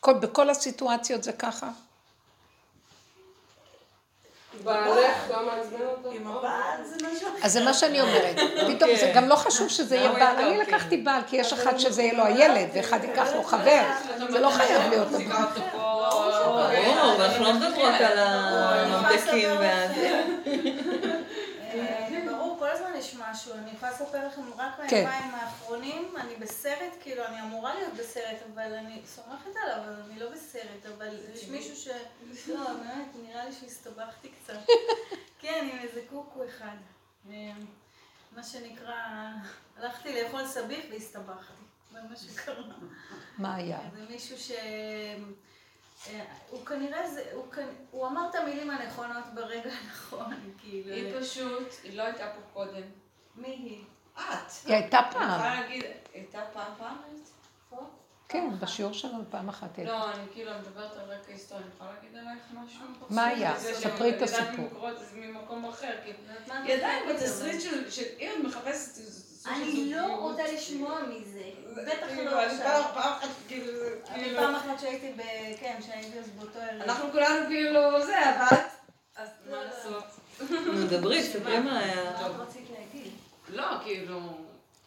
[SPEAKER 1] כל, בכל הסיטואציות זה ככה?
[SPEAKER 6] בעלך לא מעצבן אותו?
[SPEAKER 4] רק- עם הבעל זה משהו אחר.
[SPEAKER 1] אז זה מה שאני אומרת. פתאום זה גם לא חשוב שזה יהיה בעל. אני לקחתי בעל, כי יש אחד שזה יהיה לו הילד, ואחד ייקח לו חבר. זה לא חייב להיות אותו.
[SPEAKER 5] ברור, ואנחנו לא מדברות על הממתקים והזה.
[SPEAKER 8] אה, ברור, כל הזמן יש משהו. אני יכולה לספר לכם רק
[SPEAKER 1] כן.
[SPEAKER 8] מהיומיים האחרונים, אני בסרט, כאילו, אני אמורה להיות בסרט, אבל אני סומכת עליו, אבל אני לא בסרט, אבל יש מישהו ש... לא, באמת, נראה לי שהסתבכתי קצת. כן, עם איזה קוקו אחד. אה, מה שנקרא, הלכתי לאכול סביח והסתבכתי. זה מה שקרה.
[SPEAKER 1] מה היה?
[SPEAKER 8] זה מישהו ש... אה, הוא כנראה, זה, הוא, כנ- הוא אמר את המילים הנכונות ברגע הנכון, כאילו.
[SPEAKER 3] היא פשוט, היא לא הייתה פה קודם.
[SPEAKER 8] מי היא?
[SPEAKER 3] את.
[SPEAKER 1] היא הייתה
[SPEAKER 3] אני
[SPEAKER 1] פעם.
[SPEAKER 3] יכולה להגיד, הייתה פעם פעם היית?
[SPEAKER 8] פה?
[SPEAKER 1] כן, בשיעור שלנו פעם אחת הייתה.
[SPEAKER 3] לא, אני כאילו מדברת על רקע היסטורי, אני יכולה להגיד עלייך משהו?
[SPEAKER 1] מה היה? ספרי את הסיפור.
[SPEAKER 3] זה ממקום אחר,
[SPEAKER 8] את
[SPEAKER 3] היא עדיין בתסריט? של, של עיר מחפשת של
[SPEAKER 8] אני לא. רוצה לשמוע מזה. בטח
[SPEAKER 3] כאילו,
[SPEAKER 8] לא
[SPEAKER 3] אני
[SPEAKER 8] עכשיו.
[SPEAKER 3] פעם פעם אחת, כאילו, זה
[SPEAKER 8] אני
[SPEAKER 3] כאילו,
[SPEAKER 8] פעם אחת שהייתי ב... כן, שהייתי אז באותו ערב.
[SPEAKER 3] אנחנו כולנו כאילו, זה, אבל... אז מה
[SPEAKER 8] לא, לא.
[SPEAKER 3] לעשות?
[SPEAKER 5] נו, דברי, ספרי מה היה.
[SPEAKER 8] מה את רצית להגיד?
[SPEAKER 3] לא, כאילו...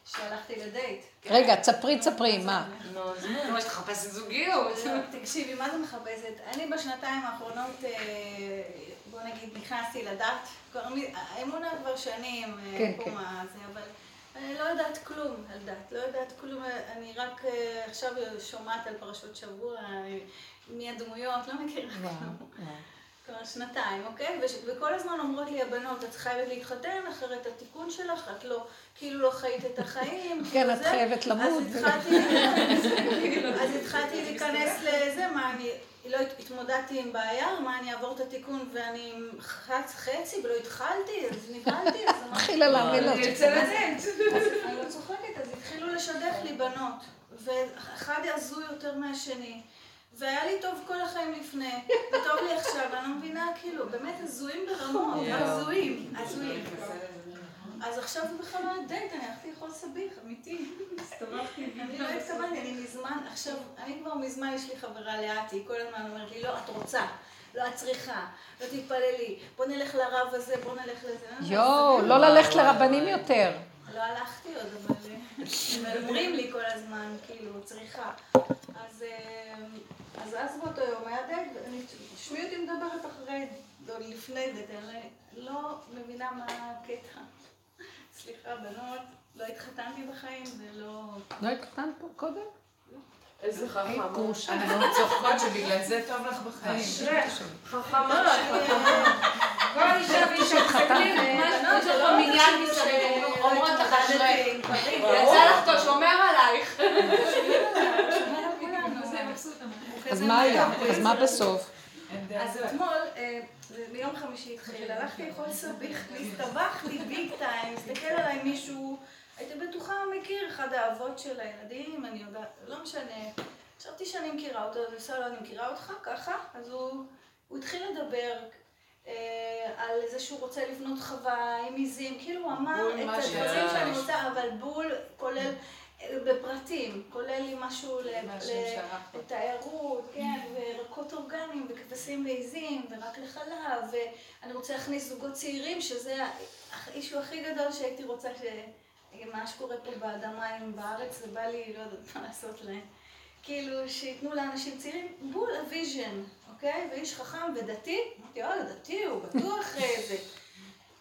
[SPEAKER 8] שהלכתי לדייט.
[SPEAKER 1] רגע, תספרי, תספרי, מה?
[SPEAKER 5] נו, אז מה?
[SPEAKER 3] שתחפשת זוגיות.
[SPEAKER 8] לא, תקשיבי, מה זה מחפשת? אני בשנתיים האחרונות, אה, בוא נגיד, נכנסתי לדת. האמונה כבר שנים, אה,
[SPEAKER 1] כן,
[SPEAKER 8] פה
[SPEAKER 1] כן.
[SPEAKER 8] מה זה, אבל לא יודעת כלום על דת. לא יודעת כלום, אני רק אה, עכשיו שומעת על פרשות שבוע, מי הדמויות, לא מכירה כלום. כבר שנתיים, אוקיי? וש- וכל הזמן אומרות לי הבנות, את חייבת להתחתן, אחרת התיקון שלך, את לא, כאילו לא חיית את החיים.
[SPEAKER 1] כן,
[SPEAKER 8] כאילו
[SPEAKER 1] את
[SPEAKER 8] זה.
[SPEAKER 1] חייבת למות.
[SPEAKER 8] אז התחלתי להיכנס לזה, מה אני, לא הת- התמודדתי עם בעיה, מה אני אעבור את התיקון ואני חצי, חצי ולא התחלתי, אז נבהלתי, אז אמרתי,
[SPEAKER 1] התחילה להבין
[SPEAKER 3] אני
[SPEAKER 1] אותי.
[SPEAKER 8] אני לא צוחקת. לי בנות, ואחד הזוי יותר מהשני. והיה לי טוב כל החיים לפני, וטוב לי עכשיו, אני לא מבינה, כאילו, באמת הזויים ברמות. הזויים, הזויים. אז עכשיו הוא בכלל לא היה דייט, אני הלכתי לאכול סביח, אמיתי. הסתובבתי, אני לא התכוונתי, אני מזמן, עכשיו, אני כבר מזמן, יש לי חברה לאתי, היא כל הזמן אומרת לי, לא, את רוצה, לא, את צריכה, לא תתפללי, בוא נלך לרב הזה, בוא נלך לזה.
[SPEAKER 1] יואו, לא ללכת לרבנים יותר.
[SPEAKER 8] לא הלכתי עוד, אבל הם אומרים לי כל הזמן, כאילו, צריכה. אז אה, אז אז באותו יום היה דייט, ואני- תשמעי אותי מדברת אחרי, לפני דייט, אני לא מבינה מה הקטע. סליחה, בנות, לא התחתנתי בחיים ולא...
[SPEAKER 1] לא התחתנת פה קודם?
[SPEAKER 6] איזה חכמה.
[SPEAKER 1] גרושה.
[SPEAKER 7] אנחנו צוחקות שבגלל זה טוב לך בחיים.
[SPEAKER 6] חכמה.
[SPEAKER 2] כל אישה ואישה מסתכלים, יש לך מניין מסביב, אומרות לך אשריך. יצא לך טוב, שומר עלייך.
[SPEAKER 1] אז מה היה? אז מה בסוף?
[SPEAKER 8] אז אתמול, אה, ביום חמישי התחיל, הלכתי לאכול סביח, לי ביג טיים, הסתכל עליי מישהו, הייתי בטוחה הוא מכיר, אחד האבות של הילדים, אני יודעת, לא משנה. חשבתי שאני מכירה אותו, אז עושה לו, אני מכירה אותך, ככה, אז הוא, הוא התחיל לדבר אה, על זה שהוא רוצה לבנות חווה עם עיזים, כאילו הוא אמר את הדברים. שאני רוצה, אבל בול כולל, בפרטים, כולל לי משהו ל...
[SPEAKER 7] מה
[SPEAKER 8] ל-
[SPEAKER 7] ששלחת.
[SPEAKER 8] תיירות, כן, וירקות אורגניים, וכבשים ועיזים, ורק לחלב, ואני רוצה להכניס זוגות צעירים, שזה האישו הכי גדול שהייתי רוצה ש... מה שקורה פה באדמה, אם בארץ, זה בא לי, לא יודעת מה לעשות להם. כאילו, שייתנו לאנשים צעירים בול הוויז'ן, אוקיי? ואיש חכם ודתי, אוי, דתי, הוא בטוח איזה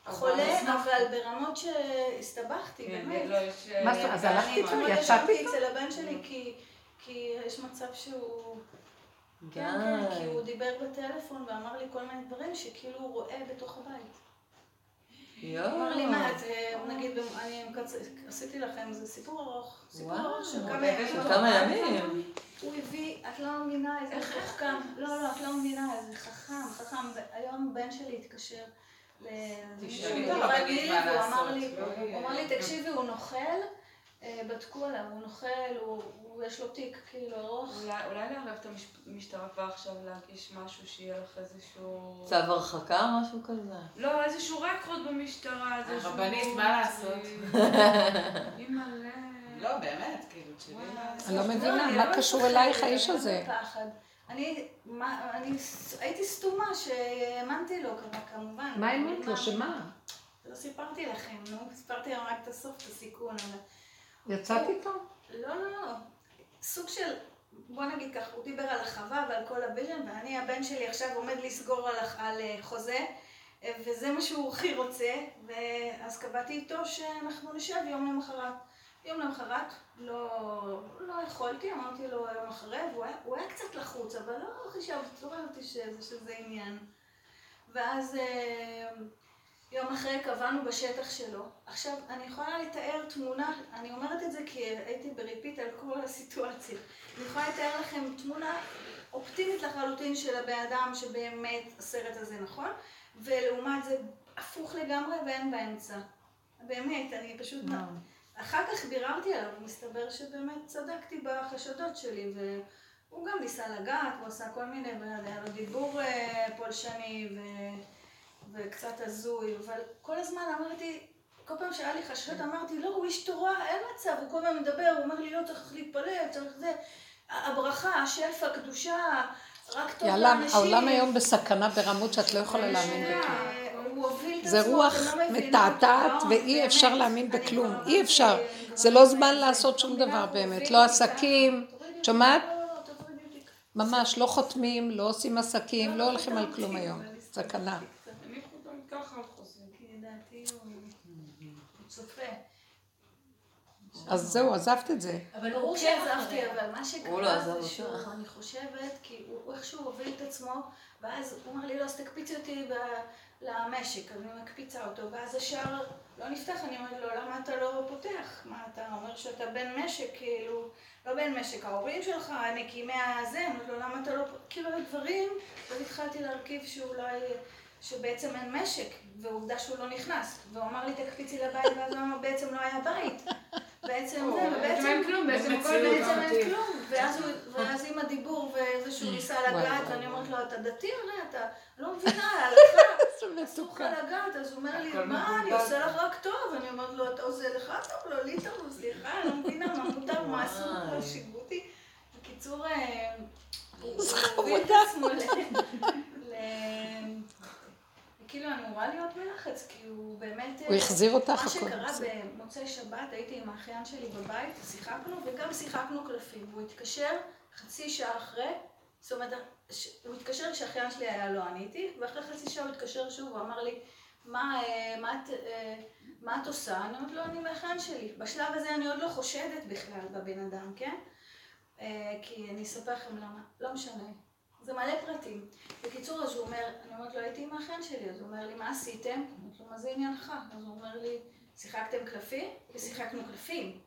[SPEAKER 8] חולה, אבל ברמות שהסתבכתי,
[SPEAKER 3] כן,
[SPEAKER 8] באמת.
[SPEAKER 3] לא, יש...
[SPEAKER 1] מה זאת אומרת? אז
[SPEAKER 3] אה,
[SPEAKER 1] הלכת איתו?
[SPEAKER 8] אתמול
[SPEAKER 1] יצאת
[SPEAKER 8] ישבתי
[SPEAKER 1] איתו?
[SPEAKER 8] אצל הבן שלי כי, כי יש מצב שהוא... כן, כן, כי הוא דיבר בטלפון ואמר לי כל מיני דברים שכאילו הוא רואה בתוך הבית. הוא אמר לי, מה, את, אה, נגיד, אני עשיתי לכם, זה סיפור ארוך, סיפור ארוך של כמה? ימים.
[SPEAKER 5] של כמה ימים?
[SPEAKER 8] הוא הביא, את לא מבינה איזה חכם, לא, לא, את לא מבינה איזה חכם, חכם, היום הבן שלי התקשר
[SPEAKER 7] תשאלי את
[SPEAKER 8] מגבעת
[SPEAKER 7] הרבנית
[SPEAKER 8] גילי,
[SPEAKER 7] מה
[SPEAKER 8] והוא אמר
[SPEAKER 7] לעשות.
[SPEAKER 8] לי,
[SPEAKER 7] לא,
[SPEAKER 8] הוא אמר לי, תקשיבי, הוא נוכל, אה, בדקו עליו, הוא נוכל, הוא, הוא- יש לו תיק כאילו ארוך.
[SPEAKER 3] אולי לערב את המשטרה כבר עכשיו להגיש משהו שיהיה לך איזשהו...
[SPEAKER 5] צו הרחקה, משהו כזה?
[SPEAKER 3] לא, איזשהו רקורד במשטרה, איזשהו...
[SPEAKER 7] הרבנית, מה לעשות?
[SPEAKER 3] אימא'לה.
[SPEAKER 7] לא, באמת, כאילו, תשאלי מה...
[SPEAKER 1] אני לא מבינה,
[SPEAKER 8] אני
[SPEAKER 1] מה
[SPEAKER 8] לא
[SPEAKER 1] קשור אלייך
[SPEAKER 8] אני
[SPEAKER 1] האיש
[SPEAKER 8] לא
[SPEAKER 1] הזה?
[SPEAKER 8] אני, מה, אני הייתי סתומה שהאמנתי לו כמ- כמובן.
[SPEAKER 1] מה האמנת לו? שמה?
[SPEAKER 8] לא סיפרתי לכם, נו, סיפרתי לכם רק את הסוף, את הסיכון, אבל...
[SPEAKER 1] יצאת איתו?
[SPEAKER 8] לא, לא, לא. סוג של, בוא נגיד ככה, הוא דיבר על החווה ועל כל ה vision, ואני, הבן שלי עכשיו עומד לסגור על, על אה, חוזה, אה, וזה מה שהוא הכי רוצה, ואז קבעתי איתו שאנחנו נשב יום למחרת. יום למחרת, לא, לא יכולתי, אמרתי לו יום אחרי, והוא היה, הוא היה קצת לחוץ, אבל לא חשבתי, לא ראיתי שזה, שזה עניין. ואז אה, יום אחרי קבענו בשטח שלו. עכשיו, אני יכולה לתאר תמונה, אני אומרת את זה כי הייתי בריפיט על כל הסיטואציה. אני יכולה לתאר לכם תמונה אופטימית לחלוטין של הבן אדם שבאמת הסרט הזה נכון, ולעומת זה הפוך לגמרי ואין באמצע. באמת, אני פשוט... אחר כך ביררתי עליו, מסתבר שבאמת צדקתי בחשדות שלי, והוא גם ניסה לגעת, הוא עשה כל מיני, היה לו דיבור אה, פולשני ו... וקצת הזוי, אבל כל הזמן אמרתי, כל פעם שהיה לי חשד אמרתי, לא, הוא איש תורה, אין מצב, הוא כל הזמן מדבר, הוא אומר לי, לא צריך להתפלל, צריך זה, הברכה, השפע, הקדושה, רק טוב
[SPEAKER 1] יאללה,
[SPEAKER 8] לאנשים.
[SPEAKER 1] העולם היום בסכנה ברמות שאת לא יכולה להאמין בכלום. זה רוח
[SPEAKER 8] לא
[SPEAKER 1] מתעתעת
[SPEAKER 8] הוא
[SPEAKER 1] ואי אפשר להאמין בכלום. אי אפשר. זה לא זמן לעשות שום
[SPEAKER 8] הוא
[SPEAKER 1] דבר באמת. לא. עסקים,
[SPEAKER 8] אותי,
[SPEAKER 1] שומעת?
[SPEAKER 8] לא, לא, לא.
[SPEAKER 1] ממש לא חותמים, לא עושים עסקים, לא הולכים על כלום היום. סכנה.
[SPEAKER 8] הוא הוא.
[SPEAKER 1] אז זהו, עזבת את זה.
[SPEAKER 8] אבל ברור שעזבתי, אבל מה
[SPEAKER 5] הוא לא
[SPEAKER 8] שקרה
[SPEAKER 5] עזב
[SPEAKER 8] זה שהוא,
[SPEAKER 5] אותך.
[SPEAKER 8] אני חושבת, כי הוא הוא איכשהו הוביל את עצמו, ואז הוא אמר לי, לא, אז תקפיצי אותי למשק, אני מקפיצה אותו, ואז השער לא נפתח, אני אומרת לו, למה אתה לא פותח? מה, אתה אומר שאתה בן משק, כאילו, לא בן משק, ההורים שלך, מקימי הזה, אני אומרת לו, למה אתה לא, פותח?" כאילו, דברים, ואז התחלתי להרכיב שאולי... שבעצם אין משק, ועובדה שהוא לא נכנס. והוא אמר לי, תקפיצי לבית, ואז הוא אמר, בעצם לא היה בית. בעצם זה,
[SPEAKER 3] בעצם אין
[SPEAKER 8] ובעצם
[SPEAKER 3] כלום
[SPEAKER 2] בעצם הכל
[SPEAKER 8] בעצם אין כלום, ואז עם הדיבור ואיזה שהוא ניסה לגעת, ואני אומרת לו, אתה דתי הרי, אתה לא מבינה, הלכה, אסור לך לגעת, אז הוא אומר לי, מה, אני
[SPEAKER 7] מבולבל."
[SPEAKER 8] עושה לך רק טוב, אני אומרת לו, אתה עושה לך טוב, לא לי טוב, סליחה, אני לא מבינה מה מותר, מה אסור,
[SPEAKER 5] וואי.
[SPEAKER 8] כל שיגעו בקיצור, אה, הוא הוביל את. עצמו ל... כאילו, אני אמורה להיות בלחץ, כי הוא באמת...
[SPEAKER 1] הוא החזיר אותך,
[SPEAKER 8] מה
[SPEAKER 1] הכל
[SPEAKER 8] שקרה. במוצאי שבת, הייתי עם האחיין שלי בבית, שיחקנו, וגם שיחקנו קלפים. והוא התקשר חצי שעה אחרי, זאת אומרת, הוא התקשר כשאחיין שלי היה לא עניתי, ואחרי חצי שעה הוא התקשר שוב, הוא אמר לי, מה, אה, מה, את, אה, מה את עושה? אני אומרת לו, אני עם האחיין שלי. בשלב הזה אני עוד לא חושדת בכלל בבן אדם, כן? אה, כי אני אספר לכם למה, לא משנה. זה מלא פרטים. בקיצור, אז הוא אומר, אני אומרת לו, הייתי עם האחיין שלי, אז הוא אומר לי, מה עשיתם? אני אומרת לו, מה זה עניינך? אז הוא אומר לי, שיחקתם קלפים? ושיחקנו קלפים.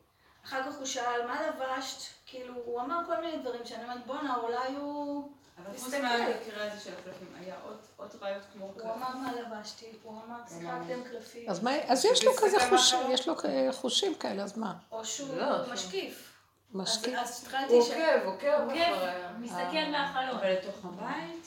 [SPEAKER 8] אחר כך הוא שאל, מה לבשת? כאילו, הוא אמר כל מיני דברים שאני אומרת, בואנה, אולי הוא...
[SPEAKER 3] אבל חוץ. מהמקרה הזה של הקלפים, היה עוד- עוד ראיות כמו
[SPEAKER 8] הוא
[SPEAKER 3] קלפים.
[SPEAKER 8] אמר מה לבשתי, הוא אמר, שיחקתם קלפים.
[SPEAKER 1] אז מה, אז יש לו כזה חושים. יש לו חושים כאלה, אז מה?
[SPEAKER 8] או שהוא
[SPEAKER 5] לא, שהוא-
[SPEAKER 8] משקיף.
[SPEAKER 1] משקיף?
[SPEAKER 8] אז- התחלתי ש...
[SPEAKER 6] עוקב, עוקב
[SPEAKER 2] עוקב,
[SPEAKER 6] אחריה.
[SPEAKER 2] מסתכל מהחלון.
[SPEAKER 3] אבל לתוך הבית?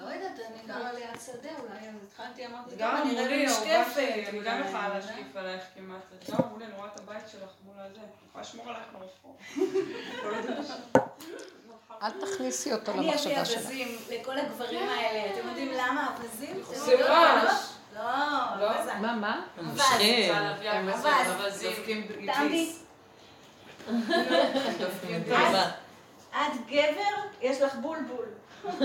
[SPEAKER 8] לא יודעת, אני גרה ליד שדה אולי, התחלתי, אמרתי,
[SPEAKER 3] זה גם
[SPEAKER 8] אני אראה
[SPEAKER 3] לי,
[SPEAKER 8] משקפת.
[SPEAKER 3] אני גם יכולה
[SPEAKER 8] זה.
[SPEAKER 3] להשקיף עלייך כמעט. אז גם אמרו לי, אני רואה את הבית שלך מול הזה. אני יכולה לשמור עלייך אני שם.
[SPEAKER 1] אל תכניסי אותו
[SPEAKER 8] אני אביא
[SPEAKER 1] למחשבה שלך.
[SPEAKER 8] אווזים לכל הגברים האלה. אתם יודעים למה אווזים?
[SPEAKER 6] עושים רעש.
[SPEAKER 8] לא,
[SPEAKER 6] לא?
[SPEAKER 8] אווז.
[SPEAKER 1] מה, מה?
[SPEAKER 8] אבז.
[SPEAKER 6] אבזים.
[SPEAKER 7] דופקים
[SPEAKER 8] תעמדי.
[SPEAKER 7] בכיס. דופקים בכיס.
[SPEAKER 5] מה?
[SPEAKER 8] את גבר, יש לך בולבול.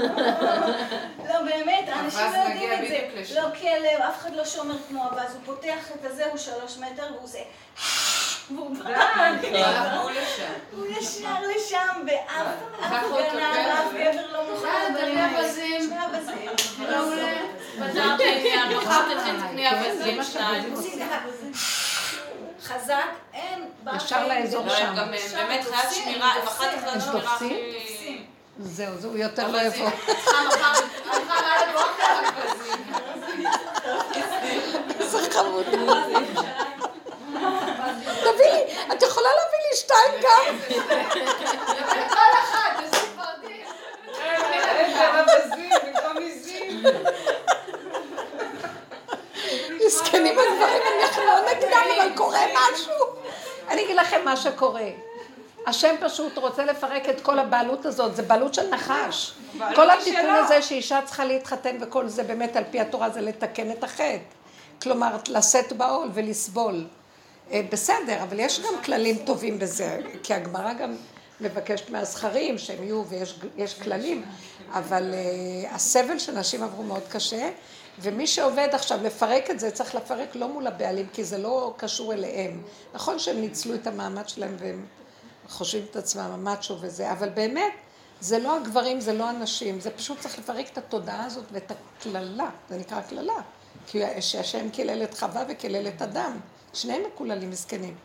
[SPEAKER 8] לא, באמת, אנשים לא יודעים את זה. לא כלב, אף אחד לא שומר כמו אבז, הוא פותח את הזה, הוא שלוש מטר, והוא עושה... והוא בא,
[SPEAKER 7] לשם.
[SPEAKER 8] הוא ישר לשם, ואף אף
[SPEAKER 7] לקח אותו
[SPEAKER 8] גנב,
[SPEAKER 7] כלב.
[SPEAKER 8] אף גבר לא מוכן לדברים האלה.
[SPEAKER 2] אווזים.
[SPEAKER 8] שני אווזים.
[SPEAKER 2] מעולה. פתרת עניין, מחר תתחיל תקני אווזים
[SPEAKER 1] מה
[SPEAKER 2] שניים.
[SPEAKER 8] חזק, אין.
[SPEAKER 1] ישר לאזור
[SPEAKER 2] לא,
[SPEAKER 1] שם.
[SPEAKER 2] גם
[SPEAKER 8] שם
[SPEAKER 2] באמת חיית שמירה, הם. אחת
[SPEAKER 1] הם
[SPEAKER 2] השמירה
[SPEAKER 1] תופסים?
[SPEAKER 2] הכי...
[SPEAKER 1] זהו, זהו, יותר לא. יבוא.
[SPEAKER 2] היה לבוקר אווזים.
[SPEAKER 1] איזה חמוד. תביא לי, את יכולה להביא לי שתיים גם?
[SPEAKER 2] כל אחת, איזה פרדים.
[SPEAKER 7] אין כאן אבזים במקום עיזים.
[SPEAKER 1] מסכנים הגברים, אנחנו לא נגדם, אבל קורה משהו. אני אגיד לכם מה שקורה. השם פשוט רוצה לפרק את כל הבעלות הזאת, זה בעלות של נחש. כל התיקון הזה שאישה צריכה להתחתן וכל זה באמת על פי התורה זה לתקן את החטא. כלומר, לשאת בעול ולסבול. אה, בסדר, אבל יש גם כללים טובים בזה, כי הגמרא גם מבקשת מהזכרים שהם יהיו ויש יש כללים, אבל uh, הסבל שנשים עברו מאוד קשה, ומי שעובד עכשיו לפרק את זה, צריך לפרק לא מול הבעלים, כי זה לא קשור אליהם. נכון שהם ניצלו את המעמד שלהם והם חושבים את עצמם המאצ'ו וזה, אבל באמת, זה לא הגברים, זה לא הנשים, זה פשוט צריך לפרק את התודעה הזאת ואת הקללה, זה נקרא קללה. כי שהשם קילל את חווה וקילל את אדם, שניהם מקוללים מסכנים.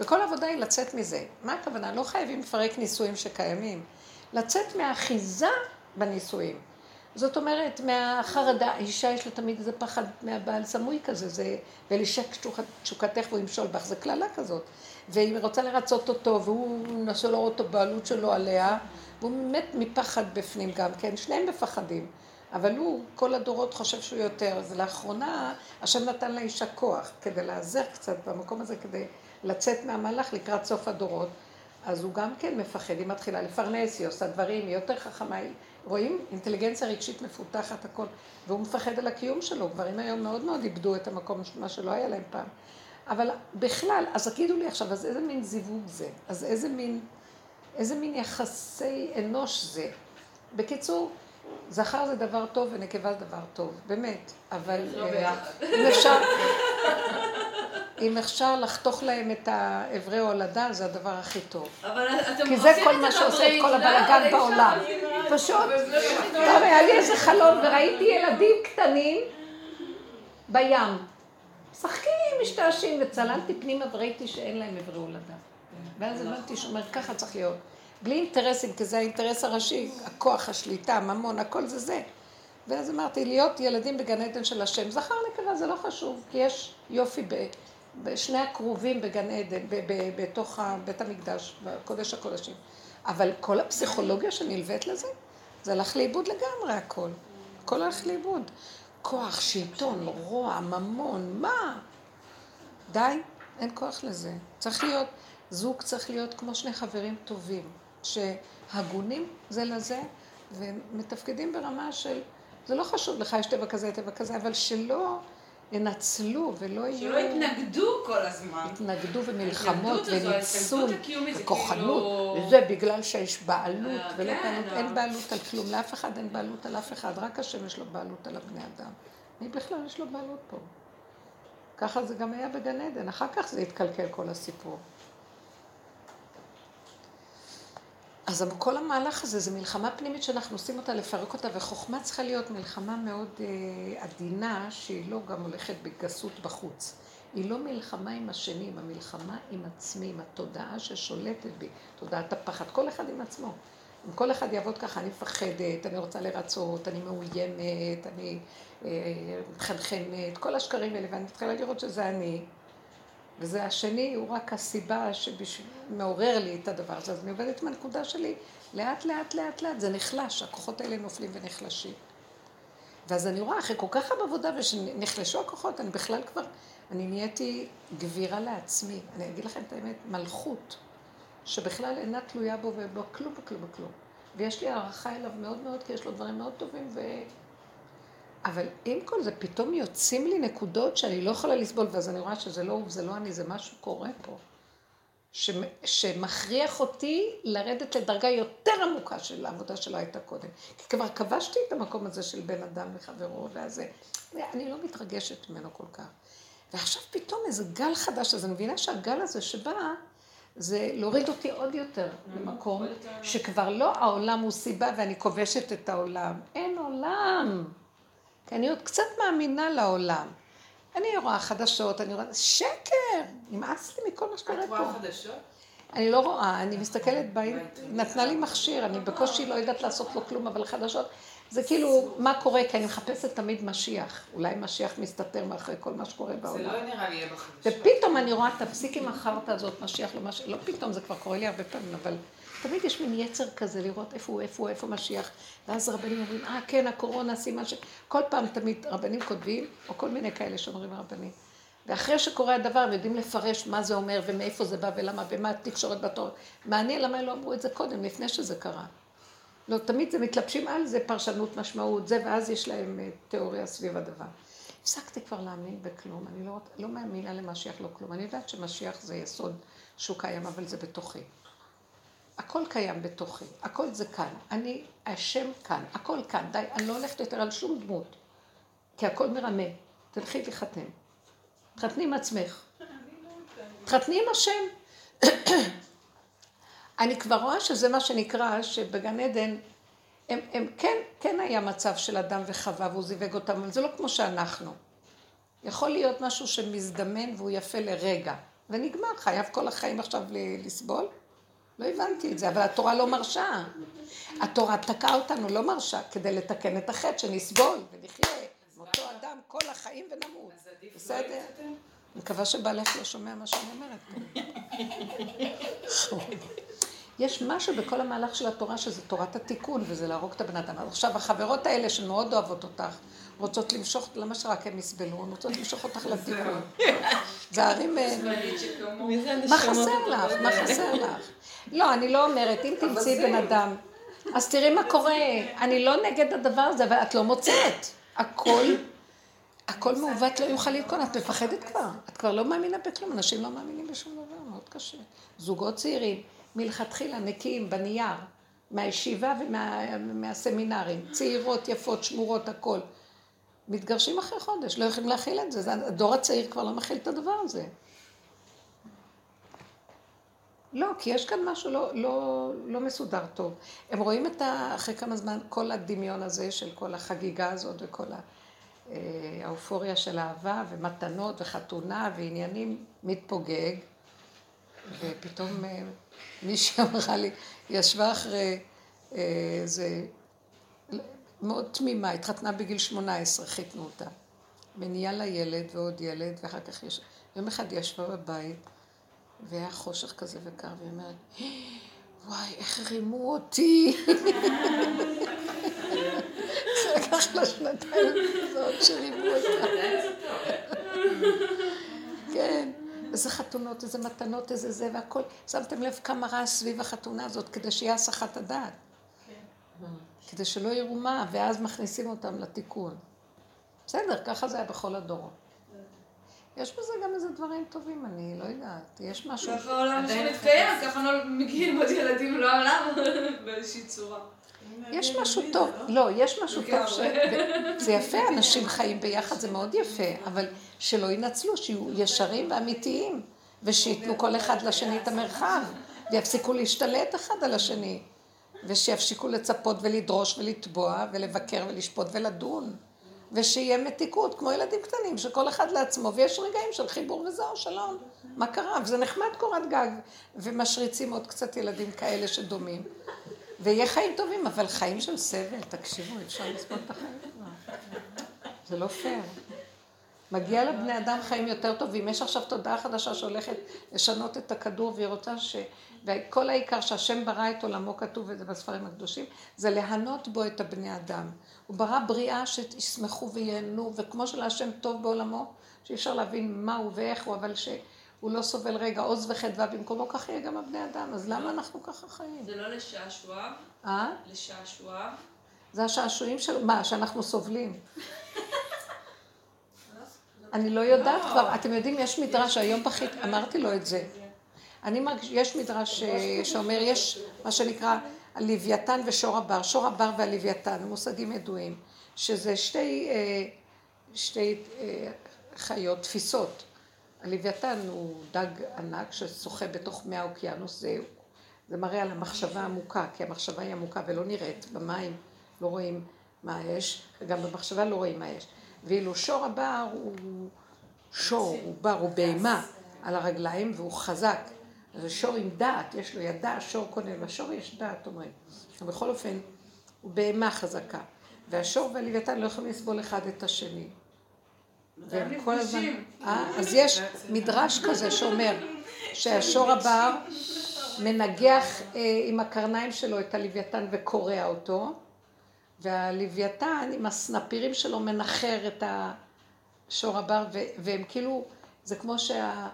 [SPEAKER 1] וכל העבודה היא לצאת מזה. מה הכוונה? לא חייבים לפרק נישואים שקיימים. לצאת מהאחיזה בנישואים. זאת אומרת, מהחרדה, אישה יש לה תמיד איזה פחד מהבעל סמוי כזה, זה, ולשק תשוקתך והוא ימשול בך, זה קללה כזאת. והיא רוצה לרצות אותו, והוא מנסה לראות את הבעלות שלו עליה, והוא מת מפחד בפנים גם כן, שניהם מפחדים. אבל הוא, כל הדורות חושב שהוא יותר. אז לאחרונה, השם נתן לאישה כוח כדי לעזר קצת במקום הזה, כדי לצאת מהמהלך לקראת סוף הדורות. אז הוא גם כן מפחד, היא מתחילה לפרנס, היא עושה דברים, היא יותר חכמה, היא... רואים? אינטליגנציה רגשית מפותחת, הכל. והוא מפחד על הקיום שלו. גברים היום מאוד מאוד איבדו את המקום, מה שלא היה להם פעם. אבל בכלל, אז תגידו לי עכשיו, אז איזה מין זיווג זה? אז איזה מין, איזה מין יחסי אנוש זה? בקיצור, זכר זה דבר טוב ונקבה זה דבר טוב, באמת. אבל
[SPEAKER 7] לא
[SPEAKER 1] אה. אם אפשר, אם אפשר לחתוך להם את האיברי הולדה, זה הדבר הכי טוב.
[SPEAKER 2] אבל אתם
[SPEAKER 1] כי זה
[SPEAKER 2] עושים
[SPEAKER 1] כל
[SPEAKER 2] את
[SPEAKER 1] מה
[SPEAKER 2] זה
[SPEAKER 1] שעושה את כל
[SPEAKER 2] בברית, לא?
[SPEAKER 1] הבלאגן
[SPEAKER 2] אבל אי אפשר
[SPEAKER 1] בעולם. פשוט, טוב, היה לי איזה חלום וראיתי ילדים קטנים בים. משחקים, משתעשעים, וצללתי פנימה וראיתי שאין להם עברי הולדה. ואז הבנתי שהוא אומר, ככה צריך להיות. בלי אינטרסים, כי זה האינטרס הראשי, הכוח, השליטה, הממון, הכל זה זה. ואז אמרתי, להיות ילדים בגן עדן של השם, זכר נקבה זה לא חשוב, כי יש יופי בשני הכרובים בגן עדן, בתוך בית המקדש, בקודש הקודשים. אבל כל הפסיכולוגיה שנלווית לזה, זה הלך לאיבוד לגמרי הכל. הכל הלך לאיבוד. כוח, שלטון, רוע, ממון, מה? די, אין כוח לזה. צריך להיות, זוג צריך להיות כמו שני חברים טובים, שהגונים זה לזה, ומתפקדים ברמה של, זה לא חשוב לך, יש טבע כזה, טבע כזה, אבל שלא ינצלו ולא יהיו...
[SPEAKER 3] שלא יתנגדו כל הזמן.
[SPEAKER 1] התנגדו ומלחמות וניצול
[SPEAKER 3] זה
[SPEAKER 1] וכוחנות,
[SPEAKER 3] כאילו-
[SPEAKER 1] וזה בגלל שיש בעלות,
[SPEAKER 3] אה,
[SPEAKER 1] ולא
[SPEAKER 3] כן,
[SPEAKER 1] בעלות,
[SPEAKER 3] אה.
[SPEAKER 1] אין בעלות על כלום, לאף אחד אין בעלות על אף אחד, רק השם יש לו בעלות על הבני אדם. מי בכלל יש לו בעלות פה? ככה זה גם היה בגן עדן, אחר כך זה התקלקל כל הסיפור. אז כל המהלך הזה זה מלחמה פנימית שאנחנו עושים אותה, לפרק אותה, וחוכמה צריכה להיות מלחמה מאוד אה, עדינה, שהיא לא גם הולכת בגסות בחוץ. היא לא מלחמה עם השני, המלחמה עם עצמי, עם התודעה ששולטת בי, תודעת הפחד, כל אחד עם עצמו. אם כל אחד יעבוד ככה, אני מפחדת, אני רוצה לרצות, אני מאוימת, אני אה, מחנחנת, כל השקרים האלה, ואני מתחילה לראות שזה אני. וזה השני, הוא רק הסיבה שמעורר לי את הדבר הזה. אז אני עובדת עם הנקודה שלי, לאט לאט לאט לאט, זה נחלש, הכוחות האלה נופלים ונחלשים. ואז אני רואה, אחרי כל כך הרבה עבודה ושנחלשו הכוחות, אני בכלל כבר, אני נהייתי גבירה לעצמי. אני אגיד לכם את האמת, מלכות, שבכלל אינה תלויה בו ובו כלום וכלום וכלום. ויש לי הערכה אליו מאוד מאוד, כי יש לו דברים מאוד טובים, ו... אבל עם כל זה, פתאום יוצאים לי נקודות שאני לא יכולה לסבול, ואז אני רואה שזה לא הוא וזה לא אני, זה משהו קורה פה. ש... שמכריח אותי לרדת לדרגה יותר עמוקה של העבודה שלא הייתה קודם. כי כבר כבשתי את המקום הזה של בן אדם וחברו, והזה, אני לא מתרגשת ממנו כל כך. ועכשיו פתאום איזה גל חדש, אז אני מבינה שהגל הזה שבא, זה להוריד אותי עוד יותר למקום שכבר לא העולם הוא סיבה ואני כובשת את העולם. אין עולם. כי אני עוד קצת מאמינה לעולם. אני רואה חדשות, אני רואה... שקר! נמאס לי מכל מה שקורה פה.
[SPEAKER 7] את רואה חדשות?
[SPEAKER 1] אני לא רואה, אני מסתכלת, בה... נתנה לי מכשיר, אני בקושי לא יודעת לעשות לו כלום, אבל חדשות, זה כאילו, מה קורה? כי אני מחפשת תמיד משיח. אולי משיח מסתתר מאחורי כל מה שקורה
[SPEAKER 7] זה
[SPEAKER 1] בעולם.
[SPEAKER 7] לא נראה לי יהיה בחדשות.
[SPEAKER 1] ופתאום אני רואה, תפסיק עם החרטא הזאת, משיח לא משיח, לא פתאום, זה כבר קורה לי הרבה פעמים, אבל תמיד יש מין יצר כזה לראות איפה הוא, איפה הוא, איפה משיח. ואז רבנים אומרים, אה, כן, הקורונה, סימן ש... כל פעם תמיד רבנים כותבים, או כל מיני כאלה שאומרים רבנים. ואחרי שקורה הדבר, הם יודעים לפרש מה זה אומר, ומאיפה זה בא, ולמה, ומה התקשורת בתור. מעניין למה לא אמרו את זה קודם, לפני שזה קרה. לא, תמיד זה מתלבשים על זה פרשנות משמעות, זה, ואז יש להם אה, תיאוריה סביב הדבר. הפסקתי כבר להאמין בכלום, אני לא, לא מאמינה למשיח לא כלום. אני יודעת שמשיח זה יסוד שהוא קיים, אבל זה בתוכי. הכל קיים בתוכי, הכל זה כאן. אני, השם כאן, הכל כאן. די, אני לא הולכת יותר על שום דמות, כי הכל מרמה. תלכי תחתן. תחתני עם עצמך. תחתני עם השם. אני כבר רואה שזה מה שנקרא, שבגן עדן, הם, הם, כן, כן היה מצב של אדם וחווה והוא זיווג אותם, אבל זה לא כמו שאנחנו. יכול להיות משהו שמזדמן והוא יפה לרגע, ונגמר, חייב כל החיים עכשיו לסבול? לא הבנתי את זה, אבל התורה לא מרשה. התורה תקעה אותנו, לא מרשה, כדי לתקן את החטא, שנסבול ונחיה אותו אדם כל החיים ונמות.
[SPEAKER 7] לא
[SPEAKER 1] בסדר? אני מקווה שבעלך לא שומע מה שאני אומרת פה. יש משהו בכל המהלך של התורה שזה תורת התיקון, וזה להרוג את הבן אדם. עכשיו, החברות האלה שמאוד אוהבות אותך, רוצות למשוך, למה שרק הם יסבלו? הן רוצות למשוך אותך לתיקון. זה הרים... אה, מה חסר לך? מה? חסר לך? לא, אני לא אומרת, אם תמצאי בן אדם, אז תראי מה קורה. אני לא נגד הדבר הזה, אבל את לא מוצאת. הכל, הכל מעוות לא יוכל להתכון. את מפחדת כבר. את כבר לא מאמינה בכלום. אנשים לא מאמינים בשום דבר, מאוד קשה. זוגות צעירים, מלכתחילה נקיים בנייר, מהישיבה ומהסמינרים, צעירות, יפות, שמורות, הכל. מתגרשים אחרי חודש, לא יכולים להכיל את זה. זה- הדור הצעיר כבר לא מכיל את הדבר הזה. לא, כי יש כאן משהו לא, לא, לא מסודר טוב. הם רואים את ה... אחרי כמה זמן, כל הדמיון הזה של כל החגיגה הזאת וכל אה, האופוריה של אהבה ומתנות וחתונה ועניינים מתפוגג, ופתאום אה, מישהי אמרה לי, ישבה אחרי אה, איזה... מאוד תמימה, התחתנה בגיל 18, חיתנו אותה. ונהיה לה ילד ועוד ילד, ואחר כך יש... יום אחד היא ישבה בבית, והיה חושך כזה וקר, והיא אומרת, וואי, איך רימו אותי. זה לקח לה שנתיים כזאת שרימו אותה. כן, איזה חתונות, איזה מתנות, איזה זה והכל. שמתם לב כמה רעש סביב החתונה הזאת כדי שיהיה הסחת הדעת. כדי שלא יראו מה, ואז מכניסים אותם לתיקון. בסדר, ככה זה היה בכל הדורות. יש בזה גם איזה דברים טובים, אני לא יודעת. יש משהו...
[SPEAKER 2] ככה העולם שמתקיים, ככה לא מגיעים עוד ילדים לעולם באיזושהי צורה.
[SPEAKER 1] יש משהו טוב, לא, יש משהו טוב, ש... זה יפה, אנשים חיים ביחד, זה מאוד יפה, אבל שלא ינצלו, שיהיו ישרים ואמיתיים, ושייתנו כל אחד לשני את המרחב, ויפסיקו להשתלט אחד על השני, ושיפסיקו לצפות ולדרוש ולתבוע ולבקר ולשפוט ולדון. ושיהיה מתיקות, כמו ילדים קטנים, שכל אחד לעצמו, ויש רגעים של חיבור וזהו, שלום. מה קרה? וזה נחמד קורת גג, ומשריצים עוד קצת ילדים כאלה שדומים. ויהיה חיים טובים, אבל חיים של סבל, תקשיבו, אפשר לסבול את החיים כבר. זה לא פייר. מגיע לבני אדם חיים יותר טובים. יש עכשיו תודעה חדשה שהולכת לשנות את הכדור, והיא רוצה ש... וכל העיקר שהשם ברא את עולמו, כתוב את זה בספרים הקדושים, זה להנות בו את הבני אדם. הוא ברא בריאה שישמחו וייהנו, וכמו שלהשם טוב בעולמו, שאי אפשר להבין מה הוא ואיך הוא, אבל שהוא לא סובל רגע עוז וחדווה במקומו, כך יהיה גם הבני אדם. אז למה אנחנו ככה חיים?
[SPEAKER 2] זה לא לשעשועיו?
[SPEAKER 1] אה?
[SPEAKER 2] לשעשועיו?
[SPEAKER 1] זה השעשועים של... מה, שאנחנו סובלים. אני לא יודעת כבר, אתם יודעים, יש מדרש, היום בכית, אמרתי לו את זה. אני מרגיש, יש מדרש אה, שאומר, יש מה שנקרא הלוויתן ושור הבר, שור הבר והלוויתן, מושגים ידועים, שזה שתי, אה, שתי אה, חיות, תפיסות. הלוויתן הוא דג ענק ששוחה בתוך מי האוקיינוס, זה, זה מראה על המחשבה העמוקה, כי המחשבה היא עמוקה ולא נראית, במים לא רואים מה יש, וגם במחשבה לא רואים מה יש. ואילו שור הבר הוא שור, הוא בר, הוא בהמה על הרגליים והוא חזק. זה שור עם דעת, יש לו ידע, שור קונה, לשור יש דעת, אומרים. בכל אופן, הוא בהמה חזקה. והשור והלוויתן לא יכולים לסבול אחד את השני. והם כל הזמן... אה? אז יש מדרש כזה שאומר שהשור הבר מנגח אה, עם הקרניים שלו את הלוויתן וקורע אותו, והלוויתן עם הסנפירים שלו מנחר את השור הבר, והם כאילו, זה כמו שה...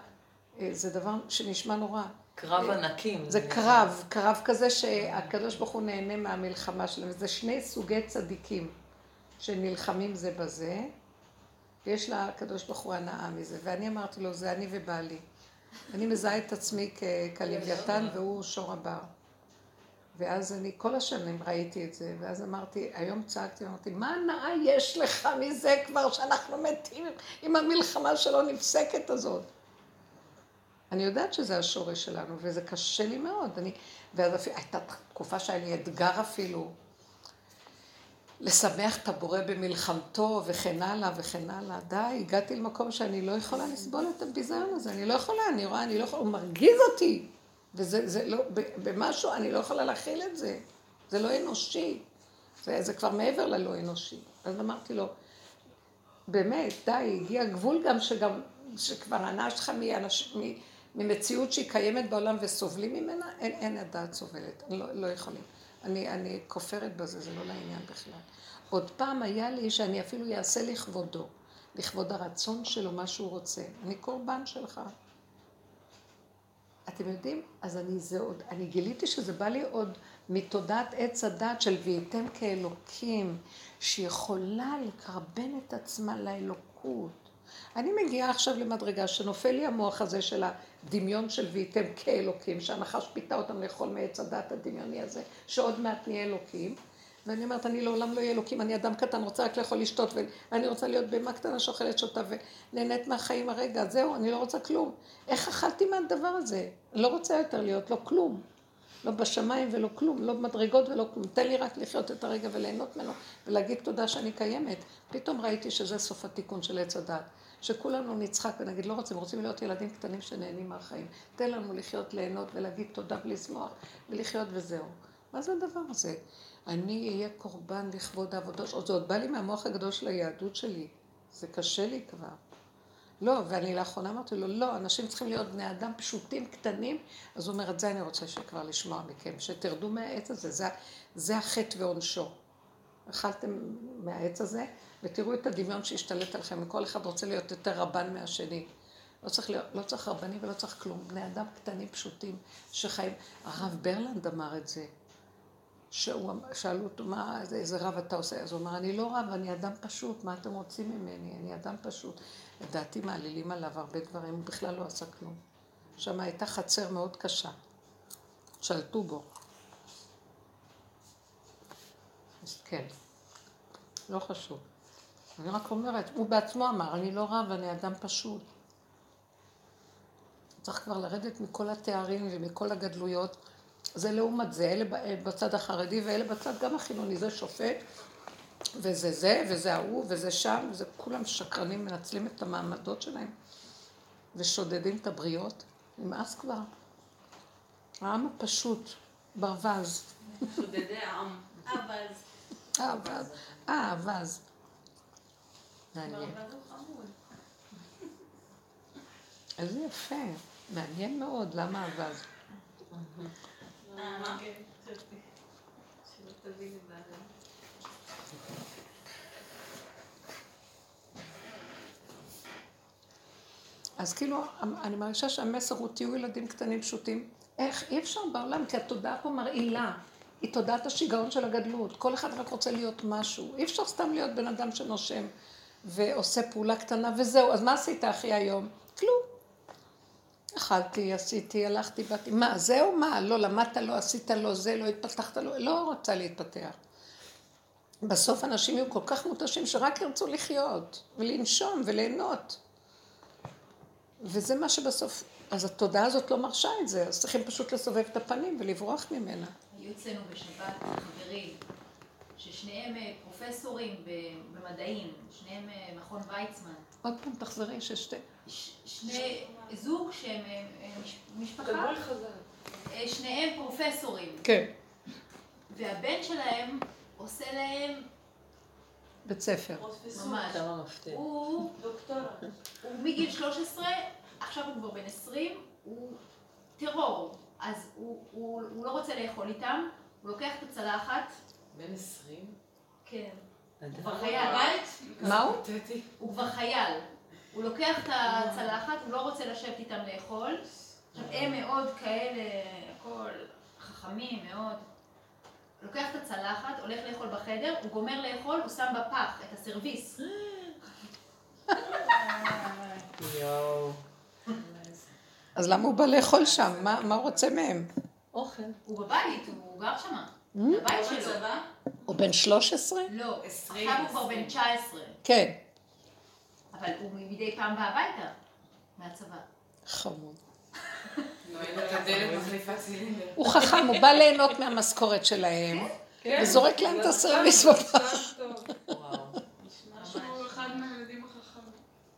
[SPEAKER 1] אה, זה דבר שנשמע נורא.
[SPEAKER 5] קרב ענקים.
[SPEAKER 1] זה קרב, קרב כזה שהקדוש ברוך הוא נהנה מהמלחמה שלהם. זה שני סוגי צדיקים שנלחמים זה בזה, ויש לקדוש ברוך הוא הנאה מזה. ואני אמרתי לו, זה אני ובעלי. אני מזהה את עצמי כלוויתן והוא שור הבר. ואז אני כל השנים ראיתי את זה, ואז אמרתי, היום צעקתי, אמרתי, מה הנאה יש לך מזה כבר שאנחנו מתים עם המלחמה שלא נפסקת הזאת? אני יודעת שזה השורש שלנו, וזה קשה לי מאוד. אני, ואז אפילו, הייתה תקופה שהיה לי אתגר אפילו, לשמח את הבורא במלחמתו וכן הלאה וכן הלאה. די, הגעתי למקום שאני לא יכולה לסבול את הביזיון הזה, אני לא יכולה, אני רואה, אני לא יכולה, הוא מרגיז אותי. וזה זה לא, במשהו, אני לא יכולה להכיל את זה. זה לא אנושי. זה, זה כבר מעבר ללא אנושי. אז אמרתי לו, באמת, די, הגיע גבול גם שגם, שכבר הנאה שלך ממציאות שהיא קיימת בעולם וסובלים ממנה, אין, אין הדעת סובלת, לא, לא יכולים. אני, אני כופרת בזה, זה לא לעניין בכלל. עוד פעם היה לי שאני אפילו אעשה לכבודו, לכבוד הרצון שלו, מה שהוא רוצה. אני קורבן שלך. אתם יודעים? אז אני, זה עוד, אני גיליתי שזה בא לי עוד מתודעת עץ הדת של והייתם כאלוקים, שיכולה לקרבן את עצמה לאלוקות. אני מגיעה עכשיו למדרגה שנופל לי המוח הזה של הדמיון של והייתם כאלוקים, שהנחש פיתה אותם לאכול מעץ הדת הדמיוני הזה, שעוד מעט נהיה אלוקים. ואני אומרת, אני לעולם לא אהיה אלוקים, אני אדם קטן, רוצה רק לאכול לשתות, ואני רוצה להיות בהמה קטנה שאוכלת שותה ונהנית מהחיים הרגע, זהו, אני לא רוצה כלום. איך אכלתי מהדבר הזה? לא רוצה יותר להיות, לא כלום. לא בשמיים ולא כלום, לא במדרגות ולא כלום. תן לי רק לחיות את הרגע וליהנות ממנו ולהגיד תודה שאני קיימת. פתאום ראיתי שזה סוף התיקון של עץ הדת. שכולנו נצחק ונגיד, לא רוצים, רוצים להיות ילדים קטנים שנהנים מהחיים. תן לנו לחיות, ליהנות ולהגיד תודה ולשמוח ולחיות וזהו. מה זה הדבר הזה? אני אהיה קורבן לכבוד העבודה, זה עוד בא לי מהמוח הגדול של היהדות שלי. זה קשה לי כבר. לא, ואני לאחרונה אמרתי לו, לא, אנשים צריכים להיות בני אדם פשוטים, קטנים. אז הוא אומר, את זה אני רוצה שכבר לשמוע מכם, שתרדו מהעץ הזה, זה, זה החטא ועונשו. אכלתם מהעץ הזה, ותראו את הדמיון שהשתלט עליכם, וכל אחד רוצה להיות יותר רבן מהשני. לא צריך, להיות, לא צריך רבנים ולא צריך כלום, בני אדם קטנים פשוטים שחיים. הרב ברלנד אמר את זה. שהוא, שאלו אותו, מה, איזה רב אתה עושה? אז הוא אמר, אני לא רב, אני אדם פשוט, מה אתם רוצים ממני? אני אדם פשוט. לדעתי מעלילים עליו הרבה דברים, הוא בכלל לא עשה כלום. שם הייתה חצר מאוד קשה. שלטו בו. אז כן, לא חשוב. אני רק אומרת, הוא בעצמו אמר, אני לא רב, אני אדם פשוט. צריך כבר לרדת מכל התארים ומכל הגדלויות. זה לעומת זה, אלה בצד החרדי ואלה בצד גם החילוני, זה שופט, וזה זה, וזה ההוא, וזה שם, וזה כולם שקרנים, מנצלים את המעמדות שלהם, ושודדים את הבריות. נמאס כבר. העם הפשוט, ברווז.
[SPEAKER 3] שודדי העם.
[SPEAKER 8] אבז.
[SPEAKER 1] האווז. אה, האווז. מעניין. איזה יפה. מעניין מאוד, למה האווז?
[SPEAKER 8] אה,
[SPEAKER 4] זה.
[SPEAKER 1] אז כאילו, אני מרגישה שהמסר הוא תהיו ילדים קטנים פשוטים. איך? אי אפשר בעולם, כי התודעה פה מרעילה. היא תודעת השיגעון של הגדלות. כל אחד רק רוצה להיות משהו. אי אפשר סתם להיות בן אדם שנושם ועושה פעולה קטנה וזהו. אז מה עשית אחי היום? כלום. אכלתי, עשיתי, הלכתי, באתי. מה, זהו? מה? לא למדת, לא עשית, לא זה, לא התפתחת, לא... לא רוצה להתפתח. בסוף אנשים יהיו כל כך מותשים שרק ירצו לחיות ולנשום וליהנות. וזה מה שבסוף, אז התודעה הזאת לא מרשה את זה, אז צריכים פשוט לסובב את הפנים ולברוח ממנה.
[SPEAKER 2] היו אצלנו בשבת חברים, ששניהם אה, פרופסורים במדעים, שניהם אה, מכון ויצמן.
[SPEAKER 1] עוד פעם תחזרי ששתי...
[SPEAKER 2] ש- שני זוג שהם אה, מש- משפחה, שניהם פרופסורים,
[SPEAKER 1] כן.
[SPEAKER 2] והבן שלהם עושה להם
[SPEAKER 1] בית ספר.
[SPEAKER 2] ממש. הוא,
[SPEAKER 8] דוקטורה.
[SPEAKER 2] הוא מגיל 13, עכשיו הוא כבר בן 20, הוא טרור. אז הוא, הוא, הוא לא רוצה לאכול איתם, הוא לוקח את הצלחת,
[SPEAKER 6] בן 20?
[SPEAKER 2] כן, הוא. כבר חייל,
[SPEAKER 1] מה הוא?
[SPEAKER 2] הוא כבר חייל. הוא לוקח את הצלחת, הוא לא רוצה לשבת איתם לאכול. עכשיו, הם מאוד כאלה, הכל חכמים מאוד. לוקח את הצלחת, הולך לאכול בחדר, הוא גומר לאכול, הוא שם בפח את הסרוויס.
[SPEAKER 5] יואו.
[SPEAKER 1] אז למה הוא בא לאכול שם? מה, הוא רוצה מהם?
[SPEAKER 5] אוכל.
[SPEAKER 2] הוא בבית, הוא גר שם.
[SPEAKER 1] Hmm?
[SPEAKER 2] זה הבית שלו.
[SPEAKER 1] הוא בן 13?
[SPEAKER 2] לא,
[SPEAKER 3] עשרים,
[SPEAKER 2] עכשיו הוא כבר. בן 19,
[SPEAKER 1] כן.
[SPEAKER 2] אבל הוא מדי פעם בא הביתה, מהצבא.
[SPEAKER 1] חמוד.
[SPEAKER 3] את צילינדר.
[SPEAKER 1] הוא חכם, הוא בא ליהנות מהמשכורת שלהם, וזורק להם את הסרוויס בפח.
[SPEAKER 3] שהוא אחד מהילדים החכמים.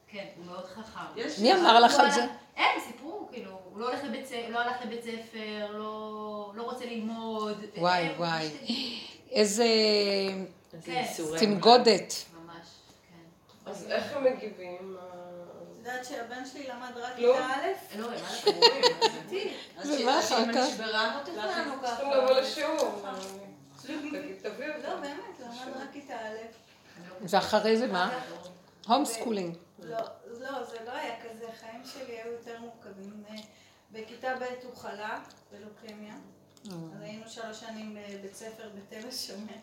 [SPEAKER 2] כן, הוא מאוד חכם.
[SPEAKER 1] מי אמר לך
[SPEAKER 2] הוא
[SPEAKER 1] על
[SPEAKER 2] הלך-
[SPEAKER 1] זה?
[SPEAKER 2] אין, סיפרו, כאילו, הוא לא הולך לבית ספר, לא הלך לבית ספר, לא לא רוצה ללמוד.
[SPEAKER 1] וואי,
[SPEAKER 2] אין,
[SPEAKER 1] וואי.
[SPEAKER 2] פשוט-
[SPEAKER 1] איזה
[SPEAKER 2] כן.
[SPEAKER 1] תנגודת.
[SPEAKER 2] ממש, כן.
[SPEAKER 6] אז איך הם מגיבים?
[SPEAKER 8] את יודעת שהבן שלי למד רק
[SPEAKER 6] לא.
[SPEAKER 8] כיתה א'?
[SPEAKER 2] אלוהים, מה לך?
[SPEAKER 8] אמיתי.
[SPEAKER 3] אז
[SPEAKER 1] ומה
[SPEAKER 3] שאמא
[SPEAKER 1] אחר כך?
[SPEAKER 3] נשברה,
[SPEAKER 8] לא תכננו ככה.
[SPEAKER 6] צריכים לבוא לשיעור. תגיד, תביא
[SPEAKER 8] לא. באמת, למד רק כיתה א'.
[SPEAKER 1] ואחרי זה מה? home schooling.
[SPEAKER 8] לא, לא, זה לא היה כזה, החיים שלי היו יותר מורכבים. אה, בכיתה ב' הוא חלה בלוקמיה,
[SPEAKER 1] אה.
[SPEAKER 8] אז היינו שלוש שנים בבית ספר בתל השומר,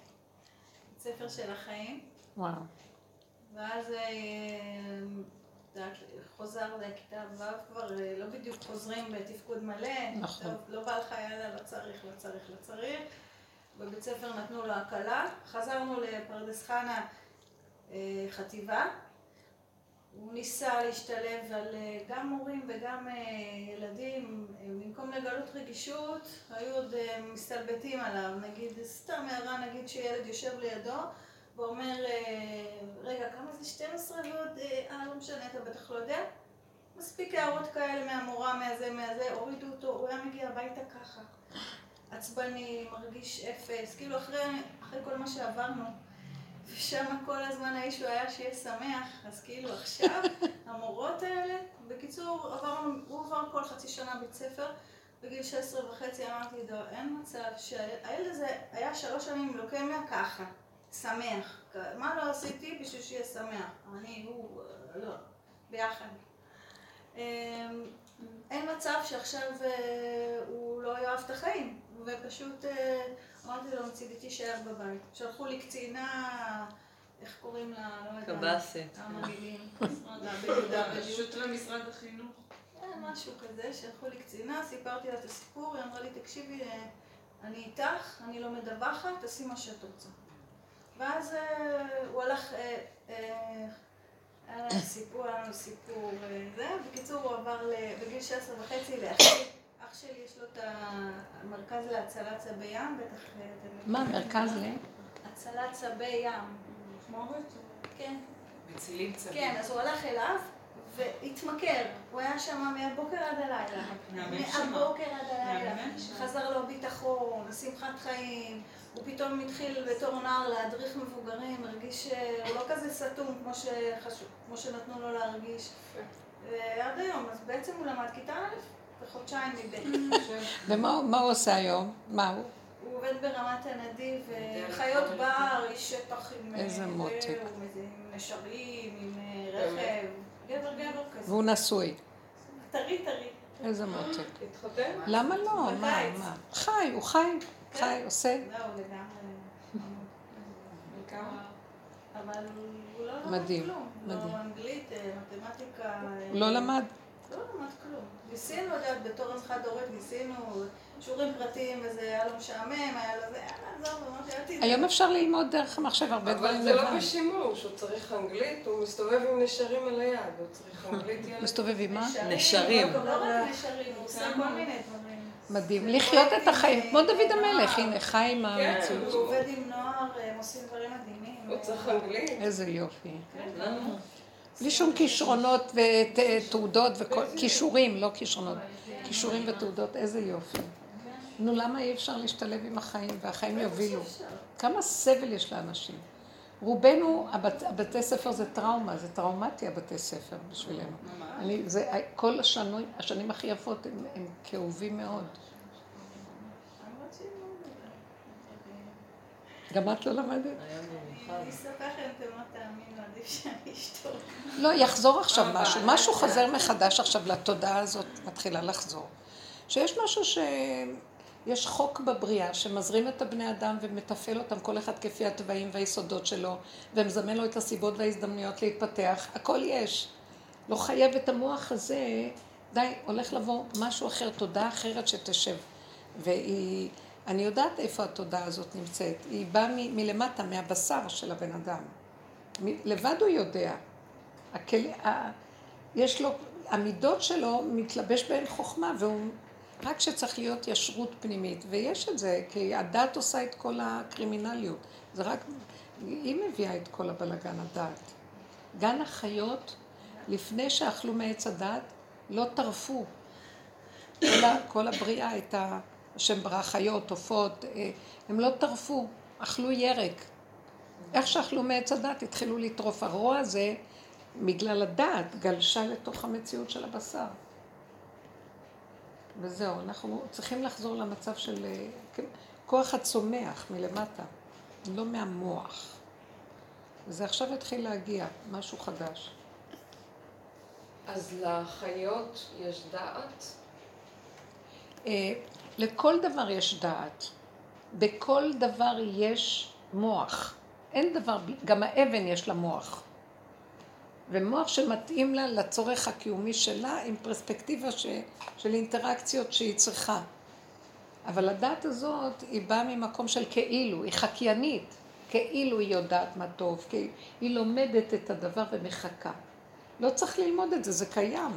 [SPEAKER 8] בית ספר של החיים,
[SPEAKER 1] וואו.
[SPEAKER 8] ואז אה, חוזר לכיתה ו' כבר לא בדיוק חוזרים בתפקוד מלא,
[SPEAKER 1] נכון.
[SPEAKER 8] טוב, לא בא לך יאללה, לא צריך, לא צריך, לא צריך. בבית ספר נתנו לו הקלה, חזרנו לפרדס חנה חטיבה. הוא ניסה להשתלב על אה, גם מורים וגם אה, ילדים, אה, במקום לגלות רגישות, היו עוד מסתלבטים עליו, נגיד, סתם הערה, נגיד שילד יושב לידו ואומר, רגע, כמה זה 12 ועוד, אה, לא משנה, אתה בטח לא יודע. מספיק הערות כאלה מהמורה, מהזה, מהזה, הורידו אותו, הוא היה מגיע הביתה ככה. עצבני, מרגיש אפס, כאילו אחרי, אחרי כל מה שעברנו. ושם כל הזמן האיש הוא היה שיהיה שמח, אז כאילו עכשיו, המורות האלה, בקיצור, עבר, הוא עבר כל חצי שנה בית ספר, בגיל 16 וחצי אמרתי לו, אין מצב שהילד הזה היה שלוש שנים לוקמיה ככה, שמח. מה לא עשיתי בשביל שיהיה שמח? אני, הוא, לא, ביחד. אמ, אין מצב שעכשיו אה, הוא לא יאהב את החיים, ופשוט אה, אמרתי לו, מצידי תישאר בבית. שלחו לי קצינה, איך קוראים לה, לא יודעת.
[SPEAKER 5] קב"סת.
[SPEAKER 8] בדיוק.
[SPEAKER 3] פשוט למשרד החינוך.
[SPEAKER 8] אה, משהו כזה, שלחו לי קצינה, סיפרתי לה את הסיפור, היא אמרה לי, תקשיבי, אה, אני איתך, אני לא מדווחת, תעשי מה שאת רוצה. ואז הוא הלך, היה לנו סיפור, היה לנו סיפור, זה, בקיצור הוא עבר בגיל 16 וחצי לאחי, אח שלי יש לו את המרכז להצלת צבי ים, בטח אה.
[SPEAKER 1] מה, מרכז ל...
[SPEAKER 8] הצלת צבי ים. כן.
[SPEAKER 7] מצילים צבים.
[SPEAKER 8] כן, אז הוא הלך אליו והתמכר. הוא היה שם מהבוקר עד הלילה. מהבוקר עד הלילה. חזר לו ביטחון, שמחת חיים. הוא פתאום התחיל בתור נער להדריך מבוגרים, הרגיש שהוא לא כזה סתום כמו, שחשוב, כמו שנתנו לו להרגיש. ועד היום, אז בעצם הוא למד כיתה א' וחודשיים מבית.
[SPEAKER 1] ומה מה הוא עושה היום? מה הוא?
[SPEAKER 8] הוא עובד ברמת הנדיב, אה, חיות בר, איש שטח עם... אה,
[SPEAKER 1] איזה
[SPEAKER 8] זה,
[SPEAKER 1] מותק.
[SPEAKER 8] עם נשרים, עם אה, רכב, גבר גבר כזה.
[SPEAKER 1] והוא נשוי.
[SPEAKER 8] טרי טרי.
[SPEAKER 1] איזה מותק.
[SPEAKER 6] התחתן?
[SPEAKER 1] למה לא? מה. מה? חי, הוא חי. חי, עושה.
[SPEAKER 8] זהו, לגמרי.
[SPEAKER 6] וכמה?
[SPEAKER 8] אבל הוא לא למד
[SPEAKER 1] מדהים,
[SPEAKER 8] כלום.
[SPEAKER 1] מדהים.
[SPEAKER 8] לא אנגלית, אה, מתמטיקה. אה,
[SPEAKER 1] הוא לא למד.
[SPEAKER 8] לא למד כלום. ניסינו, את יודעת, בתור אם חד הורית, ניסינו שיעורים פרטיים וזה היה לו משעמם, היה לו זה, יאללה, עזוב, אמרתי, אל תדאג.
[SPEAKER 1] היום אפשר ללמוד דרך המחשב הרבה
[SPEAKER 6] אבל
[SPEAKER 1] דברים
[SPEAKER 6] זה לא
[SPEAKER 1] לבד.
[SPEAKER 6] בשימוש, הוא צריך אנגלית, הוא מסתובב עם נשרים על היד, הוא צריך אנגלית ילד.
[SPEAKER 1] מסתובב עם מה?
[SPEAKER 5] נשרים.
[SPEAKER 8] לא רק נשרים, הוא עושה כל מיני דברים.
[SPEAKER 1] מדהים. לחיות את החיים, כמו דוד המלך, הנה, חי עם
[SPEAKER 6] כן,
[SPEAKER 1] המציאות.
[SPEAKER 8] הוא עובד עם נוער, הם עושים דברים מדהימים.
[SPEAKER 6] הוא צריך אנגלית.
[SPEAKER 1] איזה יופי. בלי שום כישרונות ותעודות וכל... כישורים, לא כישרונות. כישורים ותעודות, איזה יופי. נו, למה אי אפשר להשתלב עם החיים והחיים יובילו? כמה סבל יש לאנשים. רובנו, הבת, הבתי ספר זה טראומה, זה טראומטי הבתי ספר בשבילנו. אני, זה, כל השנים, השנים הכי יפות הם, הם כאובים מאוד. גם את לא למדת?
[SPEAKER 8] אני אספר לכם, אתם לא תאמינו, עדיף שאני אשתוק.
[SPEAKER 1] לא, יחזור עכשיו משהו. משהו חוזר מחדש עכשיו לתודעה הזאת, מתחילה לחזור. שיש משהו ש... יש חוק בבריאה שמזרים את הבני אדם ומתפעל אותם, כל אחד כפי התוואים והיסודות שלו, ומזמן לו את הסיבות וההזדמנויות להתפתח. הכל יש. לא חייב את המוח הזה, די, הולך לבוא משהו אחר, תודעה אחרת שתשב. והיא, אני יודעת איפה התודעה הזאת נמצאת. היא באה מ- מלמטה, מהבשר של הבן אדם. מ- לבד הוא יודע. הכל... ה... יש לו, המידות שלו מתלבש בהן חוכמה, והוא... רק שצריך להיות ישרות פנימית, ויש את זה, כי הדת עושה את כל הקרימינליות. זה רק, היא מביאה את כל הבלגן, הדת. גן החיות, לפני שאכלו מעץ הדת, לא טרפו. כל, ה, כל הבריאה הייתה, השם ברא חיות, עופות, אה, הם לא טרפו, אכלו ירק. איך שאכלו מעץ הדת התחילו לטרוף. הרוע הזה, בגלל הדעת, גלשה לתוך המציאות של הבשר. וזהו, אנחנו צריכים לחזור למצב של אה, כן, כוח הצומח מלמטה, לא מהמוח. וזה עכשיו התחיל להגיע, משהו חדש.
[SPEAKER 6] אז לחיות יש דעת?
[SPEAKER 1] לכל דבר יש דעת. בכל דבר יש מוח. אין דבר, גם האבן יש לה מוח. ומוח שמתאים לה לצורך הקיומי שלה עם פרספקטיבה ש, של אינטראקציות שהיא צריכה. אבל הדעת הזאת היא באה ממקום של כאילו, היא חקיינית. כאילו היא יודעת מה טוב, כי היא לומדת את הדבר ומחכה. לא צריך ללמוד את זה, זה קיים.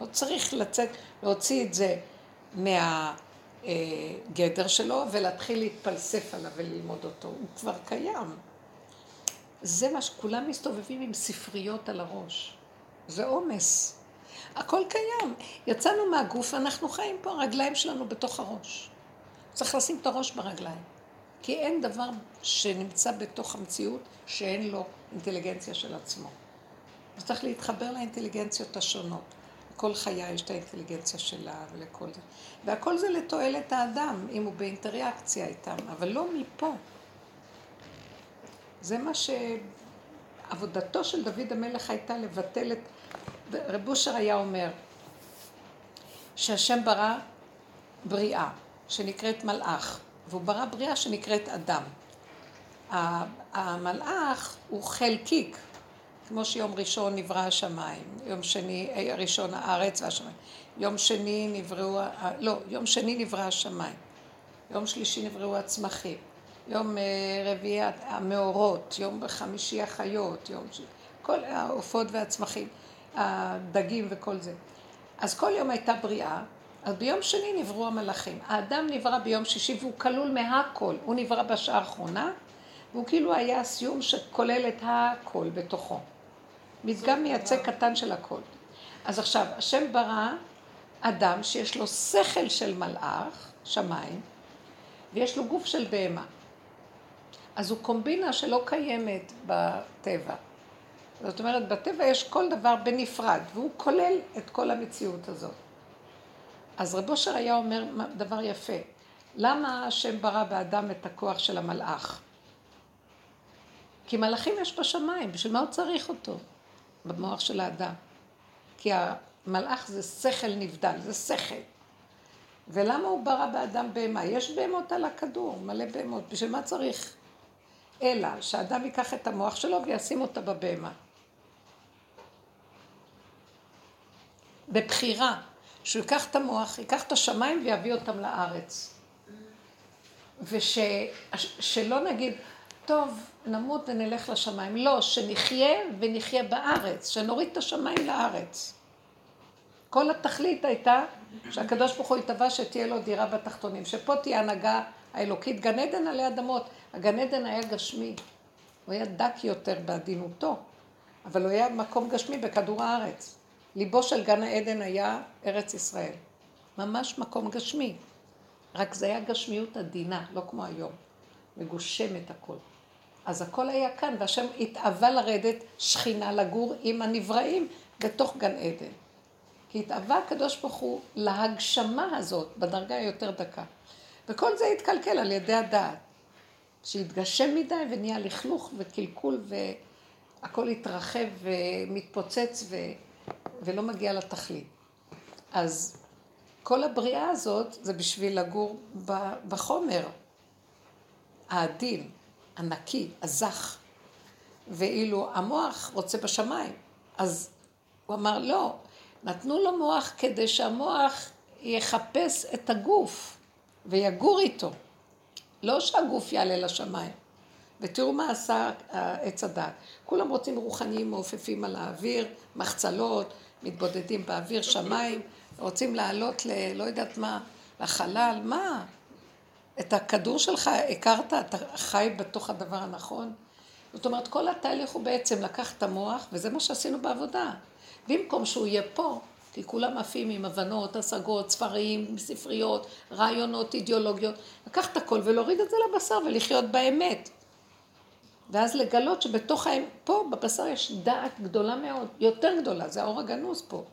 [SPEAKER 1] לא צריך לצאת, להוציא את זה מהגדר שלו ולהתחיל להתפלסף עליו וללמוד אותו. הוא כבר קיים. זה מה שכולם מסתובבים עם ספריות על הראש. זה עומס. הכל קיים. יצאנו מהגוף ואנחנו חיים פה, הרגליים שלנו בתוך הראש. צריך לשים את הראש ברגליים. כי אין דבר שנמצא בתוך המציאות שאין לו אינטליגנציה של עצמו. אז צריך להתחבר לאינטליגנציות השונות. לכל חיה יש את האינטליגנציה שלה ולכל זה. והכל זה לתועלת האדם, אם הוא באינטראקציה איתם, אבל לא מפה. זה מה שעבודתו של דוד המלך הייתה לבטל את... רב אושר היה אומר שהשם ברא בריאה שנקראת מלאך, והוא ברא בריאה שנקראת אדם. המלאך הוא חלקיק, כמו שיום ראשון נברא השמיים, יום שני, אה, ראשון הארץ והשמיים, יום שני נבראו, לא, יום שני נברא השמיים, יום שלישי נבראו הצמחים, יום אה, רביעי המאורות, יום חמישי החיות, יום ש... כל העופות והצמחים, הדגים וכל זה. אז כל יום הייתה בריאה, אז ביום שני נבראו המלאכים. האדם נברא ביום שישי והוא כלול מהכל. הוא נברא בשעה האחרונה, והוא כאילו היה הסיום שכולל את הכל בתוכו. מדגם מייצג קטן של הכל. אז עכשיו, השם ברא אדם שיש לו שכל של מלאך, שמיים, ויש לו גוף של בהמה. אז הוא קומבינה שלא קיימת בטבע. זאת אומרת, בטבע יש כל דבר בנפרד, והוא כולל את כל המציאות הזאת. אז רב אושר היה אומר דבר יפה, למה השם ברא באדם את הכוח של המלאך? כי מלאכים יש בשמיים, בשביל מה הוא צריך אותו? במוח של האדם. כי המלאך זה שכל נבדל, זה שכל. ולמה הוא ברא באדם בהמה? יש בהמות על הכדור, מלא בהמות, בשביל מה צריך? אלא שאדם ייקח את המוח שלו וישים אותה בבהמה. בבחירה, שהוא ייקח את המוח, ייקח את השמיים ויביא אותם לארץ. ושלא נגיד, טוב, נמות ונלך לשמיים. לא, שנחיה ונחיה בארץ, שנוריד את השמיים לארץ. כל התכלית הייתה שהקדוש ברוך הוא יתבע שתהיה לו דירה בתחתונים, שפה תהיה הנהגה האלוקית. גן עדן עלי אדמות. הגן עדן היה גשמי. הוא היה דק יותר בעדינותו, אבל הוא היה מקום גשמי בכדור הארץ. ליבו של גן העדן היה ארץ ישראל. ממש מקום גשמי. רק זה היה גשמיות עדינה, לא כמו היום. מגושמת הכל. אז הכל היה כאן, והשם התאווה לרדת שכינה לגור עם הנבראים בתוך גן עדן. כי התאווה הקדוש ברוך הוא להגשמה הזאת בדרגה היותר דקה. וכל זה התקלקל על ידי הדעת. שהתגשם מדי ונהיה לכלוך וקלקול והכל התרחב ומתפוצץ ו... ולא מגיע לתכלית. אז כל הבריאה הזאת זה בשביל לגור בחומר העדין. הנקי, הזך. ואילו המוח רוצה בשמיים. אז הוא אמר, לא, נתנו לו מוח כדי שהמוח יחפש את הגוף ויגור איתו. לא שהגוף יעלה לשמיים. ותראו מה עשה עץ הדת. כולם רוצים רוחניים מעופפים על האוויר, מחצלות, מתבודדים באוויר, שמיים, רוצים לעלות ל... לא יודעת מה, לחלל, מה? את הכדור שלך הכרת, אתה חי בתוך הדבר הנכון. זאת אומרת, כל התהליך הוא בעצם לקח את המוח, וזה מה שעשינו בעבודה. במקום שהוא יהיה פה, כי כולם עפים עם הבנות, השגות, ספרים, ספריות, רעיונות, אידיאולוגיות, לקח את הכל ולהוריד את זה לבשר ולחיות באמת. ואז לגלות שבתוך פה בבשר יש דעת גדולה מאוד, יותר גדולה, זה האור הגנוז פה.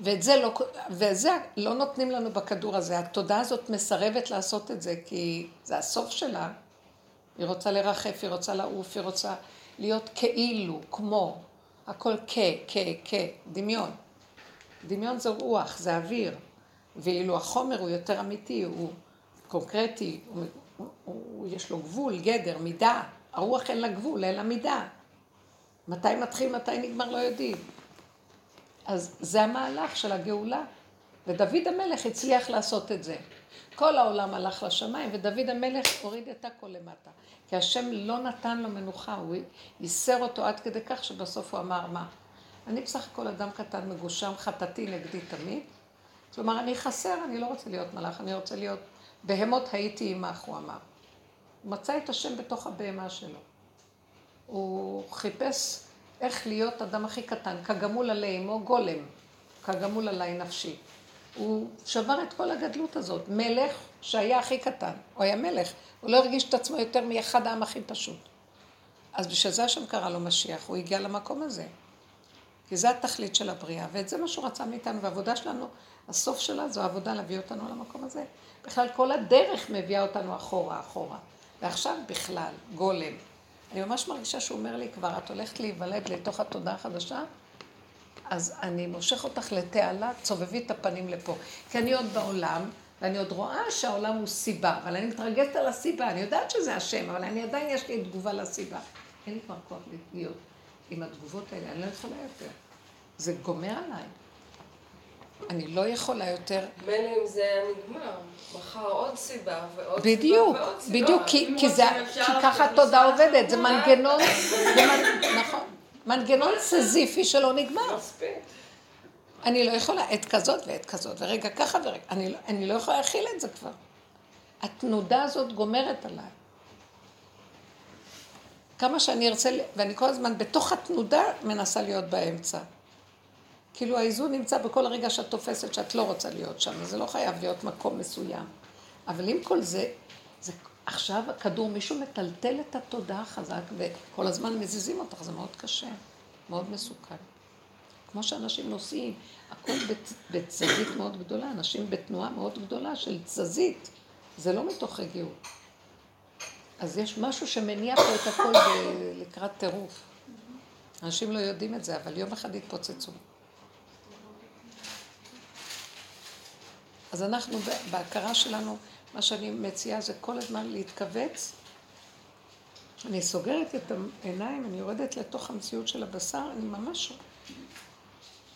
[SPEAKER 1] ואת זה לא, וזה לא נותנים לנו בכדור הזה. התודעה הזאת מסרבת לעשות את זה, כי זה הסוף שלה. היא רוצה לרחף, היא רוצה לעוף, היא רוצה להיות כאילו, כמו, הכל כ, כ, כ, דמיון. דמיון זה רוח, זה אוויר. ואילו החומר הוא יותר אמיתי, הוא קונקרטי, הוא, הוא, הוא, יש לו גבול, גדר, מידה. הרוח אין לה גבול, אין לה מידה. מתי מתחיל, מתי נגמר, לא יודעים. אז זה המהלך של הגאולה. ודוד המלך הצליח לעשות את זה. כל העולם הלך לשמיים, ודוד המלך הוריד את הכל למטה. כי השם לא נתן לו מנוחה, הוא ייסר אותו עד כדי כך שבסוף הוא אמר, מה? אני בסך הכל אדם קטן, מגושם, חטאתי נגדי תמיד. כלומר, אני חסר, אני לא רוצה להיות מלאך, אני רוצה להיות... בהמות הייתי עמך, הוא אמר. הוא מצא את השם בתוך הבהמה שלו. הוא חיפש איך להיות אדם הכי קטן, כגמול עלי אמו גולם, כגמול עלי נפשי. הוא שבר את כל הגדלות הזאת. מלך שהיה הכי קטן, הוא היה מלך, הוא לא הרגיש את עצמו יותר מאחד העם הכי פשוט. אז בשביל זה השם קרא לו משיח, הוא הגיע למקום הזה. כי זה התכלית של הבריאה, ואת זה מה שהוא רצה מאיתנו, והעבודה שלנו, הסוף שלה זו העבודה להביא אותנו למקום הזה. בכלל כל הדרך מביאה אותנו אחורה, אחורה. ועכשיו בכלל, גולם. אני ממש מרגישה שהוא אומר לי כבר, את הולכת להיוולד לתוך התודעה החדשה, אז אני מושך אותך לתעלה, תסובבי את הפנים לפה. כי אני עוד בעולם, ואני עוד רואה שהעולם הוא סיבה, אבל אני מתרגשת על הסיבה, אני יודעת שזה השם, אבל אני עדיין יש לי תגובה לסיבה. אין לי כבר כוח להיות עם התגובות האלה, אני לא יכולה יותר. זה גומר עליי. אני לא יכולה יותר.
[SPEAKER 6] מילא אם זה היה נגמר, מחר עוד סיבה ועוד
[SPEAKER 1] בדיוק,
[SPEAKER 6] סיבה ועוד סיבה.
[SPEAKER 1] בדיוק, כי, כי, זה, כי ככה התודעה עובדת, זה מנגנון, זה מנ... נכון, מנגנון סזיפי שלא נגמר. אני לא יכולה עת כזאת ועת כזאת, ורגע ככה ורגע, אני, לא- אני לא יכולה להכיל את זה כבר. התנודה הזאת גומרת עליי. כמה שאני ארצה, ואני כל הזמן בתוך התנודה מנסה להיות באמצע. כאילו האיזון נמצא בכל הרגע שאת תופסת שאת לא רוצה להיות שם, זה לא חייב להיות מקום מסוים. אבל עם כל זה, זה עכשיו הכדור, מישהו מטלטל את התודעה חזק, וכל הזמן מזיזים אותך, זה מאוד קשה, מאוד מסוכן. כמו שאנשים נוסעים, בת- בתזזית מאוד גדולה, אנשים בתנועה מאוד גדולה של תזזית, זה לא מתוך רגיעות. אז יש משהו שמניע פה את הכל ב- לקראת טירוף. אנשים לא יודעים את זה, אבל יום אחד יתפוצצו. אז אנחנו בהכרה שלנו, מה שאני מציעה זה כל הזמן להתכווץ. אני סוגרת את העיניים, אני יורדת לתוך המציאות של הבשר, אני ממש...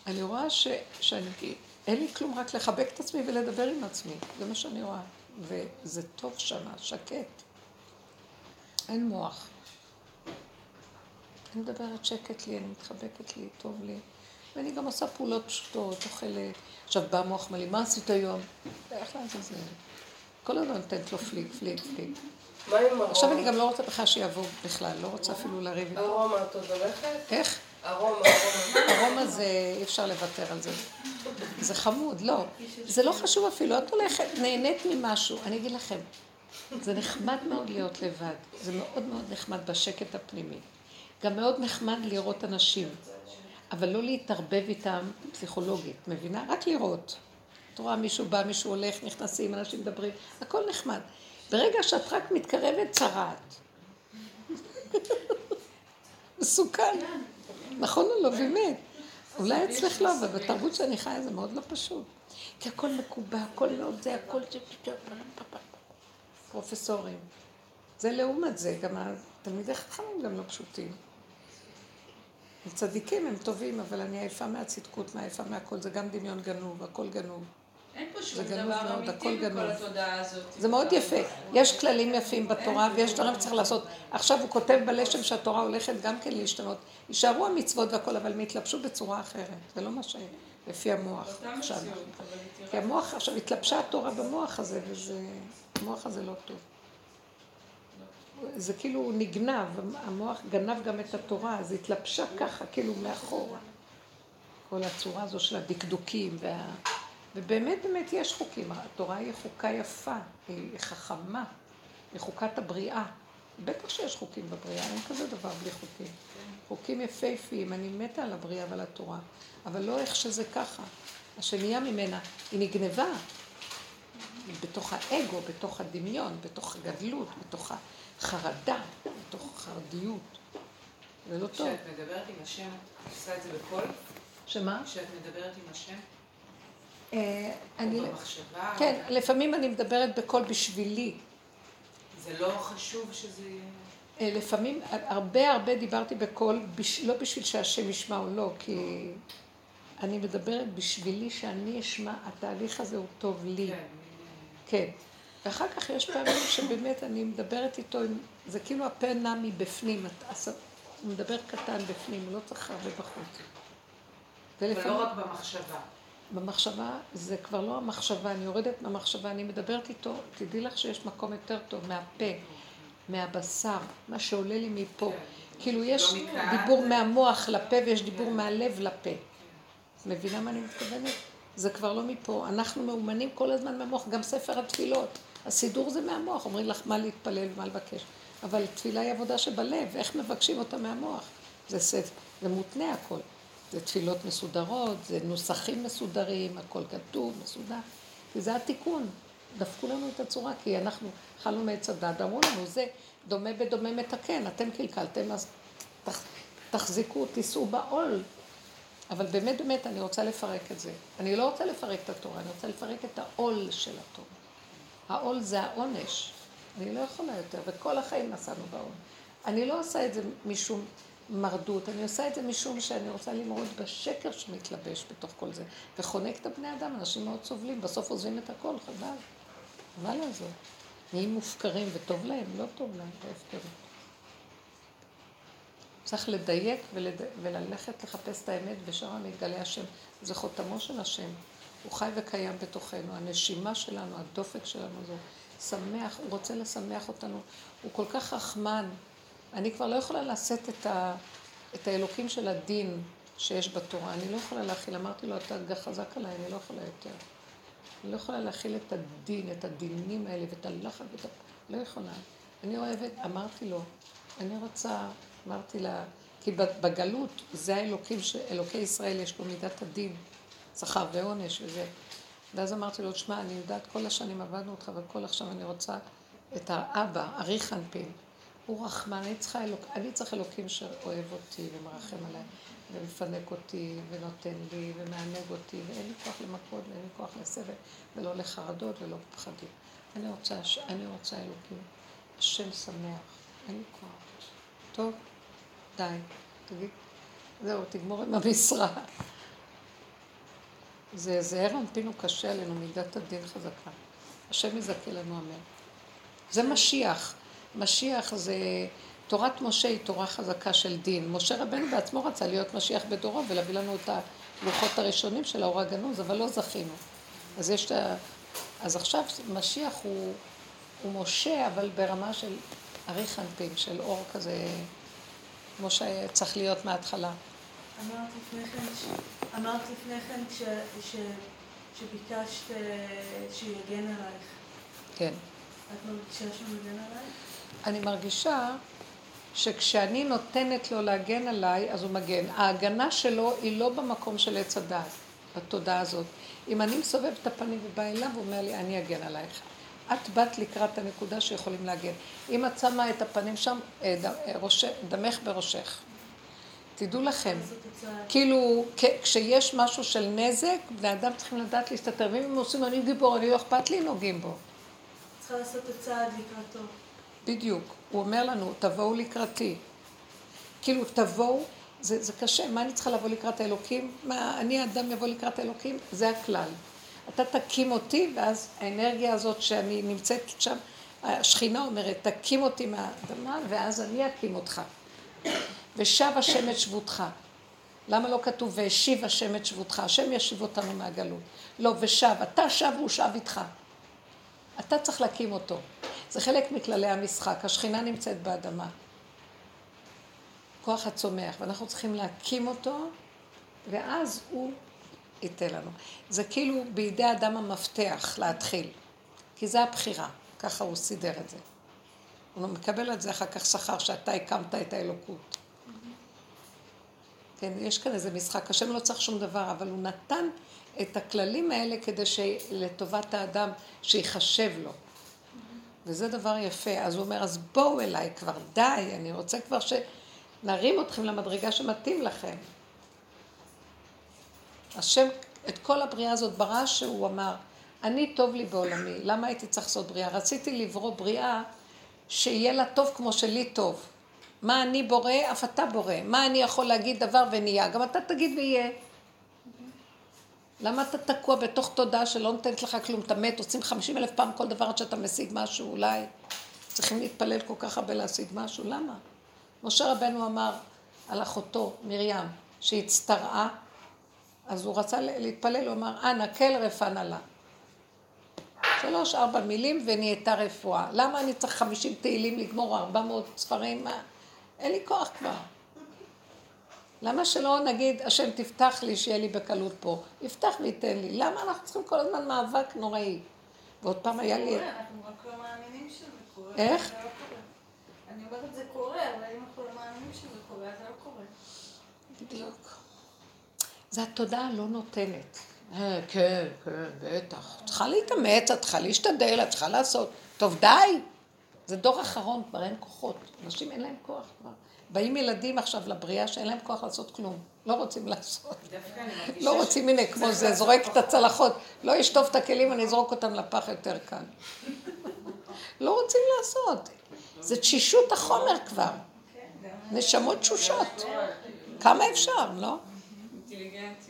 [SPEAKER 1] אני רואה ש, שאני... אין לי כלום, רק לחבק את עצמי ולדבר עם עצמי. זה מה שאני רואה. וזה טוב שמה, שקט. אין מוח. אני מדברת שקט לי, אני מתחבקת לי, טוב לי. ואני גם עושה פעולות פשוטות, אוכלת. עכשיו בא המוח, אומר לי, מה עשית היום? איך לעזאזל? כל הזמן נותנת לו פליק, פליק, פליק.
[SPEAKER 6] מה עם ארומה?
[SPEAKER 1] עכשיו אני גם לא רוצה בכלל שיבוא בכלל, לא רוצה אפילו לריב איתו.
[SPEAKER 6] ארומה את עוד הולכת?
[SPEAKER 1] איך?
[SPEAKER 6] ארומה, ארומה.
[SPEAKER 1] ארומה זה, אי אפשר לוותר על זה. זה חמוד, לא. זה לא חשוב אפילו, את הולכת, נהנית ממשהו. אני אגיד לכם, זה נחמד מאוד להיות לבד. זה מאוד מאוד נחמד בשקט הפנימי. גם מאוד נחמד לראות אנשים, אבל לא להתערבב איתם פסיכולוגית, מבינה? רק לראות. את רואה מישהו בא, מישהו הולך, נכנסים, אנשים מדברים, הכל נחמד. ברגע שאת רק מתקרבת, צרעת. מסוכן. נכון או לא? באמת. אולי אצלך לא, אבל בתרבות שאני חיה זה מאוד לא פשוט. כי הכל מקובע, הכל מאוד זה, הכל... פרופסורים. זה לעומת זה, גם התלמידי חכמים גם לא פשוטים. הם צדיקים, הם טובים, אבל אני עייפה מהצדקות, מעייפה מהכל, זה גם דמיון גנוב, הכל גנוב.
[SPEAKER 3] אין פה שום דבר אמיתי בכל. התודעה הזאת.
[SPEAKER 1] זה מאוד יפה. יש כללים יפים בתורה ויש דברים שצריך לעשות. עכשיו הוא כותב בלשם שהתורה הולכת גם כן להשתנות. יישארו המצוות והכל, אבל הם יתלבשו בצורה אחרת. זה לא מה שלפי המוח
[SPEAKER 3] אותה
[SPEAKER 1] עכשיו. כי המוח, עכשיו התלבשה התורה במוח הזה, וזה... המוח הזה לא טוב. זה כאילו נגנב, המוח גנב גם את התורה, אז התלבשה ככה, כאילו מאחורה. כל הצורה הזו של הדקדוקים וה... ובאמת באמת יש חוקים, התורה היא חוקה יפה, היא חכמה, היא חוקת הבריאה. בטח שיש חוקים בבריאה, אין כזה דבר בלי חוקים. חוקים יפהפיים, אני מתה על הבריאה ועל התורה, אבל לא איך שזה ככה. מה שנהיה ממנה, היא נגנבה. בתוך האגו, בתוך הדמיון, בתוך הגדלות, בתוך החרדה, בתוך החרדיות. זה לא טוב.
[SPEAKER 7] כשאת מדברת עם השם, את עושה את זה בקול?
[SPEAKER 1] שמה?
[SPEAKER 7] כשאת מדברת עם השם?
[SPEAKER 1] אה, אני...
[SPEAKER 7] במחשבה?
[SPEAKER 1] כן, לפעמים אני מדברת בקול בשבילי.
[SPEAKER 7] זה לא חשוב שזה.
[SPEAKER 1] אה, לפעמים, הרבה הרבה דיברתי בקול. לא בשביל שהשם ישמע או לא, כי אני מדברת בשבילי שאני אשמע, התהליך הזה הוא טוב לי.
[SPEAKER 7] כן.
[SPEAKER 1] כן. ואחר כך יש פעמים שבאמת אני מדברת איתו, זה כאילו הפה נע מבפנים, הוא מדבר קטן בפנים, הוא לא צריך הרבה בחוץ. ולפעמים,
[SPEAKER 7] לא רק במחשבה.
[SPEAKER 1] במחשבה, זה כבר לא המחשבה, אני יורדת מהמחשבה, אני מדברת איתו, תדעי לך שיש מקום יותר טוב מהפה, מהבשר, מה שעולה לי מפה.
[SPEAKER 7] כן.
[SPEAKER 1] כאילו יש
[SPEAKER 7] לא מכאן.
[SPEAKER 1] דיבור מהמוח לפה ויש דיבור. מהלב לפה. מבינה מה אני מתכוונת? זה כבר לא מפה. אנחנו מאומנים כל הזמן מהמוח, גם ספר התפילות. הסידור זה מהמוח, אומרים לך מה להתפלל ומה לבקש. אבל תפילה היא עבודה שבלב, איך מבקשים אותה מהמוח? זה, ספר, זה מותנה הכל. זה תפילות מסודרות, זה נוסחים מסודרים, הכל כתוב, מסודר. וזה התיקון. דפקו לנו את הצורה, כי אנחנו אכלנו מעץ הדת, אמרו לנו, זה דומה בדומה מתקן, אתם קלקלתם, אז תח, תחזיקו, תישאו בעול. אבל באמת באמת אני רוצה לפרק את זה. אני לא רוצה לפרק את התורה, אני רוצה לפרק את העול של התורה. העול זה העונש. אני לא יכולה יותר, וכל החיים נסענו בעול. אני לא עושה את זה משום מרדות, אני עושה את זה משום שאני רוצה למרוד בשקר שמתלבש בתוך כל זה, וחונק את הבני אדם, אנשים מאוד סובלים, בסוף עוזבים את הכל, חבל. חבל על זה. נהיים מופקרים וטוב להם, לא טוב להם, בהפקרות. צריך לדייק ולד... וללכת לחפש את האמת, ושם מתגלה השם. זה חותמו של השם. הוא חי וקיים בתוכנו. הנשימה שלנו, הדופק שלנו, זה שמח, הוא רוצה לשמח אותנו. הוא כל כך רחמן. אני כבר לא יכולה לשאת את, ה... את האלוקים של הדין שיש בתורה. אני לא יכולה להכיל. אמרתי לו, אתה חזק עליי, אני לא יכולה יותר. אני לא יכולה להכיל את הדין, את הדינים האלה, ואת הלחץ, ואת ה... לא יכולה. אני אוהבת, אמרתי לו, אני רוצה אמרתי לה, כי בגלות זה האלוקים, אלוקי ישראל יש לו מידת הדין, שכר ועונש וזה. ואז אמרתי לו, תשמע, אני יודעת, כל השנים עבדנו אותך וכל עכשיו אני רוצה את האבא, אריך אנפין. הוא רחמן, אני צריכה אלוק, אני צריך אלוקים שאוהב אותי ומרחם עליי ומפנק אותי ונותן לי ומענג אותי ואין לי כוח למכות ואין לי כוח לסבל ולא לחרדות ולא פחדים. אני רוצה, אני רוצה אלוקים, השם שמח, אין לי כוח. טוב? די, תגיד, זהו, תגמור עם המשרה. זה זהר אנפינו קשה עלינו, מידת הדין חזקה. השם יזכה לנו אמן. זה משיח. משיח זה, תורת משה היא תורה חזקה של דין. משה רבנו בעצמו רצה להיות משיח בדורו ולהביא לנו את הלוחות הראשונים של האור הגנוז, אבל לא זכינו. אז יש את ה... אז עכשיו משיח הוא, הוא משה, אבל ברמה של אריך אנפין, של אור כזה כמו שצריך להיות מההתחלה.
[SPEAKER 4] אמרת לפני כן, אמרת לפני כן ש, ש, שביקשת אה, שיגן עלייך.
[SPEAKER 1] כן.
[SPEAKER 4] את מרגישה שהוא מגן עלייך?
[SPEAKER 1] אני מרגישה שכשאני נותנת לו להגן עליי, אז הוא מגן. ההגנה שלו היא לא במקום של עץ הדעת, בתודעה הזאת. אם אני מסובב את הפנים ובא אליו, הוא אומר לי, אני אגן עלייך. את באת לקראת הנקודה שיכולים להגן. אם את שמה את הפנים שם, אה, אה, דמך בראשך. תדעו לכם, כאילו, כשיש משהו של נזק, בני אדם צריכים לדעת להסתתר. ואם הם עושים, אני גיבור, אני לא אכפת לי, נוגעים בו.
[SPEAKER 4] צריכה לעשות את הצעד לקראתו.
[SPEAKER 1] בדיוק. הוא אומר לנו, תבואו לקראתי. כאילו, תבואו, זה, זה קשה, מה אני צריכה לבוא לקראת האלוקים? מה, אני אדם יבוא לקראת האלוקים? זה הכלל. אתה תקים אותי, ואז האנרגיה הזאת שאני נמצאת שם, השכינה אומרת, תקים אותי מהאדמה, ואז אני אקים אותך. ושב השם את שבותך. למה לא כתוב והשיב השם את שבותך? השם ישיב אותנו מהגלות. לא, ושב, אתה שב והוא שב איתך. אתה צריך להקים אותו. זה חלק מכללי המשחק. השכינה נמצאת באדמה. כוח הצומח, ואנחנו צריכים להקים אותו, ואז הוא ייתן לנו. זה כאילו בידי אדם המפתח להתחיל, כי זה הבחירה, ככה הוא סידר את זה. הוא מקבל את זה אחר כך שכר שאתה הקמת את האלוקות. כן, יש כאן איזה משחק, השם לא צריך שום דבר, אבל הוא נתן את הכללים האלה כדי שלטובת האדם, שיחשב לו. וזה דבר יפה. אז הוא אומר, אז בואו אליי כבר, די, אני רוצה כבר שנרים אתכם למדרגה שמתאים לכם. השם את כל הבריאה הזאת ברא שהוא אמר, אני טוב לי בעולמי, למה הייתי צריך לעשות בריאה? רציתי לברוא בריאה שיהיה לה טוב כמו שלי טוב. מה אני בורא, אף אתה בורא. מה אני יכול להגיד דבר ונהיה, גם אתה תגיד ויהיה. למה אתה תקוע בתוך תודעה שלא נותנת לך כלום? אתה מת, עושים חמישים אלף פעם כל דבר עד שאתה משיג משהו, אולי צריכים להתפלל כל כך הרבה להשיג משהו, למה? משה רבנו אמר על אחותו, מרים, שהצטרעה אז הוא רצה להתפלל, הוא אמר, אנא, כל רפנה לה. שלוש, ארבע מילים ונהייתה רפואה. למה אני צריך חמישים תהילים לגמור ארבע מאות ספרים? מה? אין לי כוח כבר. למה שלא נגיד, השם תפתח לי שיהיה לי בקלות פה? יפתח וייתן לי. למה אנחנו צריכים כל הזמן מאבק נוראי? ועוד פעם היה לי...
[SPEAKER 8] קורה, אנחנו רק לא מאמינים שזה קורה.
[SPEAKER 1] איך?
[SPEAKER 8] לא. אני אומרת זה קורה, אבל אם אנחנו לא מאמינים שזה קורה, אז זה לא קורה.
[SPEAKER 1] בדיוק. זה התודעה לא נותנת. אה, כן, כן, בטח. את צריכה להתאמץ, את צריכה להשתדל, את צריכה לעשות. טוב, די. זה דור אחרון, כבר אין כוחות. אנשים אין להם כוח כבר. באים ילדים עכשיו לבריאה שאין להם כוח לעשות כלום. לא רוצים לעשות. לא רוצים, הנה, כמו זה, זורק את הצלחות. לא אשטוף את הכלים, אני אזרוק אותם לפח יותר קל. לא רוצים לעשות. זה תשישות החומר כבר. נשמות תשושות. כמה אפשר, לא?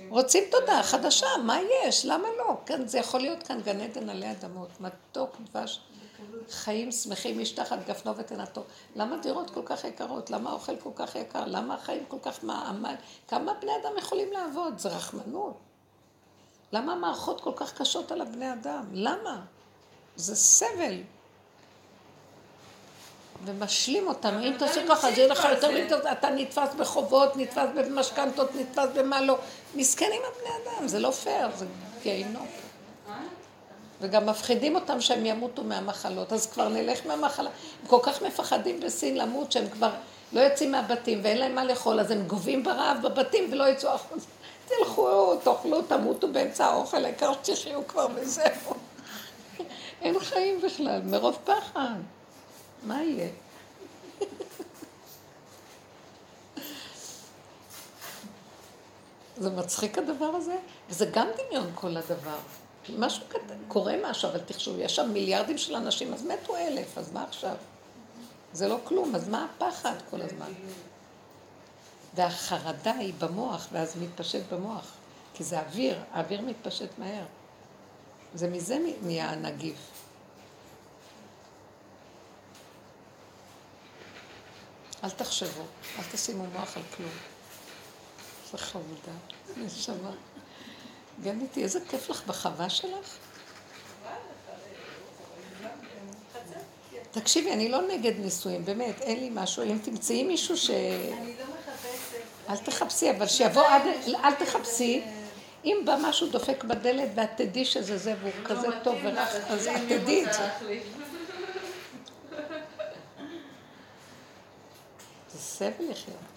[SPEAKER 1] רוצים תודעה חדשה, מה יש? למה לא? כן, זה יכול להיות כאן גן עדן עלי אדמות, מתוק דבש, חיים שמחים משתחת גפנו ותנתו. למה דירות כל כך יקרות? למה האוכל כל כך יקר? למה החיים כל כך מעמד? כמה בני אדם יכולים לעבוד? זה רחמנות. למה המערכות כל כך קשות על הבני אדם? למה? זה סבל. ומשלים אותם, אם תעשה ככה, אז יהיה לך יותר מדי, אתה נתפס בחובות, נתפס במשכנתות, נתפס במה לא. מסכנים הבני אדם, זה לא פייר, זה גיהינום. וגם מפחידים אותם שהם ימותו מהמחלות, אז כבר נלך מהמחלה. הם כל כך מפחדים בסין למות, שהם כבר לא יוצאים מהבתים ואין להם מה לאכול, אז הם גובים ברעב בבתים ולא יצאו החוצה. תלכו, תאכלו, תמותו באמצע האוכל, העיקר שתחיו כבר וזהו. אין חיים בכלל, מרוב פחד. מה יהיה? זה מצחיק הדבר הזה, וזה גם דמיון כל הדבר. משהו קטן, קורה משהו, אבל תחשוב, יש שם מיליארדים של אנשים, אז מתו אלף, אז מה עכשיו? זה לא כלום, אז מה הפחד כל הזמן? והחרדה היא במוח, ואז מתפשט במוח. כי זה אוויר, האוויר מתפשט מהר. זה מזה נהיה הנגיף. אל תחשבו, אל תשימו מוח על כלום. זה חמודה, נשמה. גניתי, איזה כיף לך בחווה שלך. תקשיבי, אני לא נגד נישואים, באמת, אין לי משהו. אם תמצאי מישהו ש...
[SPEAKER 8] אני לא מחפשת.
[SPEAKER 1] אל תחפשי, אבל שיבוא עד... אל תחפשי. אם בא משהו דופק בדלת ואת תדעי שזה זה והוא כזה טוב ורך, אז את תדעי את. זה סבל לחיות.